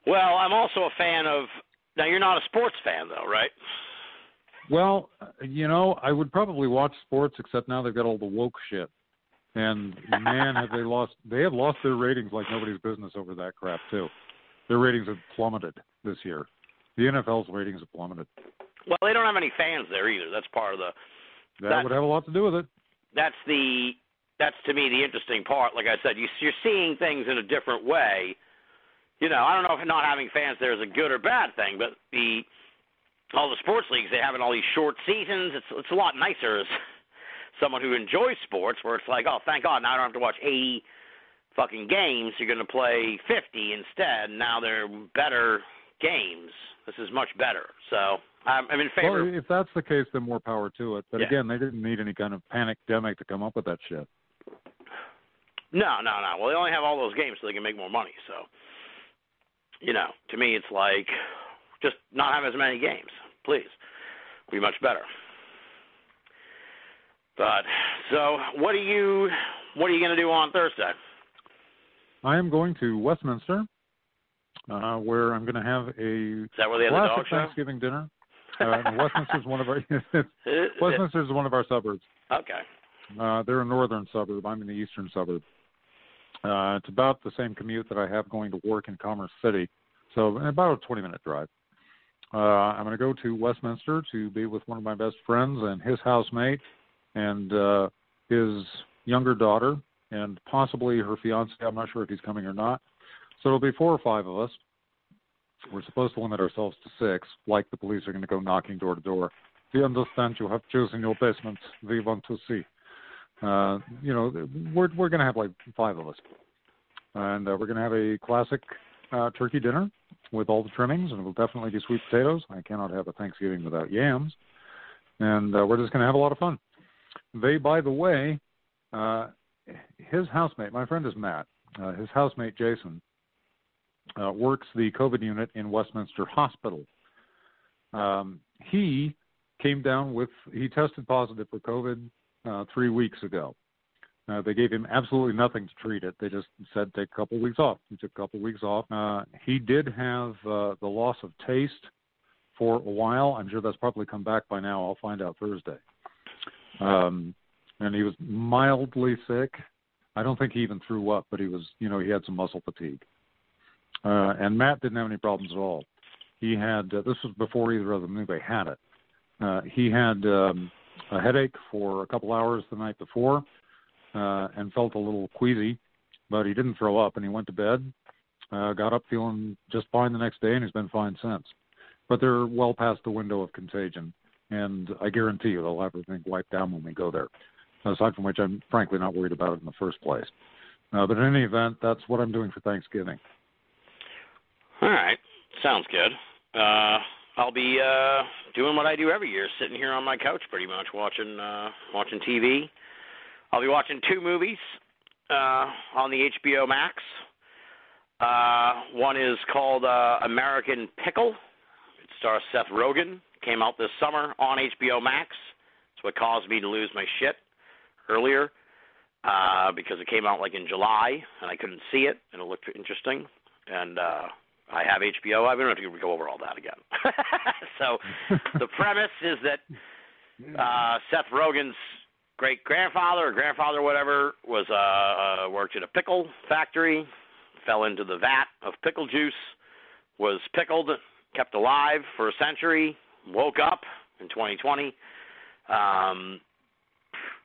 Well, I'm also a fan of. Now you're not a sports fan though, right? Well, you know, I would probably watch sports, except now they've got all the woke shit. And man, have they lost? They have lost their ratings like nobody's business over that crap too. Their ratings have plummeted this year. The NFL's ratings have plummeted. Well, they don't have any fans there either. That's part of the. That, That- would have a lot to do with it. That's the. That's to me the interesting part. Like I said, you, you're seeing things in a different way. You know, I don't know if not having fans there is a good or bad thing, but the all the sports leagues they having all these short seasons. It's it's a lot nicer as someone who enjoys sports, where it's like, oh, thank God, now I don't have to watch 80 fucking games. You're going to play 50 instead. Now they're better games. This is much better. So I'm, I'm in favor. Well, if that's the case, then more power to it. But Yeah. again, they didn't need any kind of panic demic to come up with that shit. No, no, no. Well, they only have all those games so they can make more money. So, you know, to me, it's like just not have as many games, please. Be much better. But so, what are you what are you going to do on Thursday? I am going to Westminster, uh, where I'm going to have a Is that where they have the classic? Thanksgiving dinner. Uh, Westminster is one of our Westminster is one of our suburbs. Okay. Uh, they're a northern suburb. I'm in the eastern suburb. Uh, it's about the same commute that I have going to work in Commerce City, so about a 20 minute drive. Uh, I'm going to go to Westminster to be with one of my best friends and his housemate and uh, his younger daughter and possibly her fiance. I'm not sure if he's coming or not. So it'll be four or five of us. We're supposed to limit ourselves to six, like the police are going to go knocking door to door. We understand you have chosen your basement. We want to see. Uh, you know, we're we're going to have like five of us, and uh, we're going to have a classic uh, turkey dinner with all the trimmings, and it will definitely be sweet potatoes. I cannot have a Thanksgiving without yams, and uh, we're just going to have a lot of fun. They, by the way, uh, his housemate, my friend is Matt. Uh, his housemate Jason uh, works the COVID unit in Westminster Hospital. Um, he came down with he tested positive for COVID uh, three weeks ago. Uh, they gave him absolutely nothing to treat it. They just said take a couple of weeks off. He took a couple of weeks off. Uh, he did have uh, the loss of taste for a while. I'm sure that's probably come back by now. I'll find out Thursday. Um, and he was mildly sick. I don't think he even threw up, but he was, you know, he had some muscle fatigue. Uh, and Matt didn't have any problems at all. He had uh, this was before either of them knew they had it. Uh, he had um, a headache for a couple hours the night before uh, and felt a little queasy, but he didn't throw up and he went to bed. Uh, got up feeling just fine the next day and he's been fine since. But they're well past the window of contagion, and I guarantee you they'll have everything wiped down when we go there. Aside from which, I'm frankly not worried about it in the first place. Uh, but in any event, that's what I'm doing for Thanksgiving. All right. Sounds good. Uh, I'll be uh, doing what I do every year, sitting here on my couch, pretty much watching uh, watching TV. I'll be watching two movies uh, on the HBO Max. Uh, one is called uh, American Pickle. It stars Seth Rogen. Came out this summer on HBO Max. It's what caused me to lose my shit earlier uh, because it came out like in July and I couldn't see it and it looked interesting. And uh, I have HBO. I don't have to go over all that again. so the premise is that uh, Seth Rogen's great grandfather or grandfather or whatever was uh, uh, worked at a pickle factory, fell into the vat of pickle juice, was pickled, kept alive for a century, woke up in 2020. Um,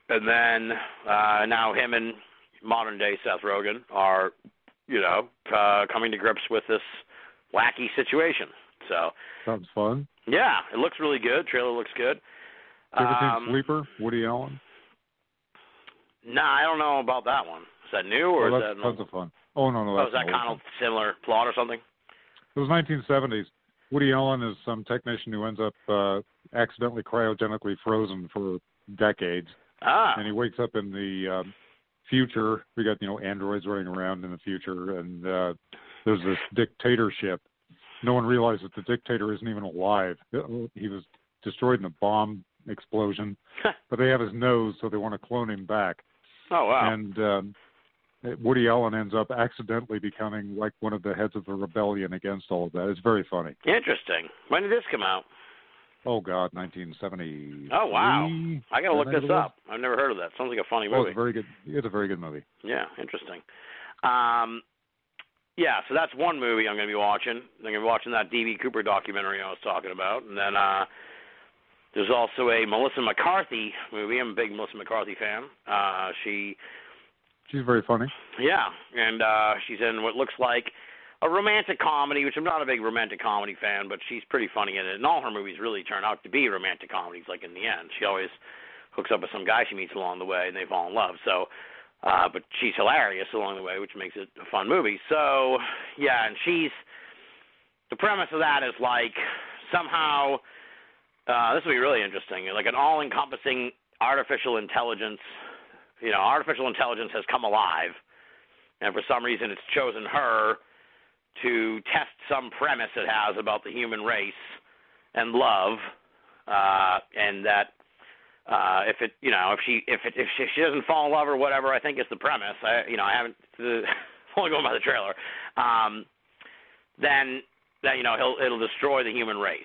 and then uh, now him and modern day Seth Rogen are, you know, uh, coming to grips with this wacky situation. So Sounds fun. yeah, it looks really good. Trailer looks good. Um, Sleeper? Woody Allen. Nah, I don't know about that one. Is that new or Oh, is that? tons of fun. Oh no, no, oh, that's is that kind of similar plot or something? It was 1970s. Woody Allen is some technician who ends up uh, accidentally cryogenically frozen for decades, Ah, and he wakes up in the um, future. We got you know androids running around in the future, and uh, there's this dictatorship. No one realized that the dictator isn't even alive. He was destroyed in a bomb explosion, but they have his nose, so they want to clone him back. oh wow. And um, Woody Allen ends up accidentally becoming like one of the heads of the rebellion against all of that. It's very funny. Interesting. When did this come out? Oh God, 1970. Oh wow. I gotta look this up. I've never heard of that. Sounds like a funny Oh, movie. it's a very good. It's a very good movie. Yeah, interesting. Um, yeah, so that's one movie I'm going to be watching. I'm going to be watching that D.B. Cooper documentary I was talking about, and then uh, there's also a Melissa McCarthy movie. I'm a big Melissa McCarthy fan. Uh, she, She's very funny. yeah, and uh, she's in what looks like a romantic comedy, which I'm not a big romantic comedy fan, but she's pretty funny in it. And all her movies really turn out to be romantic comedies. Like in the end, she always hooks up with some guy she meets along the way, and they fall in love. So uh, but she's hilarious along the way, which makes it a fun movie. So, yeah, and she's the premise of that is like somehow uh, this will be really interesting. Like an all-encompassing artificial intelligence, you know, artificial intelligence has come alive, and for some reason it's chosen her to test some premise it has about the human race and love, uh, and that uh if it you know if she if it if she, if she doesn't fall in love or whatever i think it's the premise. I you know i haven't uh, only going by the trailer. Um then then you know he'll it'll destroy the human race.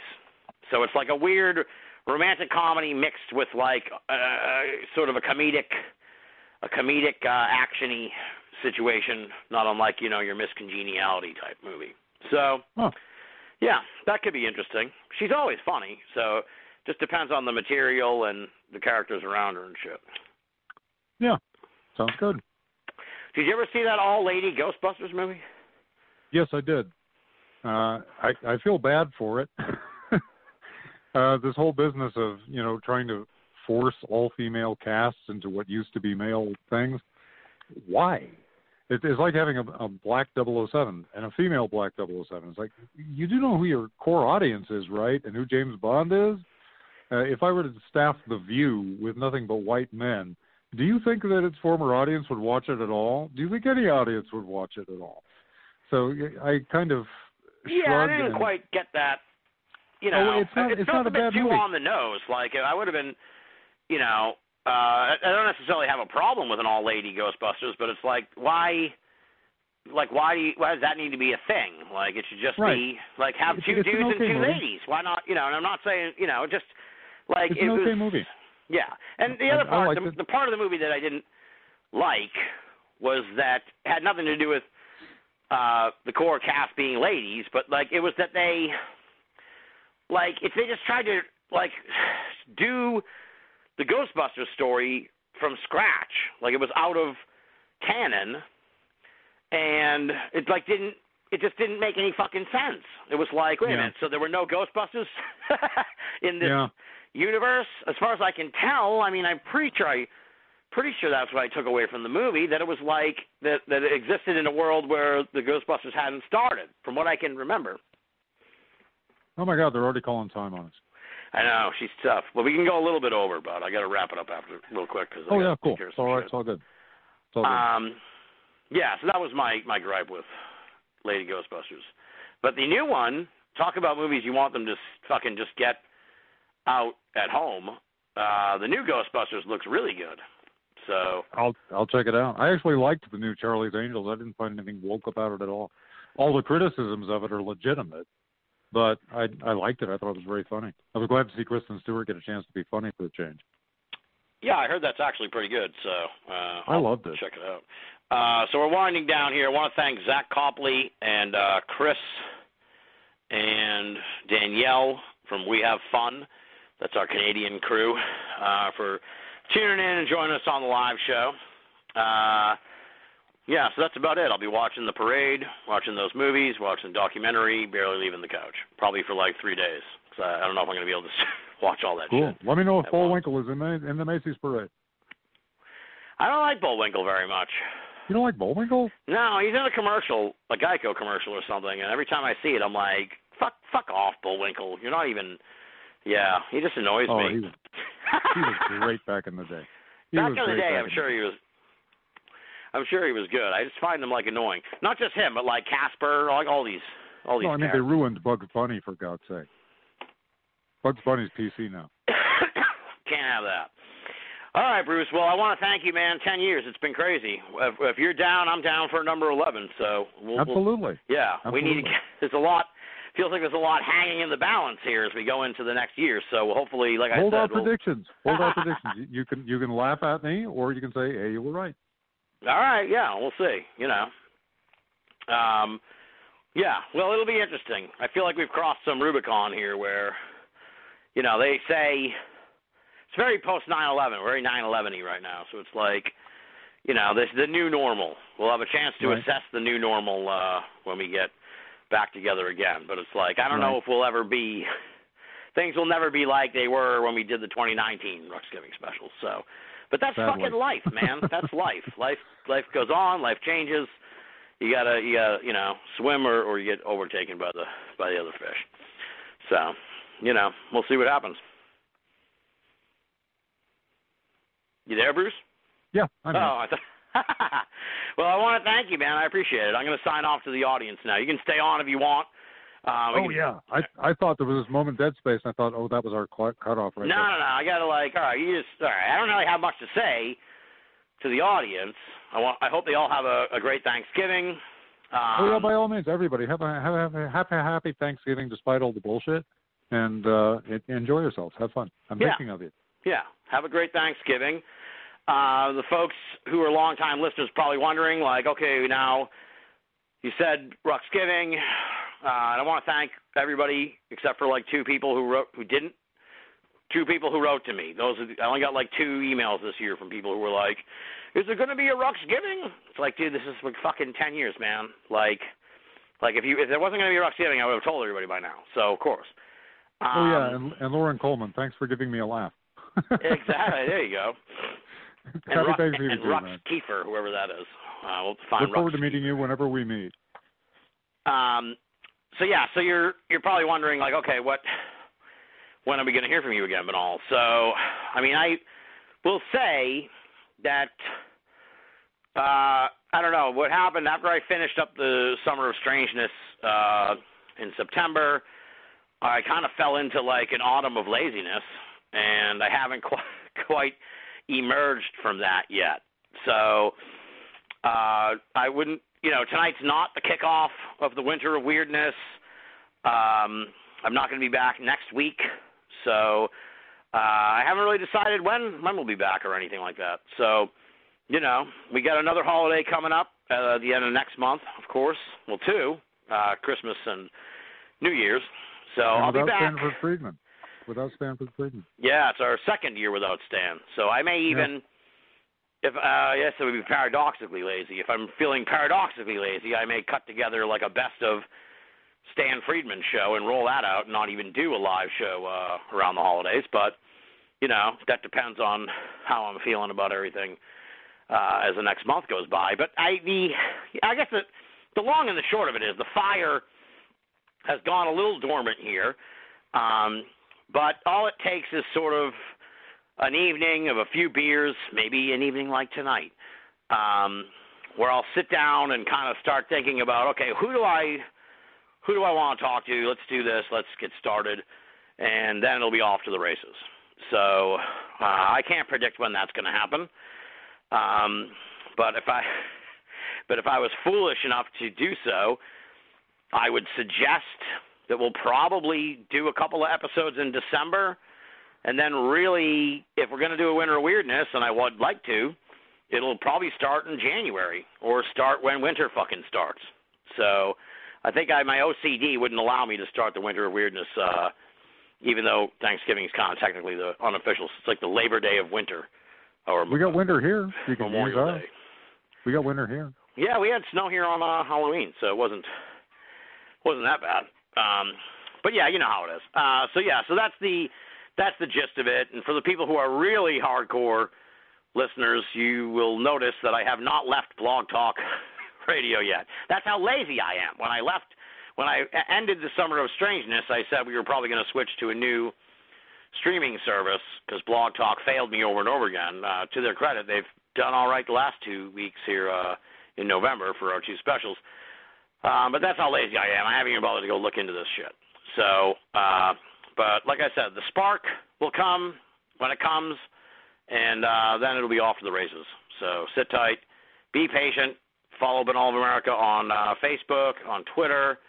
So it's like a weird romantic comedy mixed with like uh sort of a comedic a comedic uh actiony situation not unlike you know your miss congeniality type movie. So Huh. yeah that could be interesting. She's always funny so just depends on the material and the characters around her and shit. Yeah, sounds good. Did you ever see that all lady Ghostbusters movie? Yes, I did. Uh, I I feel bad for it. uh, this whole business of you know trying to force all female casts into what used to be male things. Why? It, it's like having a, a black 007 and a female black 007. It's like you do know who your core audience is, right? And who James Bond is. Uh, if I were to staff The View with nothing but white men, do you think that its former audience would watch it at all? Do you think any audience would watch it at all? So I kind of Yeah, I didn't and- quite get that. You Oh, know, it's not- it it's felt not a bit bad too movie. on the nose. Like I would have been, you know, uh, I don't necessarily have a problem with an all lady Ghostbusters, but it's like why. Like why do you, why does that need to be a thing? Like it should just Right. be like have It's- two it's an dudes okay and two movie. ladies. Why not? You know, and I'm not saying you know just like It's it an okay was, movie. Yeah, and the I- other part, the, the part of the movie that I didn't like was that had nothing to do with uh the core cast being ladies, but like it was that they like if they just tried to like do the Ghostbusters story from scratch, like it was out of canon, and it like didn't it just didn't make any fucking sense. It was like, wait a minute, so there were no Ghostbusters in this Yeah. Universe, as far as I can tell, I mean, I'm pretty sure I, pretty sure that's what I took away from the movie. That it was like that that it existed in a world where the Ghostbusters hadn't started, from what I can remember. Oh my God, they're already calling time on us. I know she's tough, but we can go a little bit over. But I got to wrap it up after real quick because Oh yeah, cool. It's all right. Shit. It's all good. It's all good. Um, yeah, so that was my my gripe with Lady Ghostbusters. But the new one, talk about movies you want them to fucking just get out at home. uh, the new Ghostbusters looks really good. So I'll I'll check it out. I actually liked the new Charlie's Angels. I didn't find anything woke about it at all. All the criticisms of it are legitimate, but I I liked it. I thought it was very funny. I was glad to see Kristen Stewart get a chance to be funny for a change. yeah, I heard that's actually pretty good. So uh, I I'll loved it. Check it out. Uh, so we're winding down here. I want to thank Zach Copley and uh, Chris and Danielle from We Have Fun. That's our Canadian crew uh, for tuning in and joining us on the live show. Uh, yeah, so that's about it. I'll be watching the parade, watching those movies, watching the documentary, barely leaving the couch, probably for like three days. Cause I, I don't know if I'm going to be able to watch all that Cool. shit. Let me know if. Bullwinkle is in the in the Macy's parade. I don't like Bullwinkle very much. You don't like Bullwinkle? No, he's in a commercial, a Geico commercial or something, and every time I see it, I'm like, "Fuck, fuck off, Bullwinkle. You're not even." Yeah, he just annoys Oh, me. he was he was great back in the day. He Back in the day, I'm sure he was. I'm sure he was good. I just find him like annoying. Not just him, but like Casper, like all these, all these. No, I mean they ruined Bugs Bunny for God's sake. Bugs Bunny's PC now. Can't have that. All right, Bruce. Well, I want to thank you, man. Ten years. It's been crazy. If, if you're down, I'm down for number eleven. So we'll, we'll Absolutely. Yeah, we need to. Get, there's a lot. Feels like there's a lot hanging in the balance here as we go into the next year. So hopefully, like Hold I our said, we'll- predictions. Hold our predictions. You- You can you can laugh at me or you can say, "Hey, you were right." all right. Yeah, we'll see. You know. Um. Yeah. Well, it'll be interesting. I feel like we've crossed some Rubicon here, where, you know, they say it's very post 9/11, very 9/11y right now. So it's like, you know, this the new normal. We'll have a chance to Right. assess the new normal uh, when we get back together again. But it's like I don't know if we'll ever be. Things will never be like they were when we did the 2019 Ruxgiving special. So, but that's Sadly. fucking life, man. that's life. Life life goes on. Life changes. You gotta you gotta you know swim or or you get overtaken by the by the other fish. So, you know, we'll see what happens. You there, Bruce? Yeah, I Oh. I thought. Well, I want to thank you, man. I appreciate it. I'm going to sign off to the audience now. You can stay on if you want. Uh, oh can- yeah, I I thought there was this moment dead space, and I thought, oh, that was our cl- cutoff right no, there. no, no. I got to like. All right, you just. All right. I don't really have much to say to the audience. I want. I hope they all have a, a great Thanksgiving. Um, oh yeah, by all means, everybody have a have a, have a happy happy Thanksgiving despite all the bullshit, and uh enjoy yourselves. Have fun. I'm Yeah. thinking of you. Yeah. Have a great Thanksgiving. Uh, the folks who are longtime listeners probably wondering, like, okay, now you said Ruxgiving. Uh, and I want to thank everybody except for like two people who wrote who didn't. Two people who wrote to me. Those are the, I only got like two emails this year from people who were like, "Is there going to be a Ruxgiving?" It's like, dude, this is like fucking ten years, man. Like, like if you if there wasn't going to be a Ruxgiving, I would have told everybody by now. So of course. Um, oh yeah, and, and Lauren Coleman, thanks for giving me a laugh. exactly. There you go. And, Happy Thanksgiving and Rux man. Kiefer, whoever that is. Uh, we'll find Look forward to meeting you whenever we meet. Um, so yeah, so you're you're probably wondering like, okay, what, when are we going to hear from you again, and all? So, I mean, I will say that uh, I don't know what happened after I finished up the Summer of Strangeness uh, in September. I kind of fell into like an autumn of laziness, and I haven't quite quite emerged from that yet. So uh, I wouldn't, you know, tonight's not the kickoff of the Winter of Weirdness. Um, I'm not going to be back next week, so uh, I haven't really decided when when we'll be back or anything like that. So, you know, we got another holiday coming up uh, at the end of next month, of course. Well, two, uh, Christmas and New Year's. So and I'll be back. Friedman. Without Stanton Friedman. Yeah, it's our second year without Stan. So I may even, if uh, yes, it would be paradoxically lazy. If I'm feeling paradoxically lazy, I may cut together like a best of Stan Friedman show and roll that out, and not even do a live show uh, around the holidays. But you know, that depends on how I'm feeling about everything uh, as the next month goes by. But I the I guess the the long and the short of it is the fire has gone a little dormant here. Um, but all it takes is sort of an evening of a few beers, maybe an evening like tonight, um, where I'll sit down and kind of start thinking about, okay, who do I, who do I want to talk to? Let's do this. Let's get started, and then it'll be off to the races. So uh, I can't predict when that's going to happen. Um, but if I but if I was foolish enough to do so, I would suggest that we'll probably do a couple of episodes in December, and then really, if we're going to do a winter weirdness, and I would like to, it'll probably start in January or start when winter fucking starts. So I think I my OCD wouldn't allow me to start the winter weirdness, uh, even though Thanksgiving is kind of technically the unofficial. It's like the Labor Day of winter, or We got winter here. You can Memorial. Day. We got winter here. Yeah, we had snow here on uh, Halloween, so it wasn't wasn't that bad. Um, but yeah, you know how it is. Uh, so yeah, so that's the that's the gist of it. And for the people who are really hardcore listeners, you will notice that I have not left Blog Talk Radio yet. That's how lazy I am. When I left, when I ended the Summer of Strangeness, I said we were probably going to switch to a new streaming service because Blog Talk failed me over and over again. Uh, to their credit, they've done all right the last two weeks here uh, in November for our two specials. Um, but that's how lazy I am. I haven't even bothered to go look into this shit. So, uh, but like I said, the spark will come when it comes, and uh, then it'll be off to the races. So sit tight, be patient, follow Binnall of America on uh, Facebook, on Twitter,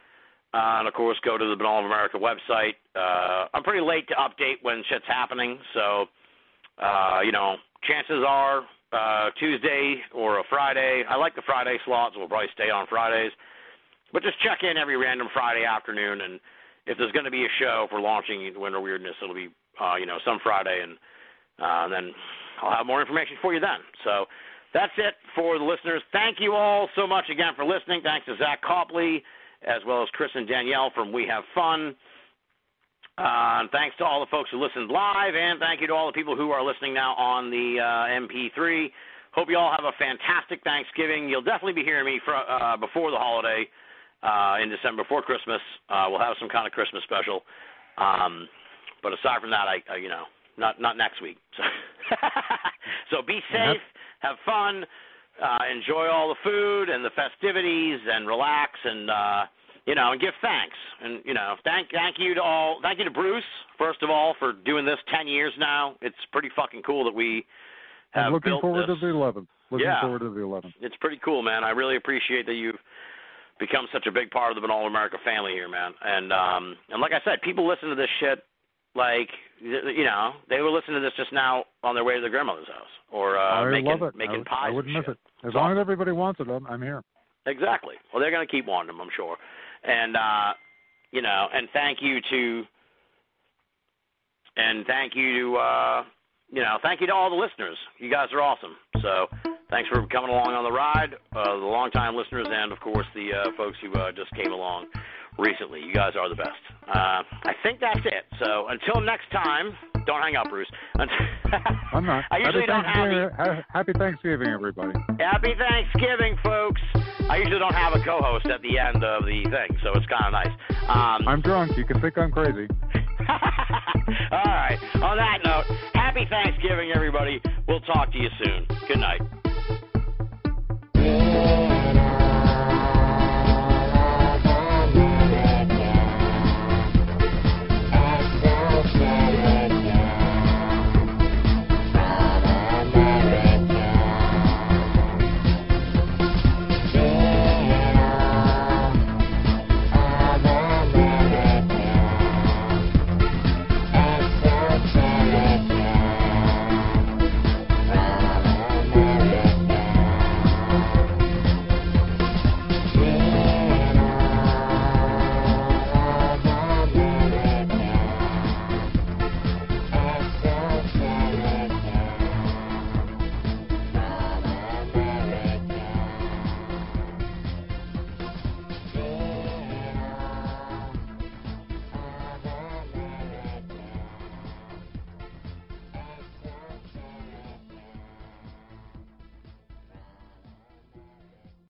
uh, and of course go to the Binnall of America website. Uh, I'm pretty late to update when shit's happening, so uh, you know, chances are uh, Tuesday or a Friday. I like the Friday slots. We'll probably stay on Fridays. But just check in every random Friday afternoon, and if there's going to be a show for launching Winter Weirdness, it'll be uh, you know some Friday, and uh, then I'll have more information for you then. So that's it for the listeners. Thank you all so much again for listening. Thanks to Zach Copley as well as Chris and Danielle from We Have Fun. Uh, and thanks to all the folks who listened live, and thank you to all the people who are listening now on the uh, MP3. Hope you all have a fantastic Thanksgiving. You'll definitely be hearing me for, uh, before the holiday uh, in December, before Christmas. Uh, we'll have some kind of Christmas special. Um, but aside from that, I, I you know, not not next week. So, so be safe, have fun, uh, enjoy all the food and the festivities, and relax and. Uh, you know, and give thanks. And you know, thank thank you to all. Thank you to Bruce first of all for doing this ten years now. It's pretty fucking cool that we have I'm looking built forward this. to the 11th. Looking Yeah. forward to the 11th. It's pretty cool, man. I really appreciate that you've become such a big part of the All America family here, man. And um and like I said, people listen to this shit like you know they were listening to this just now on their way to their grandmother's house or uh, I making love it. making I, pies. I wouldn't miss shit. it. As long as everybody wants it, I'm, I'm here. Exactly. Well, they're going to keep wanting them, I'm sure. And uh, you know, and thank you to, and thank you to, uh, you know, thank you to all the listeners. You guys are awesome. So thanks for coming along on the ride, uh, the longtime listeners, and of course the uh, folks who uh, just came along recently. You guys are the best. Uh, I think that's it. So until next time, don't hang up, Bruce. I'm not. I usually happy don't have Happy Thanksgiving, everybody. Happy Thanksgiving, folks. I usually don't have a co-host at the end of the thing, so it's kind of nice. Um, I'm drunk. You can think I'm crazy. All right. On that note, happy Thanksgiving, everybody. We'll talk to you soon. Good night. Senhor.